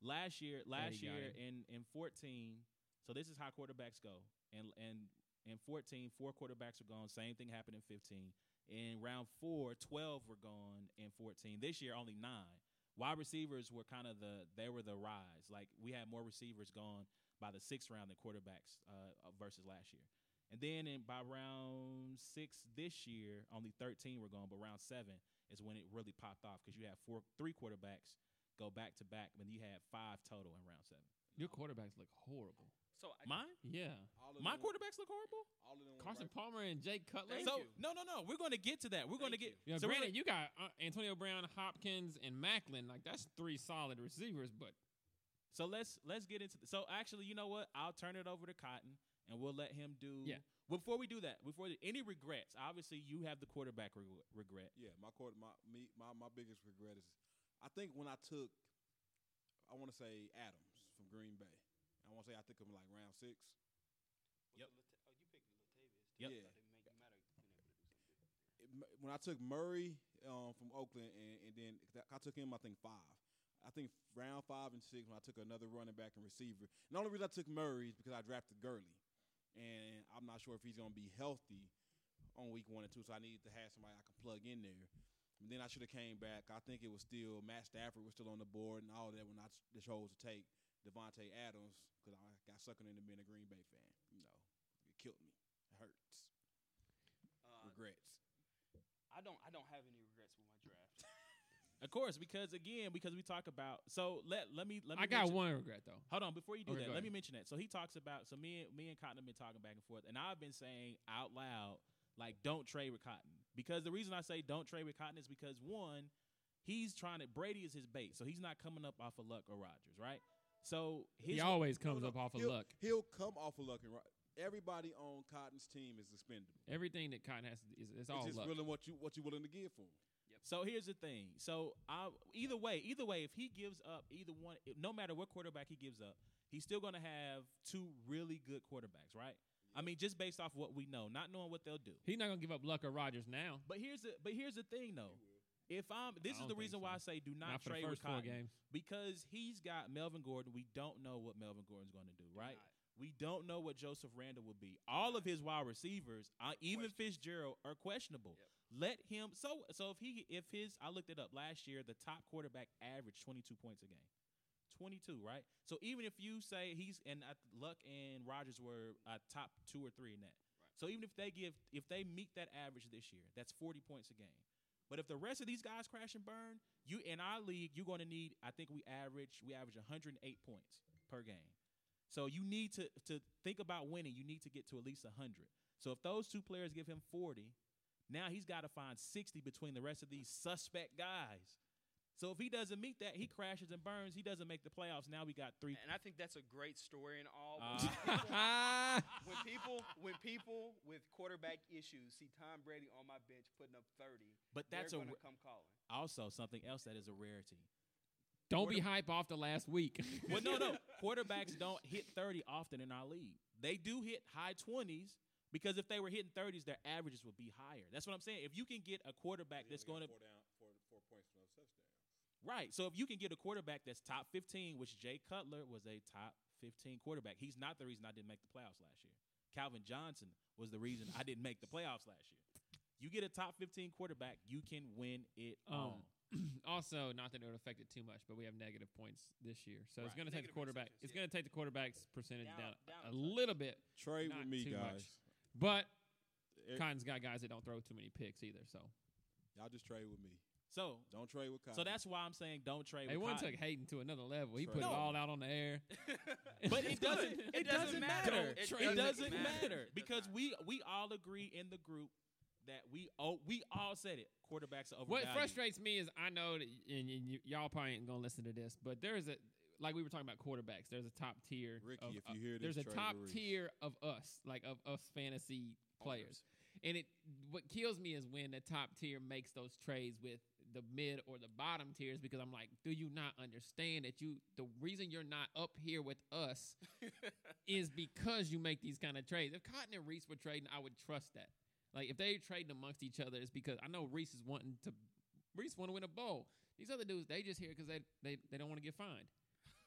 last year, last year in in fourteen. So this is how quarterbacks go, and and in 14, four quarterbacks were gone. Same thing happened in 15. In round four, 12 were gone in 14. This year, only nine. Wide receivers were kind of the they were the rise. Like we had more receivers gone by the sixth round than quarterbacks uh, versus last year. And then in by round six this year, only 13 were gone. But round seven is when it really popped off because you had four, three quarterbacks go back to back, and you had five total in round seven. Your quarterbacks look horrible. So I, Mine, Yeah, All of my them- quarterbacks look horrible. All of them Carson right- Palmer and Jake Cutler. Thank so you. no, no, no. We're going to get to that. We're going to Thank get. Yeah, so granted, gonna- you got uh, Antonio Brown, Hopkins, and Maclin. Like that's three solid receivers, but So let's let's get into. The, so actually, you know what? I'll turn it over to Cotton, and we'll let him do. Yeah. Before we do that, before the, any regrets, obviously you have the quarterback reg- regret. Yeah, my quarter, my me, my my biggest regret is, I think when I took, I want to say Adams from Green Bay. I want to say I took him like round six. Yep. Was it Lata- oh, you picked Latavius. Yep. Yeah. I thought they make, you might have been able to do something. It- When I took Murray um, from Oakland, and, and then I took him, I think five. I think round five and six when I took another running back and receiver. And the only reason I took Murray is because I drafted Gurley, and I'm not sure if he's going to be healthy on week one and two. So I needed to have somebody I could plug in there. And then I should have came back. I think it was still Matt Stafford was still on the board and all that when I ch- chose to take Davante Adams because I got suckered into being a Green Bay fan. You know, it killed me. It hurts. Uh, Regrets. I don't. I don't have any regrets with my draft. Of course, because again, because we talk about. So let let me let me. I got mention- one regret though. Hold on, before you do Okay, that, go let me mention that. So he talks about. So me and me and Cotton have been talking back and forth, and I've been saying out loud, like, don't trade with Cotton because the reason I say don't trade with Cotton is because one, he's trying to Brady is his bait, so he's not coming up off of Luck or Rodgers, right? So his He always comes No, no, up off of luck. He'll come off of luck and right. Everybody on Cotton's team is expendable. Everything that Cotton has to, is it's It's all just luck. really what you what you willing to give for him. So here's the thing. So I, either way, either way, if he gives up either one, if- no matter what quarterback he gives up, he's still going to have two really good quarterbacks, right? I mean, just based off what we know, not knowing what they'll do. He's not gonna give up Luck or Rodgers now. But here's the but here's the thing though. If I'm this is the reason so. why I say do not, Not for the trade first with four Cotton games. because he's got Melvin Gordon. We don't know what Melvin Gordon's going to do, right? not. We don't know what Joseph Randle will be. All of his wide receivers, uh, even Fitzgerald, are questionable. Yep. Let him. So so if he if his I looked it up last year, the top quarterback averaged 22 points a game. 22, right? So even if you say he's and uh, Luck and Rodgers were uh, top two or three in that. Right. So even if they give if they meet that average this year, that's 40 points a game. But if the rest of these guys crash and burn, you in our league, you're going to need. I think we average we average 108 points per game. So you need to to think about winning. You need to get to at least 100. So if those two players give him 40, now he's got to find 60 between the rest of these suspect guys. So if he doesn't meet that, he crashes and burns. He doesn't make the playoffs. Now we got three. And I think that's a great story and all. but Uh, when people when people with quarterback issues see Tom Brady on my bench putting up 30, But that's they're a gonna ra- come calling. also something else that is a rarity. Don't be hype off the last week. Well, no, no. Quarterbacks don't hit 30 often in our league. they do hit high twenties because if they were hitting thirties, their averages would be higher. That's what I'm saying. If you can get a quarterback that's going to four down, four, four points from those touchdowns. Right, so if you can get a quarterback that's top fifteen, which Jay Cutler was a top fifteen quarterback, he's not the reason I didn't make the playoffs last year. Calvin Johnson was the reason I didn't make the playoffs last year. You get a top fifteen quarterback, you can win it Um, all. also, not that it would affect it too much, but we have negative points this year, so it's going to take the quarterback. It's yeah. going to take the quarterback's percentage Down- down, down a a touch. little bit, Trade with me, too guys. much. but Eh, Cotton's got guys that don't throw too many picks either. So Y'all just trade with me. So Don't trade with Kyle. so that's why I'm saying don't trade with Kyle. they with one Cotton. took Hayden to another level. He Trade. put No. it all out on the air. But it doesn't. It, It doesn't doesn't matter. matter. It, It doesn't, doesn't matter, matter. It does because we we all agree in the group that we oh we all said it. Quarterbacks are overrated. What frustrates me is I know that, and y- y- y'all probably ain't gonna listen to this, but there is a like we were talking about quarterbacks. There's a top tier. Ricky, of, if uh, you hear this, there's a top Reese. tier of us, like of us fantasy players. And it what kills me is when the top tier makes those trades with the mid or the bottom tiers because I'm like, do you not understand that you the reason you're not up here with us is because you make these kind of trades. If Cotton and Reese were trading, I would trust that. Like if they're trading amongst each other, it's because I know Reese is wanting to Reese want to win a bowl. These other dudes, they just here because they, they they don't want to get fined.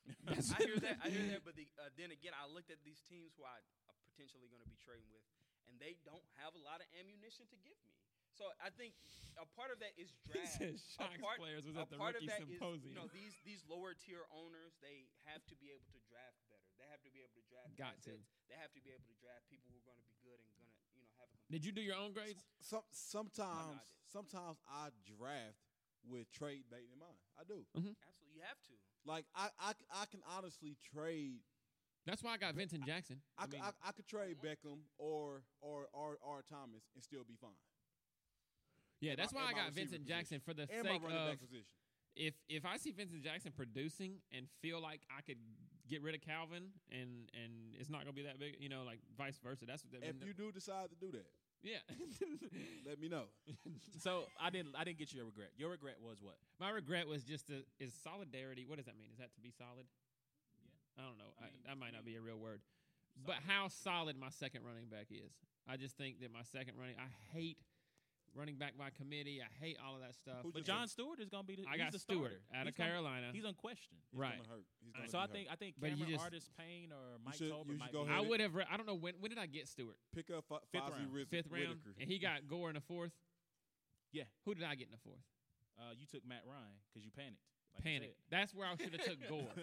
I hear that. I hear that. But the, uh, then again, I looked at these teams who I are potentially going to be trading with, and they don't have a lot of ammunition to give me. So I think a part of that is He draft. said A Sharks part- players was a at the part of rookie that is, symposium. you know, these these lower tier owners, they have to be able to draft better. They have to be able to draft. Got to. They have to be able to draft people who are going to be good and going to, you know, have a. Did you do your own grades? Some sometimes did. sometimes I draft with trade bait in mind. I do. Mm-hmm. Absolutely, you have to. Like I, I, I can honestly trade. That's why I got Vincent Jackson. I, I c- mean, I, I could trade Beckham or or or or Thomas and still be fine. Yeah, that's my- why I got receiver Vincent Jackson for the And my sake running of back position. if if I see Vincent Jackson producing and feel like I could get rid of Calvin and and it's not gonna be that big, you know, like vice versa. That's what that, If you do decide to do that, yeah. let me know. So I didn't I didn't get your regret. Your regret was what? My regret was just the, is solidarity. What does that mean? Is that to be solid? Yeah. I don't know. I I that might not be a real word. But how solid my second running back is. I just think that my second running. I hate running back by committee. I hate all of that stuff. Who'd But you John Stewart is gonna be the I he's got the Stewart starter. out of He's gonna- Carolina. He's unquestioned. He's Right. gonna hurt. He's gonna So be I hurt. think I think But you Cameron just- Artis-Payne or Mike should- Tolbert might go be- I would have. Re- I don't know when. When did I get Stewart? pick up F- Fifth Fozzy round. Riz- Fifth round, Whittaker. and he got Gore in the fourth. Yeah. Who did I get in the fourth? Uh, you took Matt Ryan because you panicked. like you Panic. That's where I should have took Gore.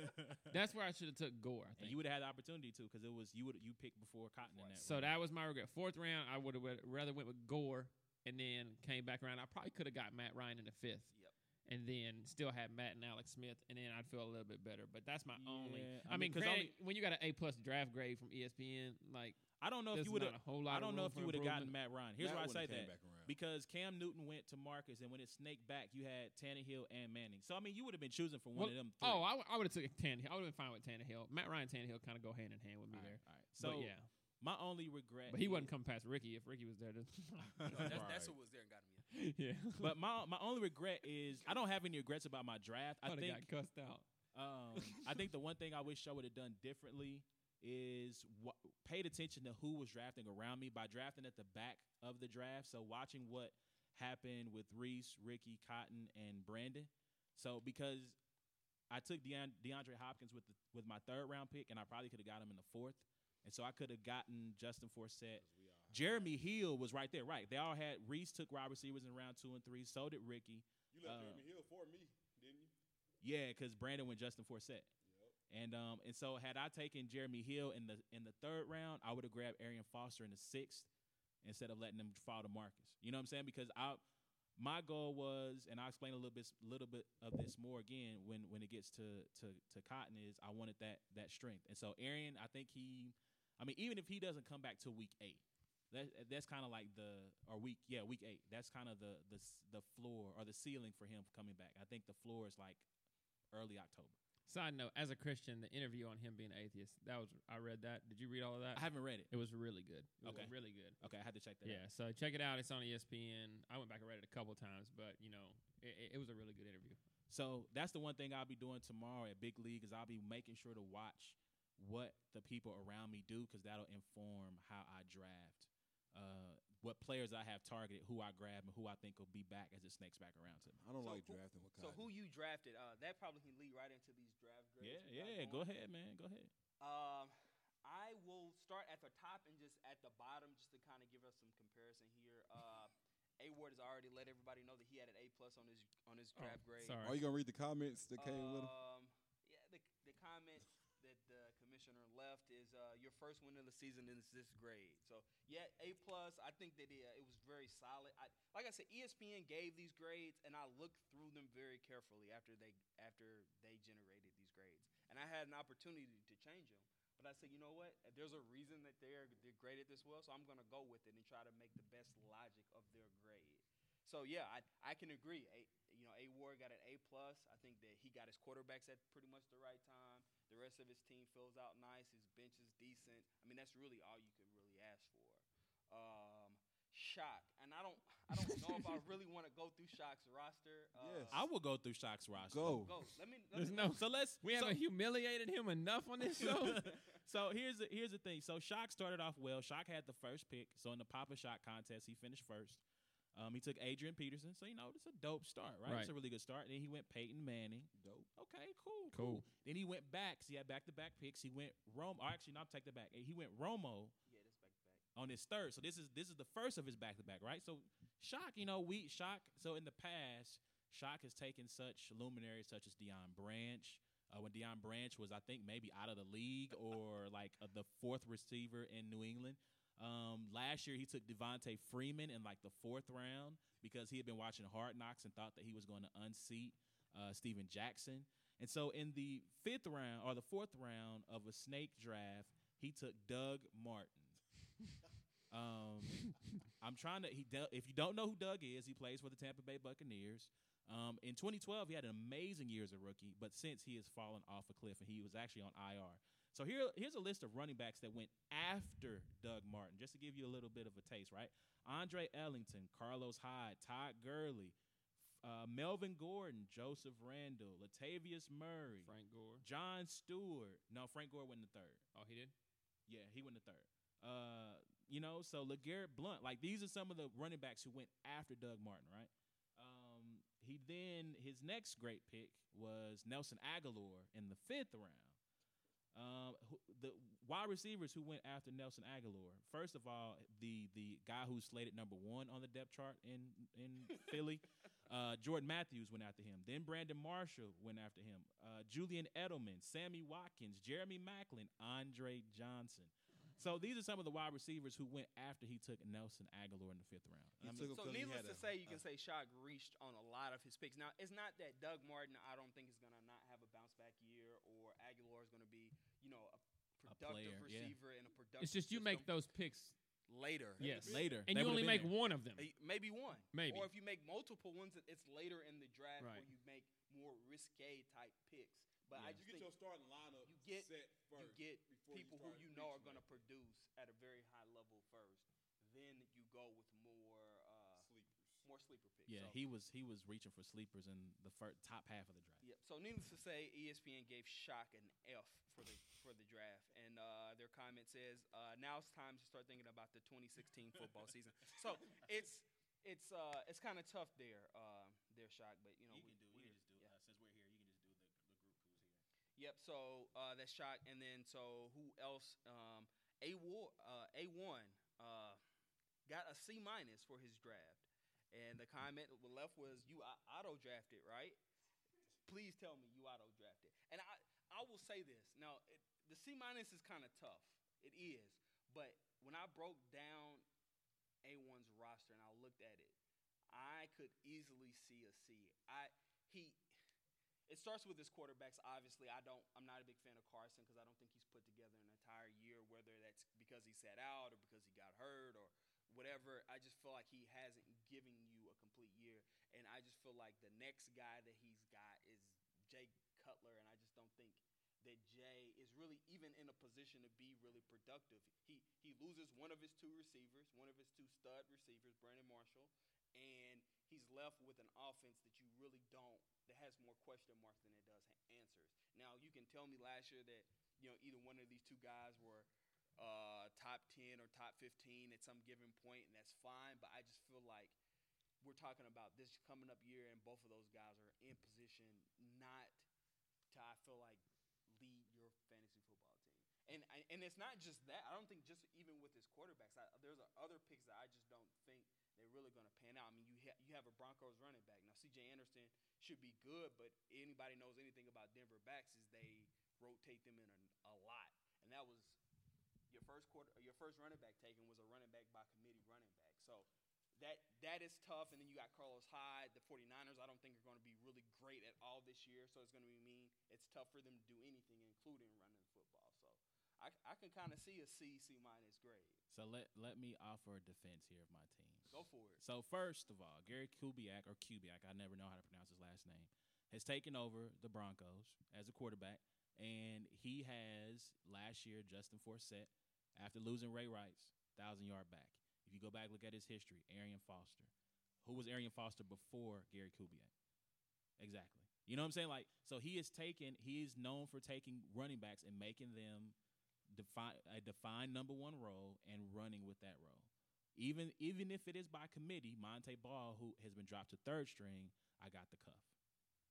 That's where I should have took Gore. I and you would have had the opportunity to because it was you would you picked before Cotton in that. So round. that was my regret. Fourth round, I would have rather went with Gore and then came back around. I probably could have got Matt Ryan in the fifth. Yep. And then still had Matt and Alex Smith, and then I'd feel a little bit better. But that's my only. I, I mean, because when you got an A plus draft grade from ESPN, like I don't know if you would have. a whole lot. I don't know if you would have gotten. Matt Ryan. Here's Matt why I say that because Cam Newton went to Marcus, and when it snaked back, you had Tannehill and Manning. So I mean, you would have been choosing from one Well, of them. Three. Oh, I, would have took Tannehill. I would have been fine with Tannehill. Matt Ryan, Tannehill kind of go hand in hand with me all right, there. all right. So but yeah, my only regret, but he is- wasn't come past Ricky. If Ricky was there, then That's, that's Right. who was there and got me. yeah. But my my only regret is I don't have any regrets about my draft. I I think got cussed out. Um, I think the one thing I wish I would have done differently is wh- paid attention to who was drafting around me by drafting at the back of the draft. So watching what happened with Reese, Ricky, Cotton, and Brandon. So because I took Deon- DeAndre Hopkins with the, with my third round pick, and I probably could have got him in the fourth, and so I could have gotten Justin Forsett. Jeremy Hill was right there, right? They all had Reese took wide receivers in round two and three. So did Ricky. You left Uh, Jeremy Hill for me, didn't you? Yeah, because Brandon went Justin Forsett. And um and so had I taken Jeremy Hill in the in the third round, I would have grabbed Arian Foster in the sixth instead of letting him fall to Marcus. You know what I'm saying? Because I my goal was, and I'll explain a little bit little bit of this more again when when it gets to to to Cotton is I wanted that that strength. And so Arian, I think he I mean, even if he doesn't come back till week eight, that that's kind of like the or week yeah week eight. That's kind of the the the floor or the ceiling for him coming back. I think the floor is like early October. Side note: As a Christian, the interview on him being atheist that was I read that. Did you read all of that? I haven't read it. It was really good. It was Okay. really good. Okay, I had to check that Yeah, out. so check it out. It's on ESPN. I went back and read it a couple times, but you know, it, it- it was a really good interview. So that's the one thing I'll be doing tomorrow at Big League is I'll be making sure to watch what the people around me do because that'll inform how I draft. Uh, what players I have targeted, who I grab, and who I think will be back as it snakes back around to me. I don't So like who- drafting with So who you drafted? Uh, that probably can lead right into these draft grades. Yeah, yeah. Go ahead, man. Go ahead. Um, I will start at the top and just at the bottom, just to kind of give us some comparison here. Uh, A Ward has already let everybody know that he had an A plus on his on his Oh, draft grade. sorry. Are you gonna read the comments that came with him? Um, yeah, the the comment that the commissioner left uh, your first win of the season is this grade. So yeah, A plus. I think that it, it was very solid. I, like I said, ESPN gave these grades, and I looked through them very carefully after they after they generated these grades, and I had an opportunity to change them. But I said, you know what? There's a reason that they're they're graded this well, so I'm gonna go with it and try to make the best logic of their grade. So yeah, I I can agree. A, you know, A Ward got an A plus. I think that he got his quarterbacks at pretty much the right time. The rest of his team fills out nice. His bench is decent. I mean, that's really all you can really ask for. Um, Shock, and I don't I don't know if I really want to go through Shock's roster. Uh, Yes. I will go through Shock's roster. Go. go. Let me. Let There's me no. So let's. We so, haven't humiliated him enough on this show. so here's the here's the thing. So Shock started off well. Shock had the first pick. So in the Papa Shock contest, he finished first. Um, he took Adrian Peterson. So you know it's a dope start, right? It's a really good start. Then he went Peyton Manning. Dope. Okay, cool, Cool. Then he went back. So he had back to back picks. He went Rome. Or actually, not take that back. He went Romo Yeah, this back to back. on his third. So this is this is the first of his back to back, right? So Shock, you know, we Shock. So in the past, Shock has taken such luminaries such as Deion Branch. Uh, when Deion Branch was, I think, maybe out of the league or like uh, the fourth receiver in New England. Um, last year, he took Devonta Freeman in like the fourth round because he had been watching Hard Knocks and thought that he was going to unseat uh, Steven Jackson. And so in the fifth round or the fourth round of a snake draft, he took Doug Martin. Um, I'm trying to. He if you don't know who Doug is, he plays for the Tampa Bay Buccaneers. Um, in 2012, he had an amazing year as a rookie, but since he has fallen off a cliff, and he was actually on IR. So here, here's a list of running backs that went after Doug Martin, just to give you a little bit of a taste, right? Andre Ellington, Carlos Hyde, Todd Gurley, uh, Melvin Gordon, Joseph Randle, Latavius Murray, Frank Gore. John Stewart. No, Frank Gore went in the third. Oh, he did. Yeah, he went in the third. Uh, you know, so LeGarrette Blunt, like these are some of the running backs who went after Doug Martin, right? Um, he then his next great pick was Nelson Agholor in the fifth round. Um, who, the wide receivers who went after Nelson Agholor. First of all, the the guy who's slated number one on the depth chart in in Philly, uh, Jordan Matthews went after him. Then Brandon Marshall went after him. Uh, Julian Edelman, Sammy Watkins, Jeremy Maclin, Andre Johnson. So these are some of the wide receivers who went after he took Nelson Agholor in the fifth round. He I mean, took him So 'cause he needless to a- say, you a- can say Shock reached on a lot of his picks. Now, it's not that Doug Martin, I don't think is going to not have a bounce back year, or Agholor is going to be, you know, a productive player, yeah. receiver in a productive. It's just you make those picks, later. yes, later. and They you only make there. one of them. Uh, Maybe one. Maybe. Or if you make multiple ones, it's later in the draft Right. where you make more risque type picks. But I just You get think your starting lineup you get- set you get before people who you know are going to produce at a very high level first. Then you go with more uh, sleepers. more sleeper picks. Yeah, So- he was he was reaching for sleepers in the first, top half of the draft. Yep. So needless to say, ESPN gave Shock an F for the for the draft, and uh, their comment says, uh, "Now it's time to start thinking about the 2016 football season." So it's it's uh, it's kind of tough there, uh, there Shock, but you know we, we just do yeah. uh, since we're here. You can just do the, the group who's here. Yep. So uh, that's Shock, and then so who else? Um, a war, uh, a one, uh, got a C minus for his draft, and the comment left was you auto drafted, right? Please tell me you auto drafted, and I I will say this now. It, the C minus is kind of tough. It is, but when I broke down A1's roster and I looked at it, I could easily see a C. I he it starts with his quarterbacks. Obviously, I don't. I'm not a big fan of Carson because I don't think he's put together an entire year. Whether that's because he sat out or because he got hurt or whatever, I just feel like he hasn't given you a complete year. And I just feel like the next guy that he's got is Jay Cutler, and I just don't think that Jay is really even in a position to be really productive. He he loses one of his two receivers, one of his two stud receivers, Brandon Marshall, and he's left with an offense that you really don't that has more question marks than it does answers. Now you can tell me last year that you know either one of these two guys were uh, top ten or top fifteen at some given point, and that's fine. But I just feel like we're talking about this coming up year, and both of those guys are in position not to I feel like lead your fantasy football team. And and it's not just that. I don't think just even with his quarterbacks, I, there's other picks that I just don't think they're really going to pan out. I mean, you ha- you have a Broncos running back now. C.J. Anderson should be good, but anybody knows anything about Denver backs is they rotate them in a, a lot, and that was your first quarter. Uh, your first running back taken was a running back by committee running back. So that that is tough. And then you got Carlos Hyde. The 49ers, I don't think are going to be really great at all this year. So it's going to be mean. It's tough for them to do anything, including. So I, I can kind of see a C, C minus grade. So let let me offer a defense here of my team. Go for it. So first of all, Gary Kubiak or Kubiak, I never know how to pronounce his last name, has taken over the Broncos as a quarterback, and he has last year Justin Forsett after losing Ray Rice, thousand yard back. If you go back look at his history, Arian Foster, who was Arian Foster before Gary Kubiak, exactly. You know what I'm saying? Like, so he is taken. He is known for taking running backs and making them define a defined number one role and running with that role. Even even if it is by committee, Montee Ball, who has been dropped to third string, I got the cuff.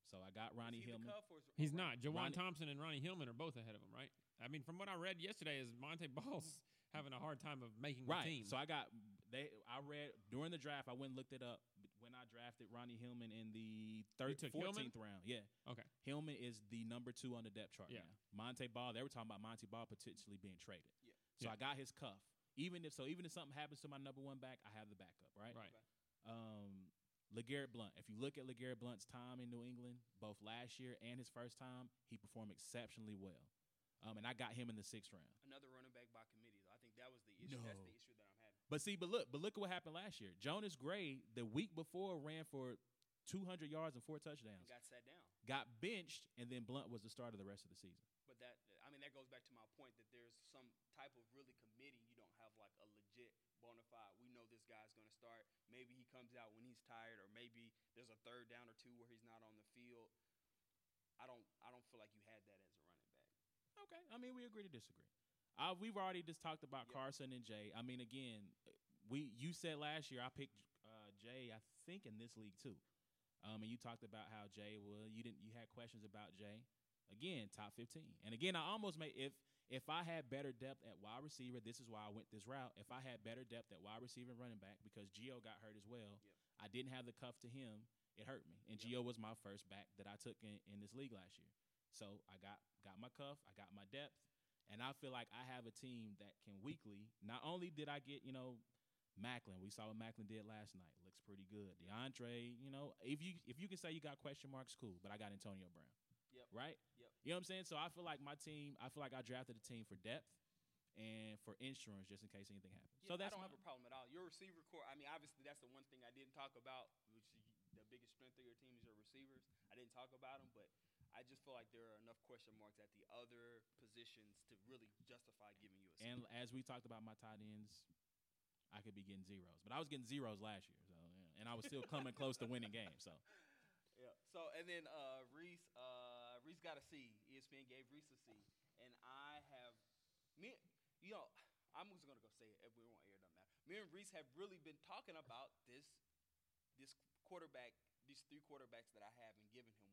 So I got Ronnie he Hillman. is- He's not. Juwan Ronnie- Thompson and Ronnie Hillman are both ahead of him, right? I mean, from what I read yesterday, is Montee Ball's having a hard time of making Right. the team. So I got they. I read during the draft. I went and looked it up when I drafted Ronnie Hillman in the third, took Hillman? fourteenth round. Yeah, okay. Hillman is the number two on the depth chart Yeah. now. Montee Ball. They were talking about Montee Ball potentially being traded. Yeah. So Yeah. I got his cuff. Even if so, even if something happens to my number one back, I have the backup. Right. Right. um, LeGarrette Blunt. If you look at LeGarrette Blunt's time in New England, both last year and his first time, he performed exceptionally well. Um, and I got him in the sixth round. Another running back by committee. though. I think that was the issue. That's No. the issue that I'm having. But see, but look, but look at what happened last year. Jonas Gray, the week before, ran for 200 yards and four touchdowns. And got sat down. Got benched, and then Blunt was the starter the rest of the season. But that, I mean, that goes back to my point that there's some type of really committee. You don't have like a legit bona fide. We know this guy's going to start. Maybe he comes out when he's tired, or maybe there's a third down or two where he's not on the field. I don't, I don't feel like you had that as a running back. Okay, I mean we agree to disagree. Uh, we've already just talked about Yep. Carson and Jay. I mean, again, we you said last year I picked uh, Jay. I think in this league too, um, and you talked about how Jay. Well, you didn't. You had questions about Jay. Again, top fifteen. And again, I almost made if if I had better depth at wide receiver. This is why I went this route. If I had better depth at wide receiver and running back because Gio got hurt as well. Yep. I didn't have the cuff to him. It hurt me. And Yep. Gio was my first back that I took in, in this league last year. So I got got my cuff, I got my depth, and I feel like I have a team that can weekly. Not only did I get, you know, Maclin, we saw what Maclin did last night. Looks pretty good. DeAndre, you know, if you if you can say you got question marks, cool. But I got Antonio Brown. Yep. Right? Yep. You know what I'm saying? So I feel like my team, I feel like I drafted a team for depth and for insurance just in case anything happens. Yeah, so that's I don't my- have a problem at all. Your receiver core. I mean, obviously that's the one thing I didn't talk about, which the biggest strength of your team is your receivers. I didn't talk about them, but I just feel like there are enough question marks at the other positions to really justify giving you a. C. And as we talked about my tight ends, I could be getting zeros, but I was getting zeros last year, so yeah. and I was still coming close to winning games. So Yeah. So and then uh, Reese, uh, Reese got a C. ESPN gave Reese a C, and I have me. You know, I'm just gonna go say it. If we won't air it up now. Me and Reese have really been talking about this, this quarterback, these three quarterbacks that I have, and giving him one of them.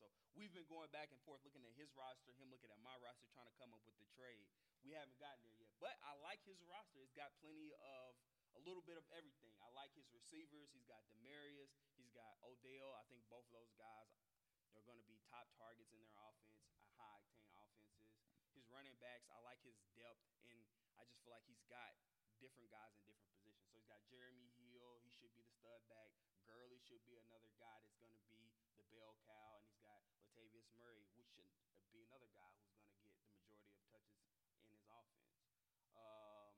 So we've been going back and forth, looking at his roster, him looking at my roster, trying to come up with the trade. We haven't gotten there yet, but I like his roster. It's got plenty of a little bit of everything. I like his receivers. He's got Demaryius. He's got Odell. I think both of those guys are going to be top targets in their offense, uh, high octane offenses. His running backs, I like his depth, and I just feel like he's got different guys in different positions. So he's got Jeremy Hill. He should be the stud back. Gurley should be another guy that's going to be the bell cow, and he's got Latavius Murray, which should be another guy who's going to get the majority of touches in his offense. Um,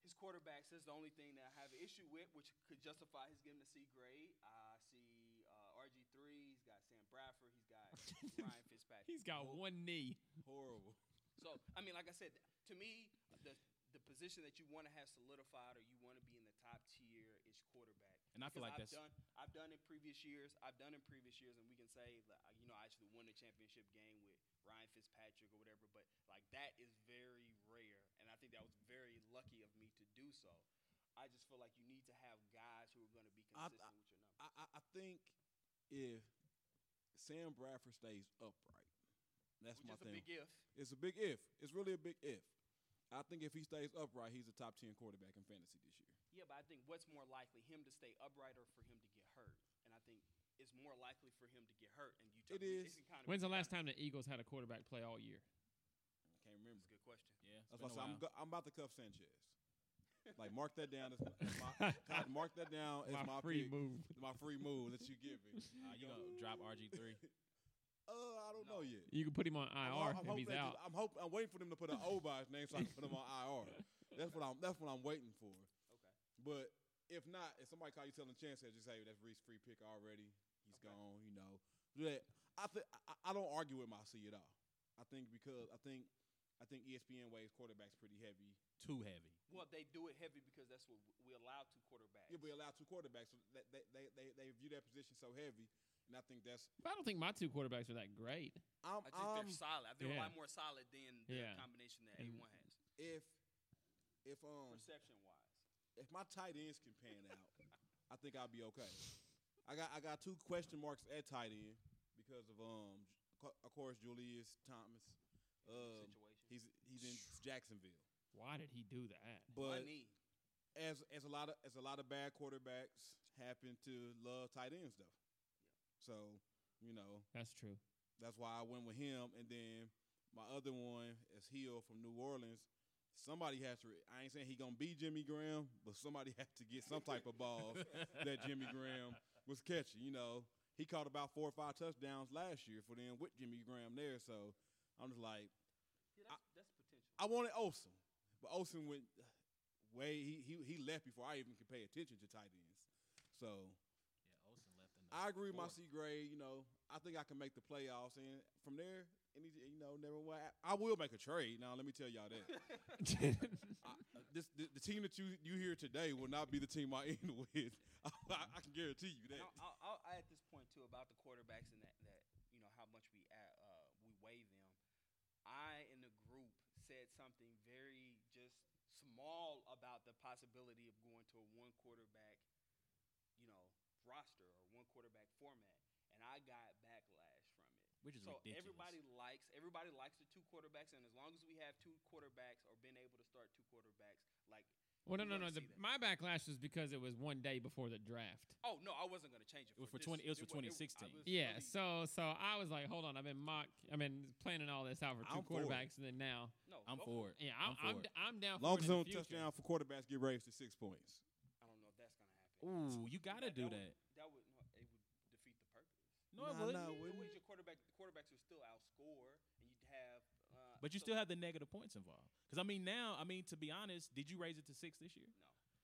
his quarterbacks is the only thing that I have an issue with, which could justify his giving a C grade. I see uh, RG3. He's got Sam Bradford. He's got Ryan Fitzpatrick. He's got one knee. Horrible. So I mean, like I said, to me, the the position that you want to have solidified or you want to be in the top tier is quarterback. And I feel like that's I've done. I've done in previous years. I've done in previous years, and we can say, that, uh, you know, I actually won the championship game with Ryan Fitzpatrick or whatever. But like that is very rare, and I think that was very lucky of me to do so. I just feel like you need to have guys who are going to be I- consistent with your numbers. I, I, I think if Sam Bradford stays upright, that's which my is a thing. big if. It's a big if. It's really a big if. I think if he stays upright, he's a top ten quarterback in fantasy this year. Yeah, but I think what's more likely, him to stay upright or for him to get hurt? And I think it's more likely for him to get hurt. And you It you- is. kind of When's the last time the Eagles had a quarterback play all year? I can't remember. That's a good question. yeah. it's That's been why I a said I'm, while. go- I'm about to cuff Sanchez. like mark that down as my, as my mark that down as my, my free pick, move. my free move that you give me. Uh, you gonna drop RG three? Uh, I don't know yet. You can put him on I'm, IR I'm if hoping he's out. just- I'm hoping. I'm waiting for them to put an O by his name so I can put him on IR. That's what I'm. That's what I'm waiting for. Okay. But if not, if somebody call you telling chance, just say that's Reese free pick already. He's Okay. gone. You know. That I think I, I don't argue with my C at all. I think because I think I think ESPN weighs quarterbacks pretty heavy. Too heavy. Well, they do it heavy because that's what we allow two quarterbacks. You'll be allowed two quarterbacks. So that they, they, they, they view that position so heavy, and I think that's But I don't think my two quarterbacks are that great. I'm, I think I'm they're solid. I think they're a lot more solid than the Yeah. combination that And- A1 has, if if um perception wise. If my tight ends can pan out, I think I'll be okay. I got I got two question marks at tight end because of um of course Julius Thomas. Um, situation. he's he's in Jacksonville, Why did he do that? My but knee. as as a lot of as a lot of bad quarterbacks happen to love tight ends though. So you know That's true. that's why I went with him, and then my other one is Hill from New Orleans. Somebody has to. I ain't saying he gonna be Jimmy Graham, but somebody has to get some type of balls that Jimmy Graham was catching. You know, he caught about four or five touchdowns last year for them with Jimmy Graham there. So I'm just like, Yeah, that's, that's potential. I wanted Olsen, but Olsen went uh, way. He he he left before I even could pay attention to tight ends. So Yeah, Olsen left I agree with my. C grade. You know, I think I can make the playoffs, and from there, any you know, never. wa- I will make a trade. Now, let me tell y'all that. I, this the, the team that you you hear today will not be the team I end with. I, I can guarantee you that. I'll, I'll, I'll add this point too about the quarterbacks and that, that you know how much we add, uh, we weigh them. I in the group said something very just small about the possibility of going to a one quarterback, you know, roster or one quarterback format, and I got backlash from it. Which is so ridiculous. everybody likes everybody likes the two quarterbacks, and as long as we have two quarterbacks or been able to start two quarterbacks, like well, no, no, no. The, my backlash was because it was one day before the draft. oh no, I wasn't going to change it. It was for this- 20 it was for 2016. Yeah, really- so so I was like, hold on, I've been mock, I've been planning all this out for two I'm for quarterbacks, and then now, no, I'm for it. yeah, I'm I'm I'm, for it. I'm down Long for as it in no the future. touchdown for quarterbacks get raised to six points. I don't know if that's gonna happen. Ooh, you got to do that. That would no, it would defeat the purpose. No, it Nah, wouldn't. nah, The wouldn't. way your quarterback, the quarterbacks would still outscore, and you'd have. Uh, But you so- still have the negative points involved. Because I mean, now, I mean, to be honest, did you raise it to six this year? No.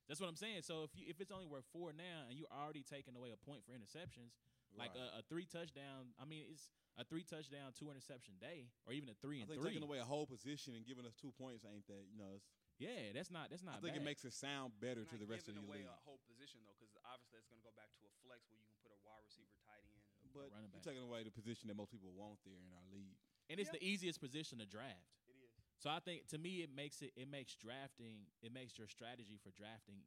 That's what I'm saying. So if you if it's only worth four now, and you're already taking away a point for interceptions, like a, a three touchdown, I mean, it's a three touchdown, two interception day, or even a three I and think three. taking away a whole position and giving us two points ain't that you know. It's, yeah, that's not that's not. I think bad. it makes it sound better to the rest of the league. giving away a whole position though, because obviously it's gonna go back to a flex where you can put a wide receiver, tight end. But running you're taking away the position that most people want there in our league. and it's Yeah. the easiest position to draft. It is. So I think to me it makes it it makes drafting it makes your strategy for drafting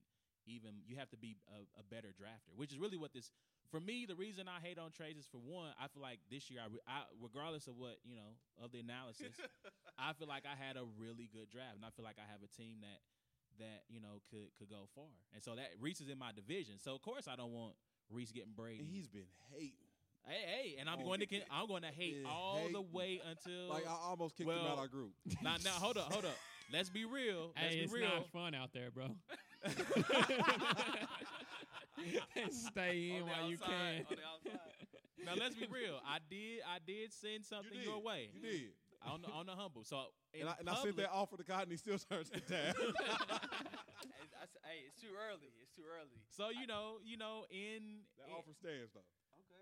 even you have to be a, a better drafter, which is really what this for me the reason I hate on trades is for one I feel like this year I, I regardless of what you know of the analysis I feel like I had a really good draft and I feel like I have a team that that you know could could go far and so that Reese is in my division so of course I don't want Reese getting Brady And he's been hating. Hey hey and I'm Oh, going to con- I'm going to hate been all the way until Like I almost kicked him out of our group. now now hold up hold up let's be real let's Hey, be it's real not fun out there, bro. Stay in On the while you can. on the outside. now let's be real. I did I did send something you did. your way You did. on the on the humble. So And I, and I sent that offer to God, and he still turns it down. Hey, hey, it's too early. It's too early. So you know you know in that in- offer stands though.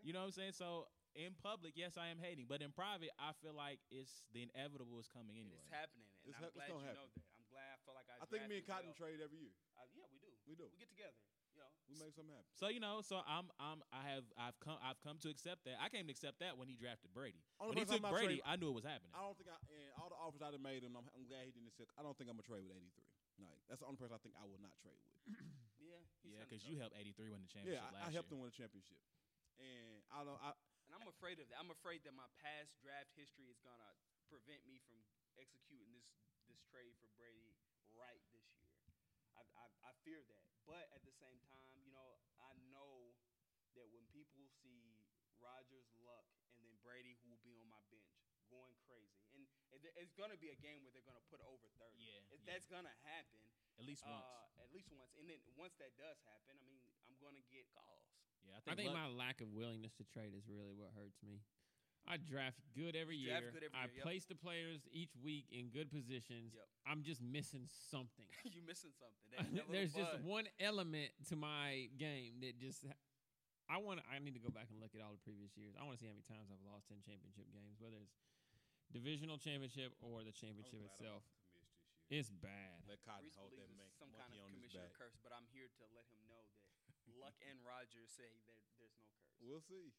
Okay. you know what I'm saying. So in public, yes, I am hating, but in private, I feel like it's the inevitable is coming anyway. It's happening, and It's I'm hap- it's glad you gonna know that. I'm glad. I feel like I. I think me and Cotton well. trade every year. Uh, yeah, we do. We do. We get together. You know. We make something happen. So you know, so I'm I'm I have I've come I've come to accept that. I came to accept that when he drafted Brady. Only when he took I'm Brady, trading- I knew it was happening. I don't think I and all the offers I'd have made him. I'm, I'm glad he didn't accept. I don't think I'm gonna trade with 83. Like that's the only person I think I will not trade with. Yeah. he's Yeah, because you helped 83 win the championship yeah, last I, I helped year. him win the championship, and I don't. I, And I'm afraid of that. I'm afraid that my past draft history is gonna prevent me from executing this this trade for Brady right this year. I, I, I fear that, but at the same time, you know, I know that when people see Rodgers, Luck, and then Brady, who will be on my bench, going crazy, and it, it's gonna be a game where they're gonna put over thirty. Yeah, If yeah. that's gonna happen. At least once. Uh, at least once, and then once that does happen, I mean, I'm gonna get calls. Yeah, I I think, think Luck- my lack of willingness to trade is really what hurts me. I draft good every You year. draft good every I year, yep. place the players each week in good positions. Yep. I'm just missing something. you missing something. That, that little There's just bud. one element to my game that just. I want. I need to go back and look at all the previous years. I want to see how many times I've lost in championship games, whether it's divisional championship or the championship itself. It's bad. let Cotton Reese hold that believes man, it's some kind monkey of on his commissioner back. curse, but I'm here to let him know that Luck and Rodgers say that there's no curse. We'll see.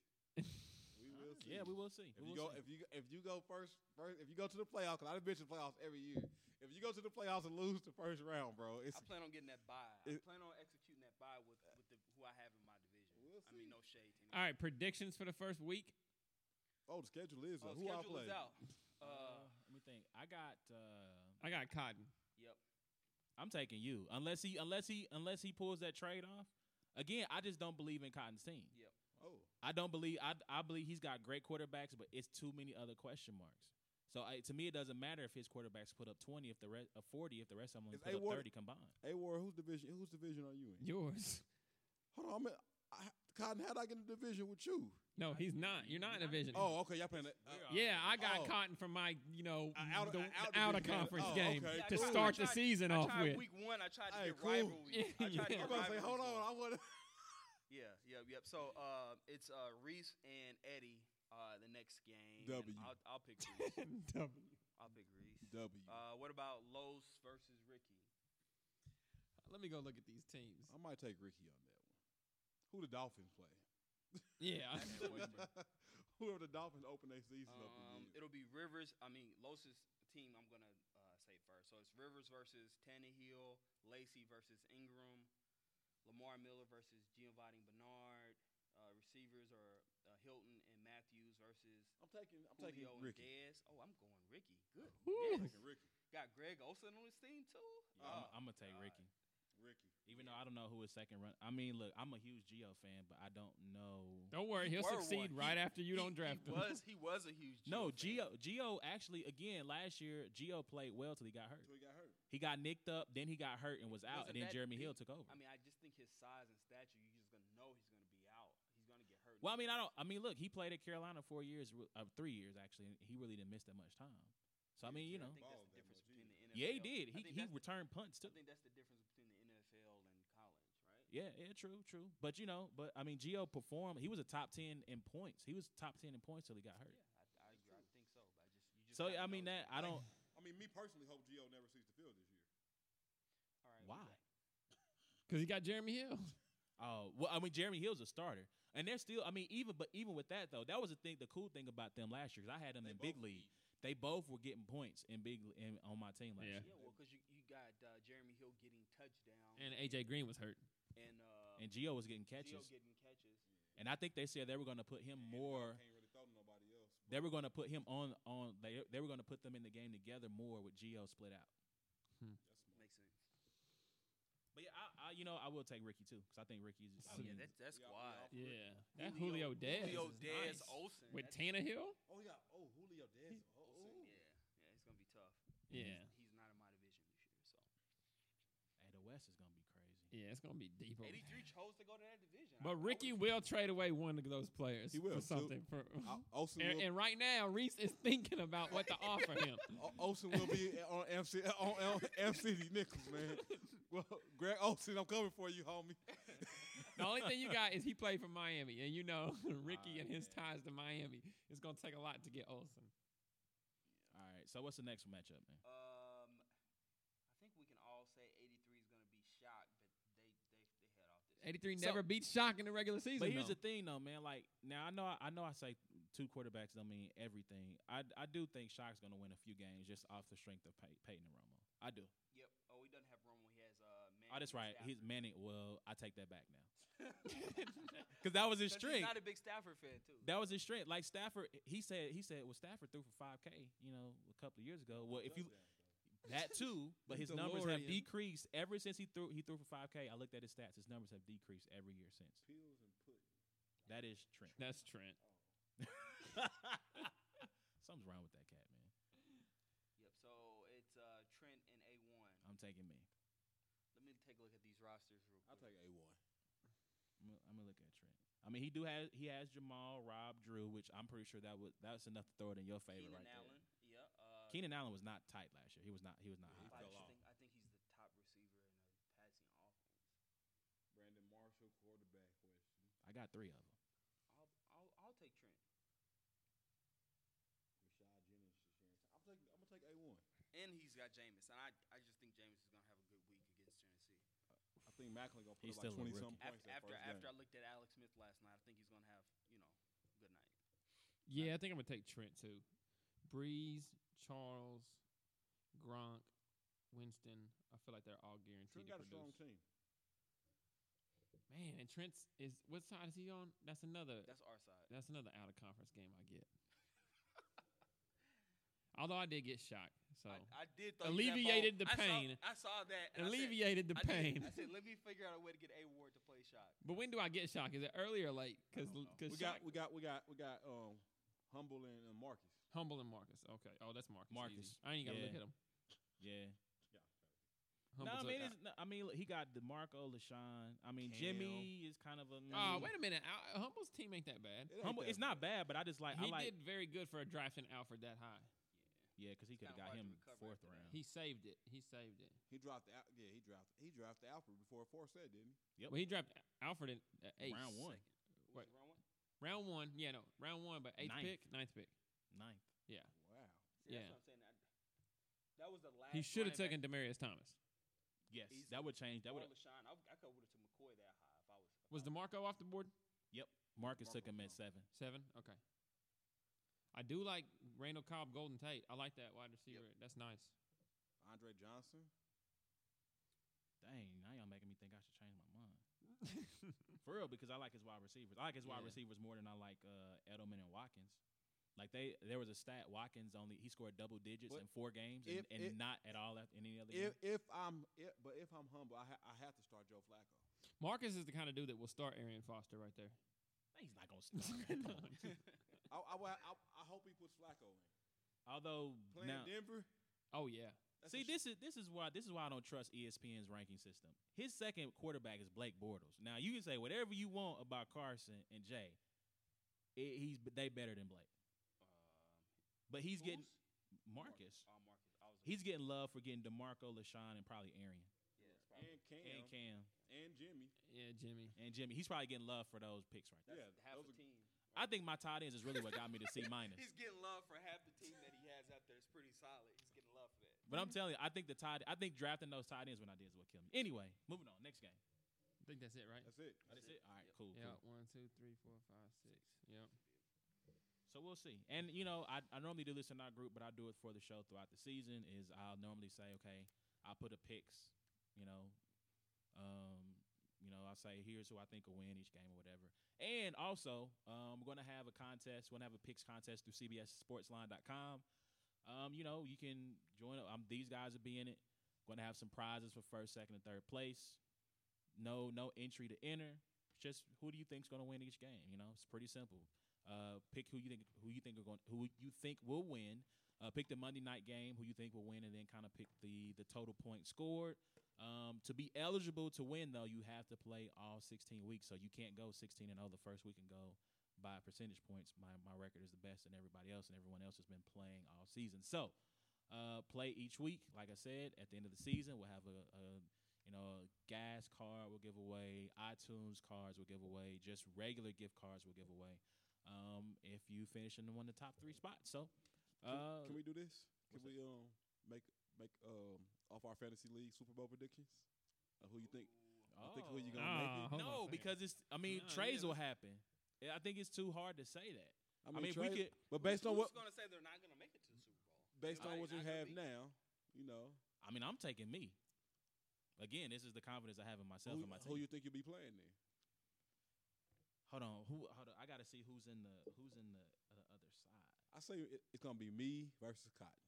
we will see. yeah, we will see. If We you go, see. if you if you go first, first if you go to the playoffs, because I done mention playoffs every year. If you go to the playoffs and lose the first round, bro, it's I plan on getting that bye. I plan on executing that bye with, with the, who I have in my division. We'll I mean, no shade. To All right, predictions for the first week. oh the schedule is Oh, uh, who I play. is out. uh, Uh, let me think. I got. Uh, I got Cotton. yep. I'm taking you unless he unless he unless he pulls that trade off. Again, I just don't believe in Cotton's team. Yep. Oh, I don't believe I I believe he's got great quarterbacks, but it's too many other question marks. So I, to me, it doesn't matter if his quarterbacks put up 20, if the rest, uh, 40, if the rest of them only Is put up A-Ward- 30 combined. hey War, whose division? Whose division are you in? Yours. Hold on, I'm in, I, Cotton. How would I get in the division with you? No, he's not. You're not in a division. Oh, okay, y'all playing that. Uh, Yeah, I got Oh. Cotton from my, you know, Uh, out- the, uh, out the out of conference Oh, game okay, to cool. start I the season I off tried with. Week one, I tried to Hey, get cool. rivalry. I tried to Yeah. get I'm about to say, hold on. I want to. Yeah, yep, yep. So uh, it's uh, Reese and Eddie uh, the next game. W. I'll, I'll pick Reese. W. I'll pick Reese. W. Uh, what about Los versus Ricky? Let me go look at these teams. I might take Ricky on that one. Who the Dolphins play? Yeah. Whoever the Dolphins open their season up Um, against. it'll be Rivers. I mean, Los's team. I'm gonna uh, say first. So it's Rivers versus Tannehill, Lacy versus Ingram, Lamar Miller versus Giovani Bernard. Uh, receivers are uh, Hilton and Matthews versus I'm taking. I'm taking Julio and Ricky. Dez. Oh, I'm going Ricky. Good. Woo. I'm taking Ricky. Got Greg Olsen on his team too. Yeah, Oh, I'm, I'm gonna take God. Ricky. Ricky. Even though I don't know who his second run. I mean, look, I'm a huge Gio fan, but I don't know. Don't worry, he'll were succeed one. right He- after you he- don't draft he him. Was he was a huge No, Gio Gio. Gio actually again last year. Gio played well till he got hurt. So he got hurt. He got nicked up, then he got hurt and was out, Wasn't and then that Jeremy big? Hill took over. I mean, I just think his size and stature, you're just gonna know he's gonna be out. He's gonna get hurt. well, I mean, I don't. I mean, look, he played at Carolina four years, re- uh, three years actually. and He really didn't miss that much time. So I mean, you I know, think that's Balled the that difference much between the. NFL. yeah, he did. I He think he that's- returned punts I too. think that's the difference the NFL and college, right? Yeah, yeah, true, true. But you know, but I mean, Gio performed. He was a top ten in points. He was top ten in points till he got hurt. Yeah, I, I, agree. I think so. But I just you just. So gotta I mean, that I don't. I mean, me personally hope Gio never sees the field this year. All right, Why? Because he got Jeremy Hill. Oh well, I mean, Jeremy Hill's a starter, and they're still. I mean, even but even with that though, that was the thing. The cool thing about them last year, because I had them They in big both league. They both were getting points in big in, on my team last Yeah. year. Yeah, well, because you, you got uh, Jeremy Hill getting touchdowns And AJ Green was hurt. And uh, And Gio was getting Gio catches, getting catches. and I think they said they were going to put him And more. Can't really throw to nobody else. They were going to put him on on. They they were going to put them in the game together more with Gio split out. That's smart. Makes sense. But yeah, I, I you know I will take Ricky too because I think Ricky's. I Oh, yeah, mean, that's that's We all- squad. all- Yeah. That Julio Dez. Julio is Dez nice. Olsen With that's- Tannehill? Oh yeah. Oh Julio Dez. Oh, Olsen, oh. Yeah, yeah, it's gonna be tough. Yeah. He's not in my division this year, so. hey, the West is going to be crazy. Yeah, it's going to be deep. over 83 chose to go to that division. But I Ricky would've- will trade away one of those players He will, for too. something. For, Uh, Olsen, and, will, and right now, Reese is thinking about what to offer him. O- Olsen will be on MC on, on MC Nichols, man. Well, Greg Olsen, I'm coming for you, homie. The only thing you got is he played for Miami, and you know Ricky Ah, and his yeah. ties to Miami. It's gonna take a lot to get Olsen. All right. So what's the next matchup, man? Um, I think we can all say 83 is going to be shocked, but they they they head off this. 83 So- never beats Shock in the regular season. But here's though. the thing, though, man. Like now, I know, I know, I say two quarterbacks don't mean everything. I, I do think Shock's gonna win a few games just off the strength of Pey- Peyton and Romo. I do. Yep. Oh, he doesn't have Romo. He has uh. Manning Oh, that's and right. He's Stafford. Manning. Well, I take that back now because that was his strength. He's not a big Stafford fan too. That was his strength. Like Stafford, he said, he said, well, Stafford threw for five K, you know, a couple of years ago. Well, if you that too, but his numbers have decreased ever since he threw he threw for five K. I looked at his stats. His numbers have decreased every year since. Pills and pudding. That is Trent. That's Trent. Something's wrong with that cat, man. Yep. So it's uh Trent and A one. I'm taking me. Let me take a look at these rosters real quick. I'll take A one. I'm gonna, I'm gonna look at Trent. I mean, he do has he has Jamaal, Rob, Drew, which I'm pretty sure that was that's enough to throw it in your favor Keenan right Allen. Yeah. There. Keenan Allen was not tight last year. He was not. He was not Yeah, he hot. I fell just off. think I think he's the top receiver in a passing offense. Brandon Marshall, quarterback question. I got three of them. I'll I'll, I'll take Trent. Rashad Jennings, I'm taking. I'm gonna take A one. And he's got Jameis, and I, I just think Jameis is gonna have a good week against Tennessee. I think Maclin gonna put He's up like twenty something points. After that after, first after I looked at Alex Smith last night, I think he's gonna have you know good night. Yeah, I think I'm gonna take Trent too. Brees, Charles, Gronk, Winston. I feel like they're all guaranteed Trent got to a strong produce. team. Man, and Trent's is what side is he on? That's another. That's our side. That's another out of conference game I get. Although I did get shocked, so I, I did throw you that Alleviated ball. the I saw- pain. I saw, that. and I said- alleviated the I did. pain. I said, let me figure out a way to get A Ward to play shock. But when do I get shocked? Is it early or late? Because don't know. because We got. We got. We got. We got. Um, humble and uh, Marcus. Humble and Marcus. Okay. Oh, that's Marcus. Marcus. Easy. I ain't got to Yeah. look at him. Yeah. Humble no, I mean, it's, I mean, look, he got DeMarco, LeSean. I mean, Cam. Jimmy is kind of a. Oh, wait a minute. Al- Humble's team ain't that bad. It ain't Humble, that it's not bad, but I just like. he I like. did very good for a drafting Alfred that high. Yeah, because he could have got him fourth after that. round. He saved it. He saved it. He dropped. The, Al- yeah, he dropped. He dropped Alfred before Forsett, didn't he? Yep. Well, he dropped Alfred in uh, eighth. Round one. Was Wait. round one? Round one. Yeah, no. Round one, but eighth Ninth. pick, ninth pick. Ninth. Yeah. Wow. See, Yeah. That's what I'm saying. I, that was the last. He should have taken Demaryius Thomas. Yes, Easily. that would change. That would. Or LeSean. I, I could have to McCoy that high if I was. if Was I DeMarco off the board? Yep. Marcus took him at seven. Seven? Okay. I do like Randall Cobb, Golden Tate. I like that wide receiver. That's nice. Andre Johnson. Dang, now y'all making me think I should change my mind. For real, because I like his wide receivers. I like his wide receivers more than I like uh, Edelman and Watkins. Like they, there was a stat. Watkins only he scored double digits But in four games, and, if and it- not at all at any other If game. if I'm if, but if I'm humble, I ha- I have to start Joe Flacco. Marcus is the kind of dude that will start Arian Foster right there. He's not gonna start. Come on. I I, I, I, I hope he puts Flacco in. Although Playing now, Denver. Oh yeah. That's see, a sh- this is this is why this is why I don't trust ESPN's ranking system. His second quarterback is Blake Bortles. Now you can say whatever you want about Carson and Jay. It, he's they better than Blake, but he's Who's? getting Marcus. Oh, Marcus. I was. He's getting love for getting DeMarco, LeSean, and probably Arian Yeah, probably- and Cam and Cam and Jimmy. Yeah, Jimmy. and Jimmy. He's probably getting love for those picks right there. that's yeah, half those the are- team. I think my tight ends is really what got me to C minus. He's getting love for half the team that he has out there. It's pretty solid. He's getting love for that. But I'm telling you, I think the tight, I think drafting those tight ends when I did is what killed me. Anyway, moving on. Next game. I think that's it, right? That's it. That's it. All right, cool. Yeah. cool. One, two, three, four, five, six. Yep. So we'll see. And you know, I, I normally do this in our group, but I do it for the show throughout the season. Is I'll normally say, okay, I'll put a picks. You know, um, you know, I'll say here's who I think will win each game or whatever. And also, um, we're gonna have a contest. We're gonna have a picks contest through CBSSportsLine.com. Um, you know, you can join. up. Um, these guys will be in it. Going to have some prizes for first, second, and third place. No, no entry to enter. Just who do you think's going to win each game? You know, it's pretty simple. Uh, pick who you think who you think are going who you think will win. Uh, pick the Monday night game who you think will win, and then kind of pick the the total points scored. Um, to be eligible to win, though, you have to play all 16 weeks. So you can't go 16 and 0 the first week and go by percentage points. My my record is the best and everybody else, and everyone else has been playing all season. So uh, play each week. Like I said, at the end of the season, we'll have a, a You know, gas card we'll give away, iTunes cards we'll give away, just regular gift cards we'll give away. Um, if you finish in one of the top three spots. So, Can, uh, can we do this? Can we um make make um off our fantasy league Super Bowl predictions? Uh, who you think? I think who you gonna Ah, make it? hold on no, because it's. I mean, No, trades yeah, will happen. I think it's too hard to say that. I mean, if we trade- could- but based on Who's what going to say they're not going to make it to the Super Bowl? based on what you have be. now, you know, I mean, I'm taking me. Again, this is the confidence I have in myself who, and my who you think you'll be playing then? Hold on, who? Hold on, I gotta see who's in the who's in the, uh, the other side. I say it, it's gonna be me versus Cotton.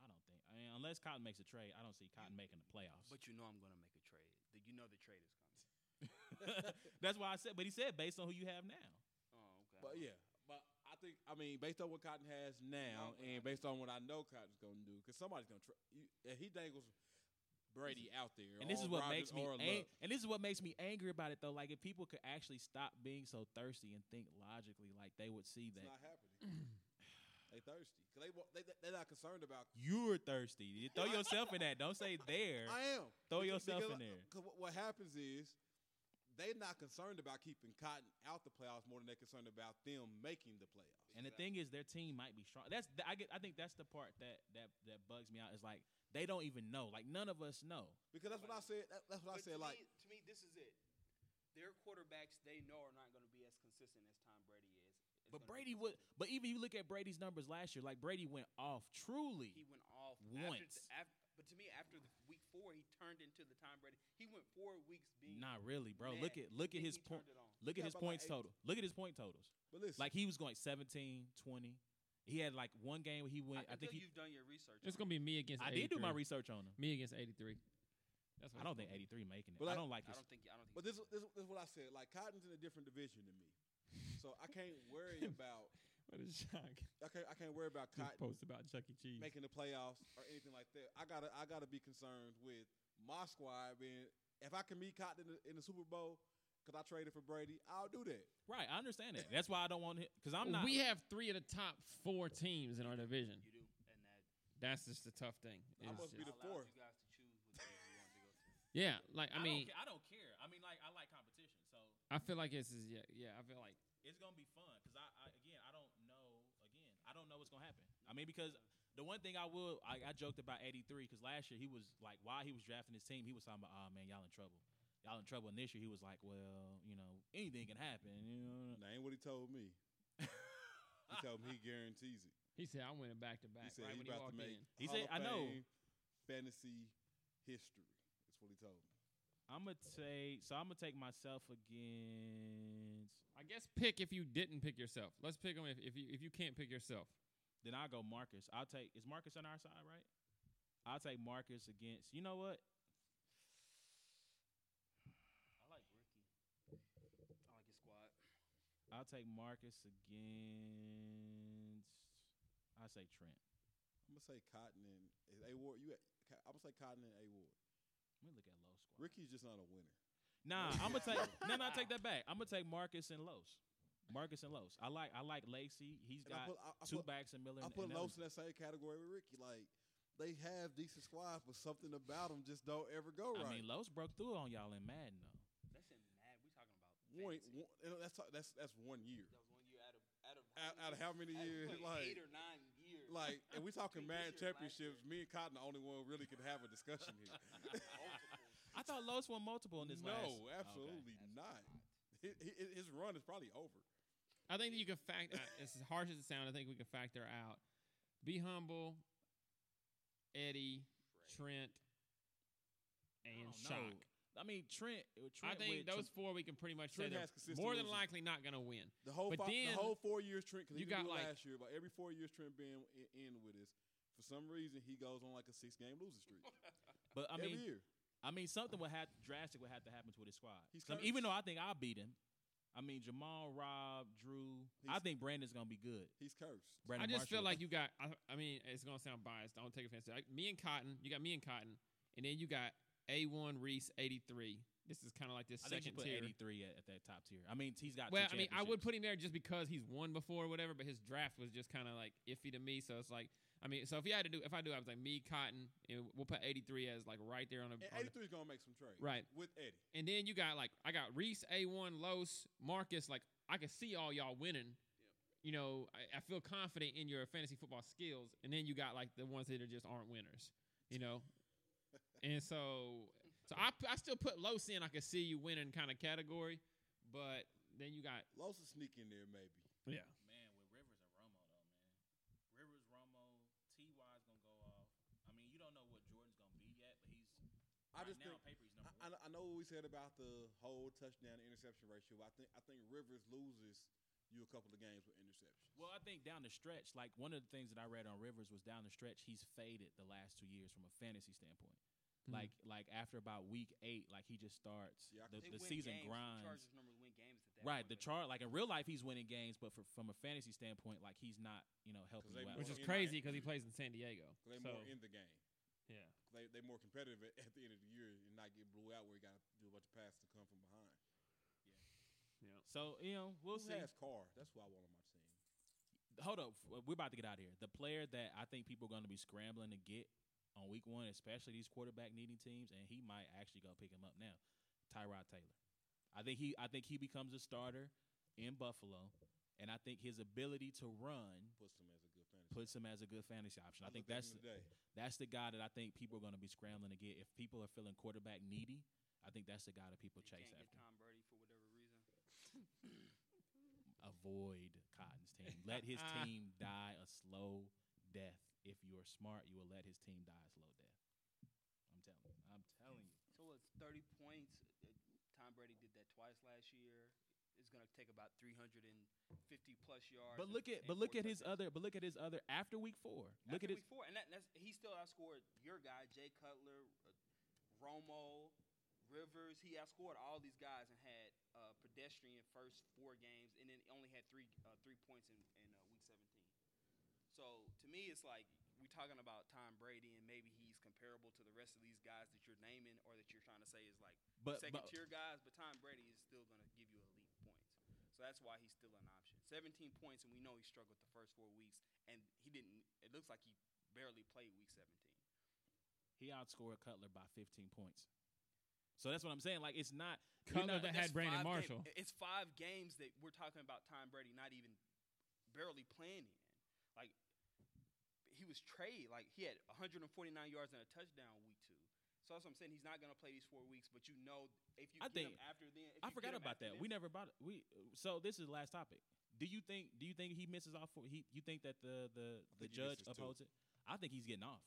I don't think. I mean, unless Cotton makes a trade, I don't see Cotton making the playoffs. But you know I'm going to make a trade. The- You know the trade is coming. That's why I said. But he said based on who you have now. Oh, okay. But yeah, but I think I mean based on what Cotton has now, No, and based on what I know Cotton's gonna do, because somebody's gonna try. You, and he dangles Brady out there, And this is what Rodgers makes me. Ang- and this is what makes me angry about it though. Like if people could actually stop being so thirsty and think logically, like they would see It's that not happening. they thirsty because they, they they're not concerned about. you're thirsty. You throw yourself in that. Don't say there. I am. Throw Because- yourself because- in there. Because what, what happens is they're not concerned about keeping Cotton out the playoffs more than they're concerned about them making the playoffs. And the thing is, their team might be strong. That's th- I get. I think that's the part that that that bugs me out. Is like they don't even know. Like none of us know. Because that's what I said. That, that's what I said. to Like me, to me, this is it. Their quarterbacks, they know, are not going to be as consistent as Tom Brady is. It's But Brady would. But even you look at Brady's numbers last year. Like Brady went off. Truly, He went off Once. After, af- but to me, after the week four, he turned into the Tom Brady. He went four weeks being not really, bro. mad, Look at look at his point. turned it. Look at his but like points total. Look at his point totals. but listen, Like he was going 17, 20. He had like one game where he went. I, I, think think he. you've done your research. It's gonna be me against. I did do my research on him. Me against eighty three. That's what I don't think 83 making it. But I I- don't like I don't think. I don't think. But this, this, this is what I said. Like Cotton's in a different division than me, so I can't worry about. What a shock! I can't. I can't worry about Just Cotton post about Chuck E. Cheese. making the playoffs or anything like that. I gotta. I gotta be concerned with my squad being. If I can meet Cotton in the, in the Super Bowl because I traded for Brady, I'll do that. Right, I understand that. That's why I don't want him because I'm not. We have three of the top four teams in our division. you do, and that That's just the tough thing. I is must be the fourth. you guys to choose what division you want to go to. yeah, like I I mean, don't, I don't care. I mean, like I like competition, so I feel like this is yeah, yeah. I feel like it's gonna be fun because I, I again I don't know again I don't know what's gonna happen. I mean because the one thing I will I, I joked about eighty three because last year he was like while he was drafting his team he was talking about oh man y'all in trouble y'all in trouble and this year he was like well you know anything can happen you know That ain't what he told me. He told me he guarantees it. he said I went back to He back said right he when he about to make. in. He Hall said, "I know." Fantasy history. That's what he told me. I'm gonna take so I'm gonna take myself against I guess pick if you didn't pick yourself. Let's pick them if, if you if you can't pick yourself. Then I'll go Marcus I'll take is Marcus on our side right I'll take Marcus against you know what I like Ricky. I like his squad. I'll take Marcus against. I say Trent. I'm gonna say Cotton and is A Ward. You, I'm gonna say Cotton and A Ward. Let me look at low squad. Ricky's just not a winner. Nah, I'm gonna take. no, no, I take that back. I'm gonna take Marcus and Los. Marcus and Los. I like. I like Lacy. He's And I got put, I, I two put, backs and Miller. I and- put and Los in that same category with Ricky. Like they have decent squads, but something about them just don't ever go right. I mean, Los broke through on y'all in Madden though. That's in Mad. We talking about one, fantasy. one, and that's that's that's one year. That was one year out of out of Out, out of how many out years? like, Like eight or nine years. like, and we talking Between Madden this year and last championships. Me and Cotton the only one really could have a discussion here. I thought Los won multiple in this no, last. Okay. absolutely not. Hi- hi- His run is probably over. I think that you can fact. uh, as harsh as it sounds, I think we can factor out. Be humble, Eddie, Trent, and don't Shock. know. I mean, Trent. uh, I think those Tr- four we can pretty much Trent say has they're more than losing. likely not going to win. The whole But fi- then the whole four years Trent because he you didn't got like- last year, but every four years Trent being in, in with us, for some reason he goes on like a six game losing streak but I every mean, year. I mean, something would have drastic would have to happen to his squad. He's Some- cursed. even though I think I'll beat him. I mean, Jamaal, Rob, Drew. I think Brandon's gonna be good. He's cursed. Brandon I just feel like you got. I, I mean, it's gonna sound biased. Don't take offense. it. Like, me and Cotton. You got me and Cotton, and then you got A one Reese eighty three. This is kind of like this I think you second put tier. 83 at, at that top tier. I mean, he's got. Well, two I mean, I would put him there just because he's won before or whatever, but his draft was just kind of like iffy to me. So it's like I mean, so if you had to do, if I do, I was like me, Cotton, and we'll put 83 as like right there on the, And 83 is gonna make some trades. Right. With Eddie. and then you got like I got Reese, A1, Los, Marcus. Like I can see all y'all winning. You know, I, I feel confident in your fantasy football skills, and then you got like the ones that are just aren't winners. You know, and so so I I still put Los in. I can see you winning kind of category, but then you got Los will sneak in there maybe. yeah. Man, with Rivers and Romo though, man. Rivers, Romo, Ty is gonna go off. I mean, you don't know what Jordan's gonna be yet, but he's I right just now think paper he's number I, one. I- I know what we said about the whole touchdown interception ratio. I think I think Rivers loses you a couple of games with interceptions. Well, I think down the stretch, like one of the things that I read on Rivers was down the stretch, he's faded the last two years from a fantasy standpoint. Hmm. Like like after about week eight, like he just starts Yeah, the, the season games. grinds. Chargers normally win games at that Right, point, the chart like in real life he's winning games, but for, from a fantasy standpoint, like he's not you know helping they you out. Which is crazy because he plays in San Diego. They so more in the game. yeah. They they more competitive at, at the end of the year and not get blew out where you got to do a bunch of passes to come from behind. Yeah. So you know we'll Who see. has Carr? That's who I want on my team. Hold up, we're about to get out of here. The player that I think people are going to be scrambling to get on week one, especially these quarterback needing teams, and he might actually go pick him up now. Tyrod Taylor. I think he I think he becomes a starter in Buffalo, and I think his ability to run Puts him as a good fantasy. puts him as a good fantasy option. I, think that's him today. that's the guy that I think people are going to be scrambling to get. If people are feeling quarterback needy, I think that's the guy that people you chase can't get after. Tom Brady for whatever reason. Avoid Cotton's team. Let his team die a slow death. If you are smart, you will let his team die a slow death. I'm telling you. I'm telling you. So it's 30 points. Uh, Tom Brady did that twice last year. It's going to take about 350 plus yards. But look at but look at his touchdowns. other but look at his other after week four. Look After at his week four, and that, that's he still outscored your guy Jay Cutler, uh, Romo, Rivers. He outscored all these guys and had uh, pedestrian first four games, and then only had three uh, three points in, in uh, week seventeen. So to me, it's like we're talking about Tom Brady, and maybe he's comparable to the rest of these guys that you're naming, or that you're trying to say is like but, second but tier guys. But Tom Brady is still going to give you elite points, so that's why he's still an option. Seventeen points, and we know he struggled the first four weeks, and he didn't. It looks like he barely played week seventeen. he outscored Cutler by 15 points. So that's what I'm saying. Like it's not Cutler not- that had Brandon Marshall. game- it's five games that we're talking about Tom Brady not even barely playing in. Like he was traded. Like he had 149 yards and a touchdown week two. So that's what I'm saying. He's not going to play these four weeks, but you know if you I get him think- after then. If I you forgot get him about that. then- We never brought it. We so this is the last topic. Do you think do you think he misses off for he you think that the the, the judge misses upholds it? I think he's getting off.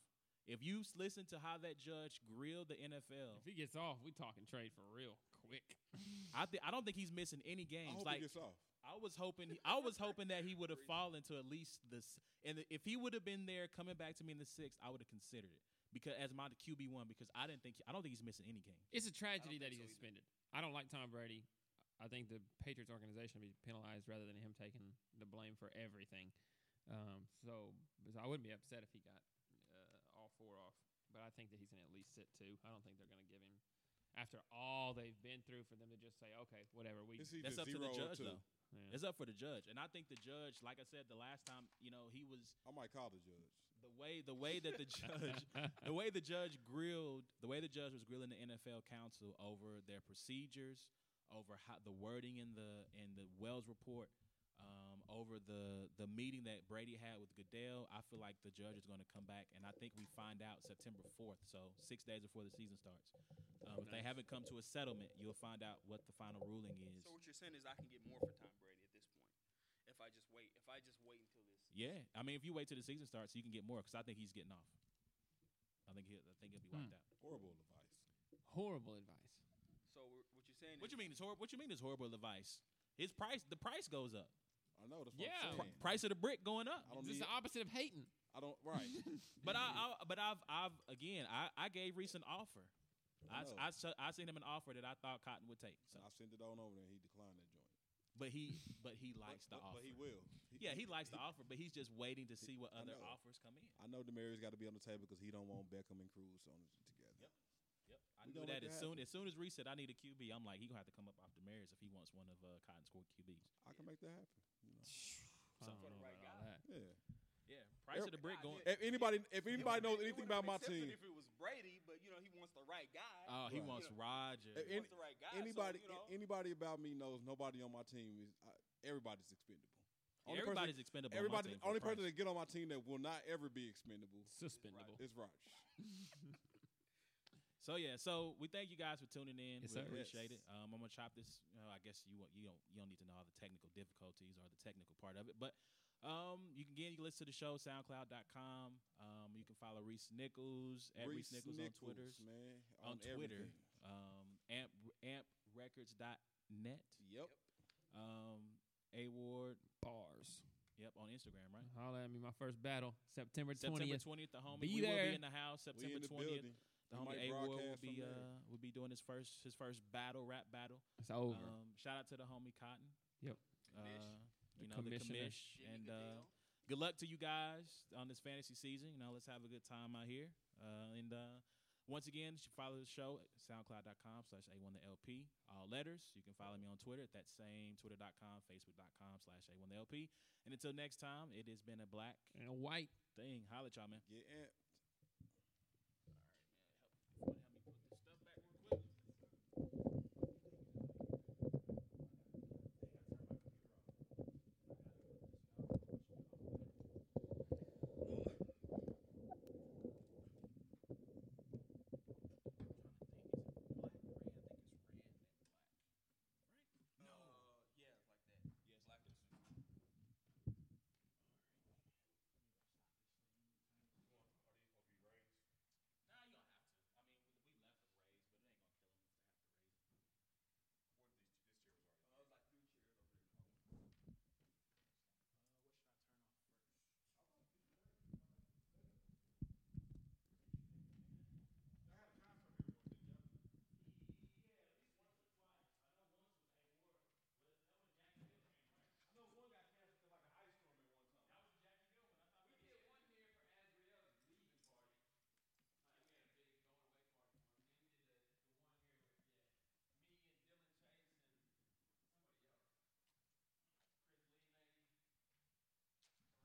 If you s- listen to how that judge grilled the NFL, If he gets off, we talking trade for real quick. I th- I don't think he's missing any I games. hope like he gets off. I was hoping I was hoping that he would have fallen to at least this and if he would have been there coming back to me in the sixth, I would have considered it. Because as my QB one, because I didn't think I don't think he's missing any game. It's a tragedy that he's so either. suspended. I don't like Tom Brady. I think the Patriots organization will be penalized rather than him taking the blame for everything. Um, so, because I wouldn't be upset if he got uh, all four off. But I think that he's going to at least sit two. I don't think they're going to give him after all they've been through for them to just say, okay, whatever. We It's That's up to the judge though. yeah. It's up for the judge. And I think the judge, like I said the last time, you know, he was I might call the judge. the way the way that the judge the way the judge grilled the way the judge was grilling the NFL counsel over their procedures, over how the wording in the in the Wells report, over the the meeting that Brady had with Goodell. I feel like the judge is going to come back, and I think we find out September fourth, so six days before the season starts. Um, if they haven't come to a settlement, you'll find out what the final ruling is. So what you're saying is I can get more for Tom Brady at this point if I just wait. If I just wait until this. Yeah, I mean, if you wait till the season starts, you can get more because I think he's getting off. I think he'll. I think he'll be wiped Hmm. out. Horrible advice. Horrible advice. So what you're saying? What is, you mean? It's horrible. What you mean? is horrible advice. His price, the price goes up. I know that's Yeah. what I'm saying. Price of the brick going up. I don't This is need. the opposite of hating. I don't. Right. But I, I, but I've, I've again, I, I gave Reese an offer. I, I know. I, s- I sent him an offer that I thought Cotton would take. So, I sent it on over there. and He declined that joint. but he, but he likes but, the but, offer. But he will. yeah, he likes the offer, but he's just waiting to see what I other know. offers come in. I know Demaryius got to be on the table because he don't want Beckham and Cruz on it together. Yep. Yep. I We knew that as it soon as soon as Reese said I need a QB, I'm like he gonna have to come up off Demaryius if he wants one of uh, Cotton's core QBs. I can make that happen. You know. I For the right guy. all. Yeah. Yeah, price of the brick going. yeah. If anybody, if anybody would've knows anything about my team, If it was Brady, but you know he wants the right guy. Oh, he Right. wants You know, Roger. If he any- wants the right guy. so, anybody, you know, anybody about me knows nobody on my team is. Uh, everybody's expendable. Only person- Everybody's expendable. on my Everybody, team for only price. person that get on my team that will not ever be expendable Suspendable. is Raj. So yeah, so we thank you guys for tuning in. Yes, we sir. appreciate Yes. it. Um, I'm gonna chop this. You know, I guess you want you don't you don't need to know all the technical difficulties or the technical part of it, but um, you can again you can listen to the show SoundCloud.com. Um, you can follow Reese Nichols at Reese, Nichols, on Twitter. man. On, Twitter, everything. um, amp amprecords.net. Yep. Um, A Ward. Bars. Yep, on Instagram, right? Holla at me. My first battle, September September twentieth. twentieth, the homie. Be we will be in the house. September twentieth. Building. The homie A Ward will be uh will be doing his first his first battle rap battle. It's over. Um, shout out to the homie Cotton. Yep. Uh, The you know the commish, and uh, good luck to you guys on this fantasy season. You know, let's have a good time out here. Uh, and uh, once again, you should follow the show at soundcloud.com slash A1 the LP. All letters. You can follow me on Twitter at that same twitter.com, facebook.com slash A1 the LP. And until next time, it has been a black And a white. thing. Holla at y'all, man. Get amped.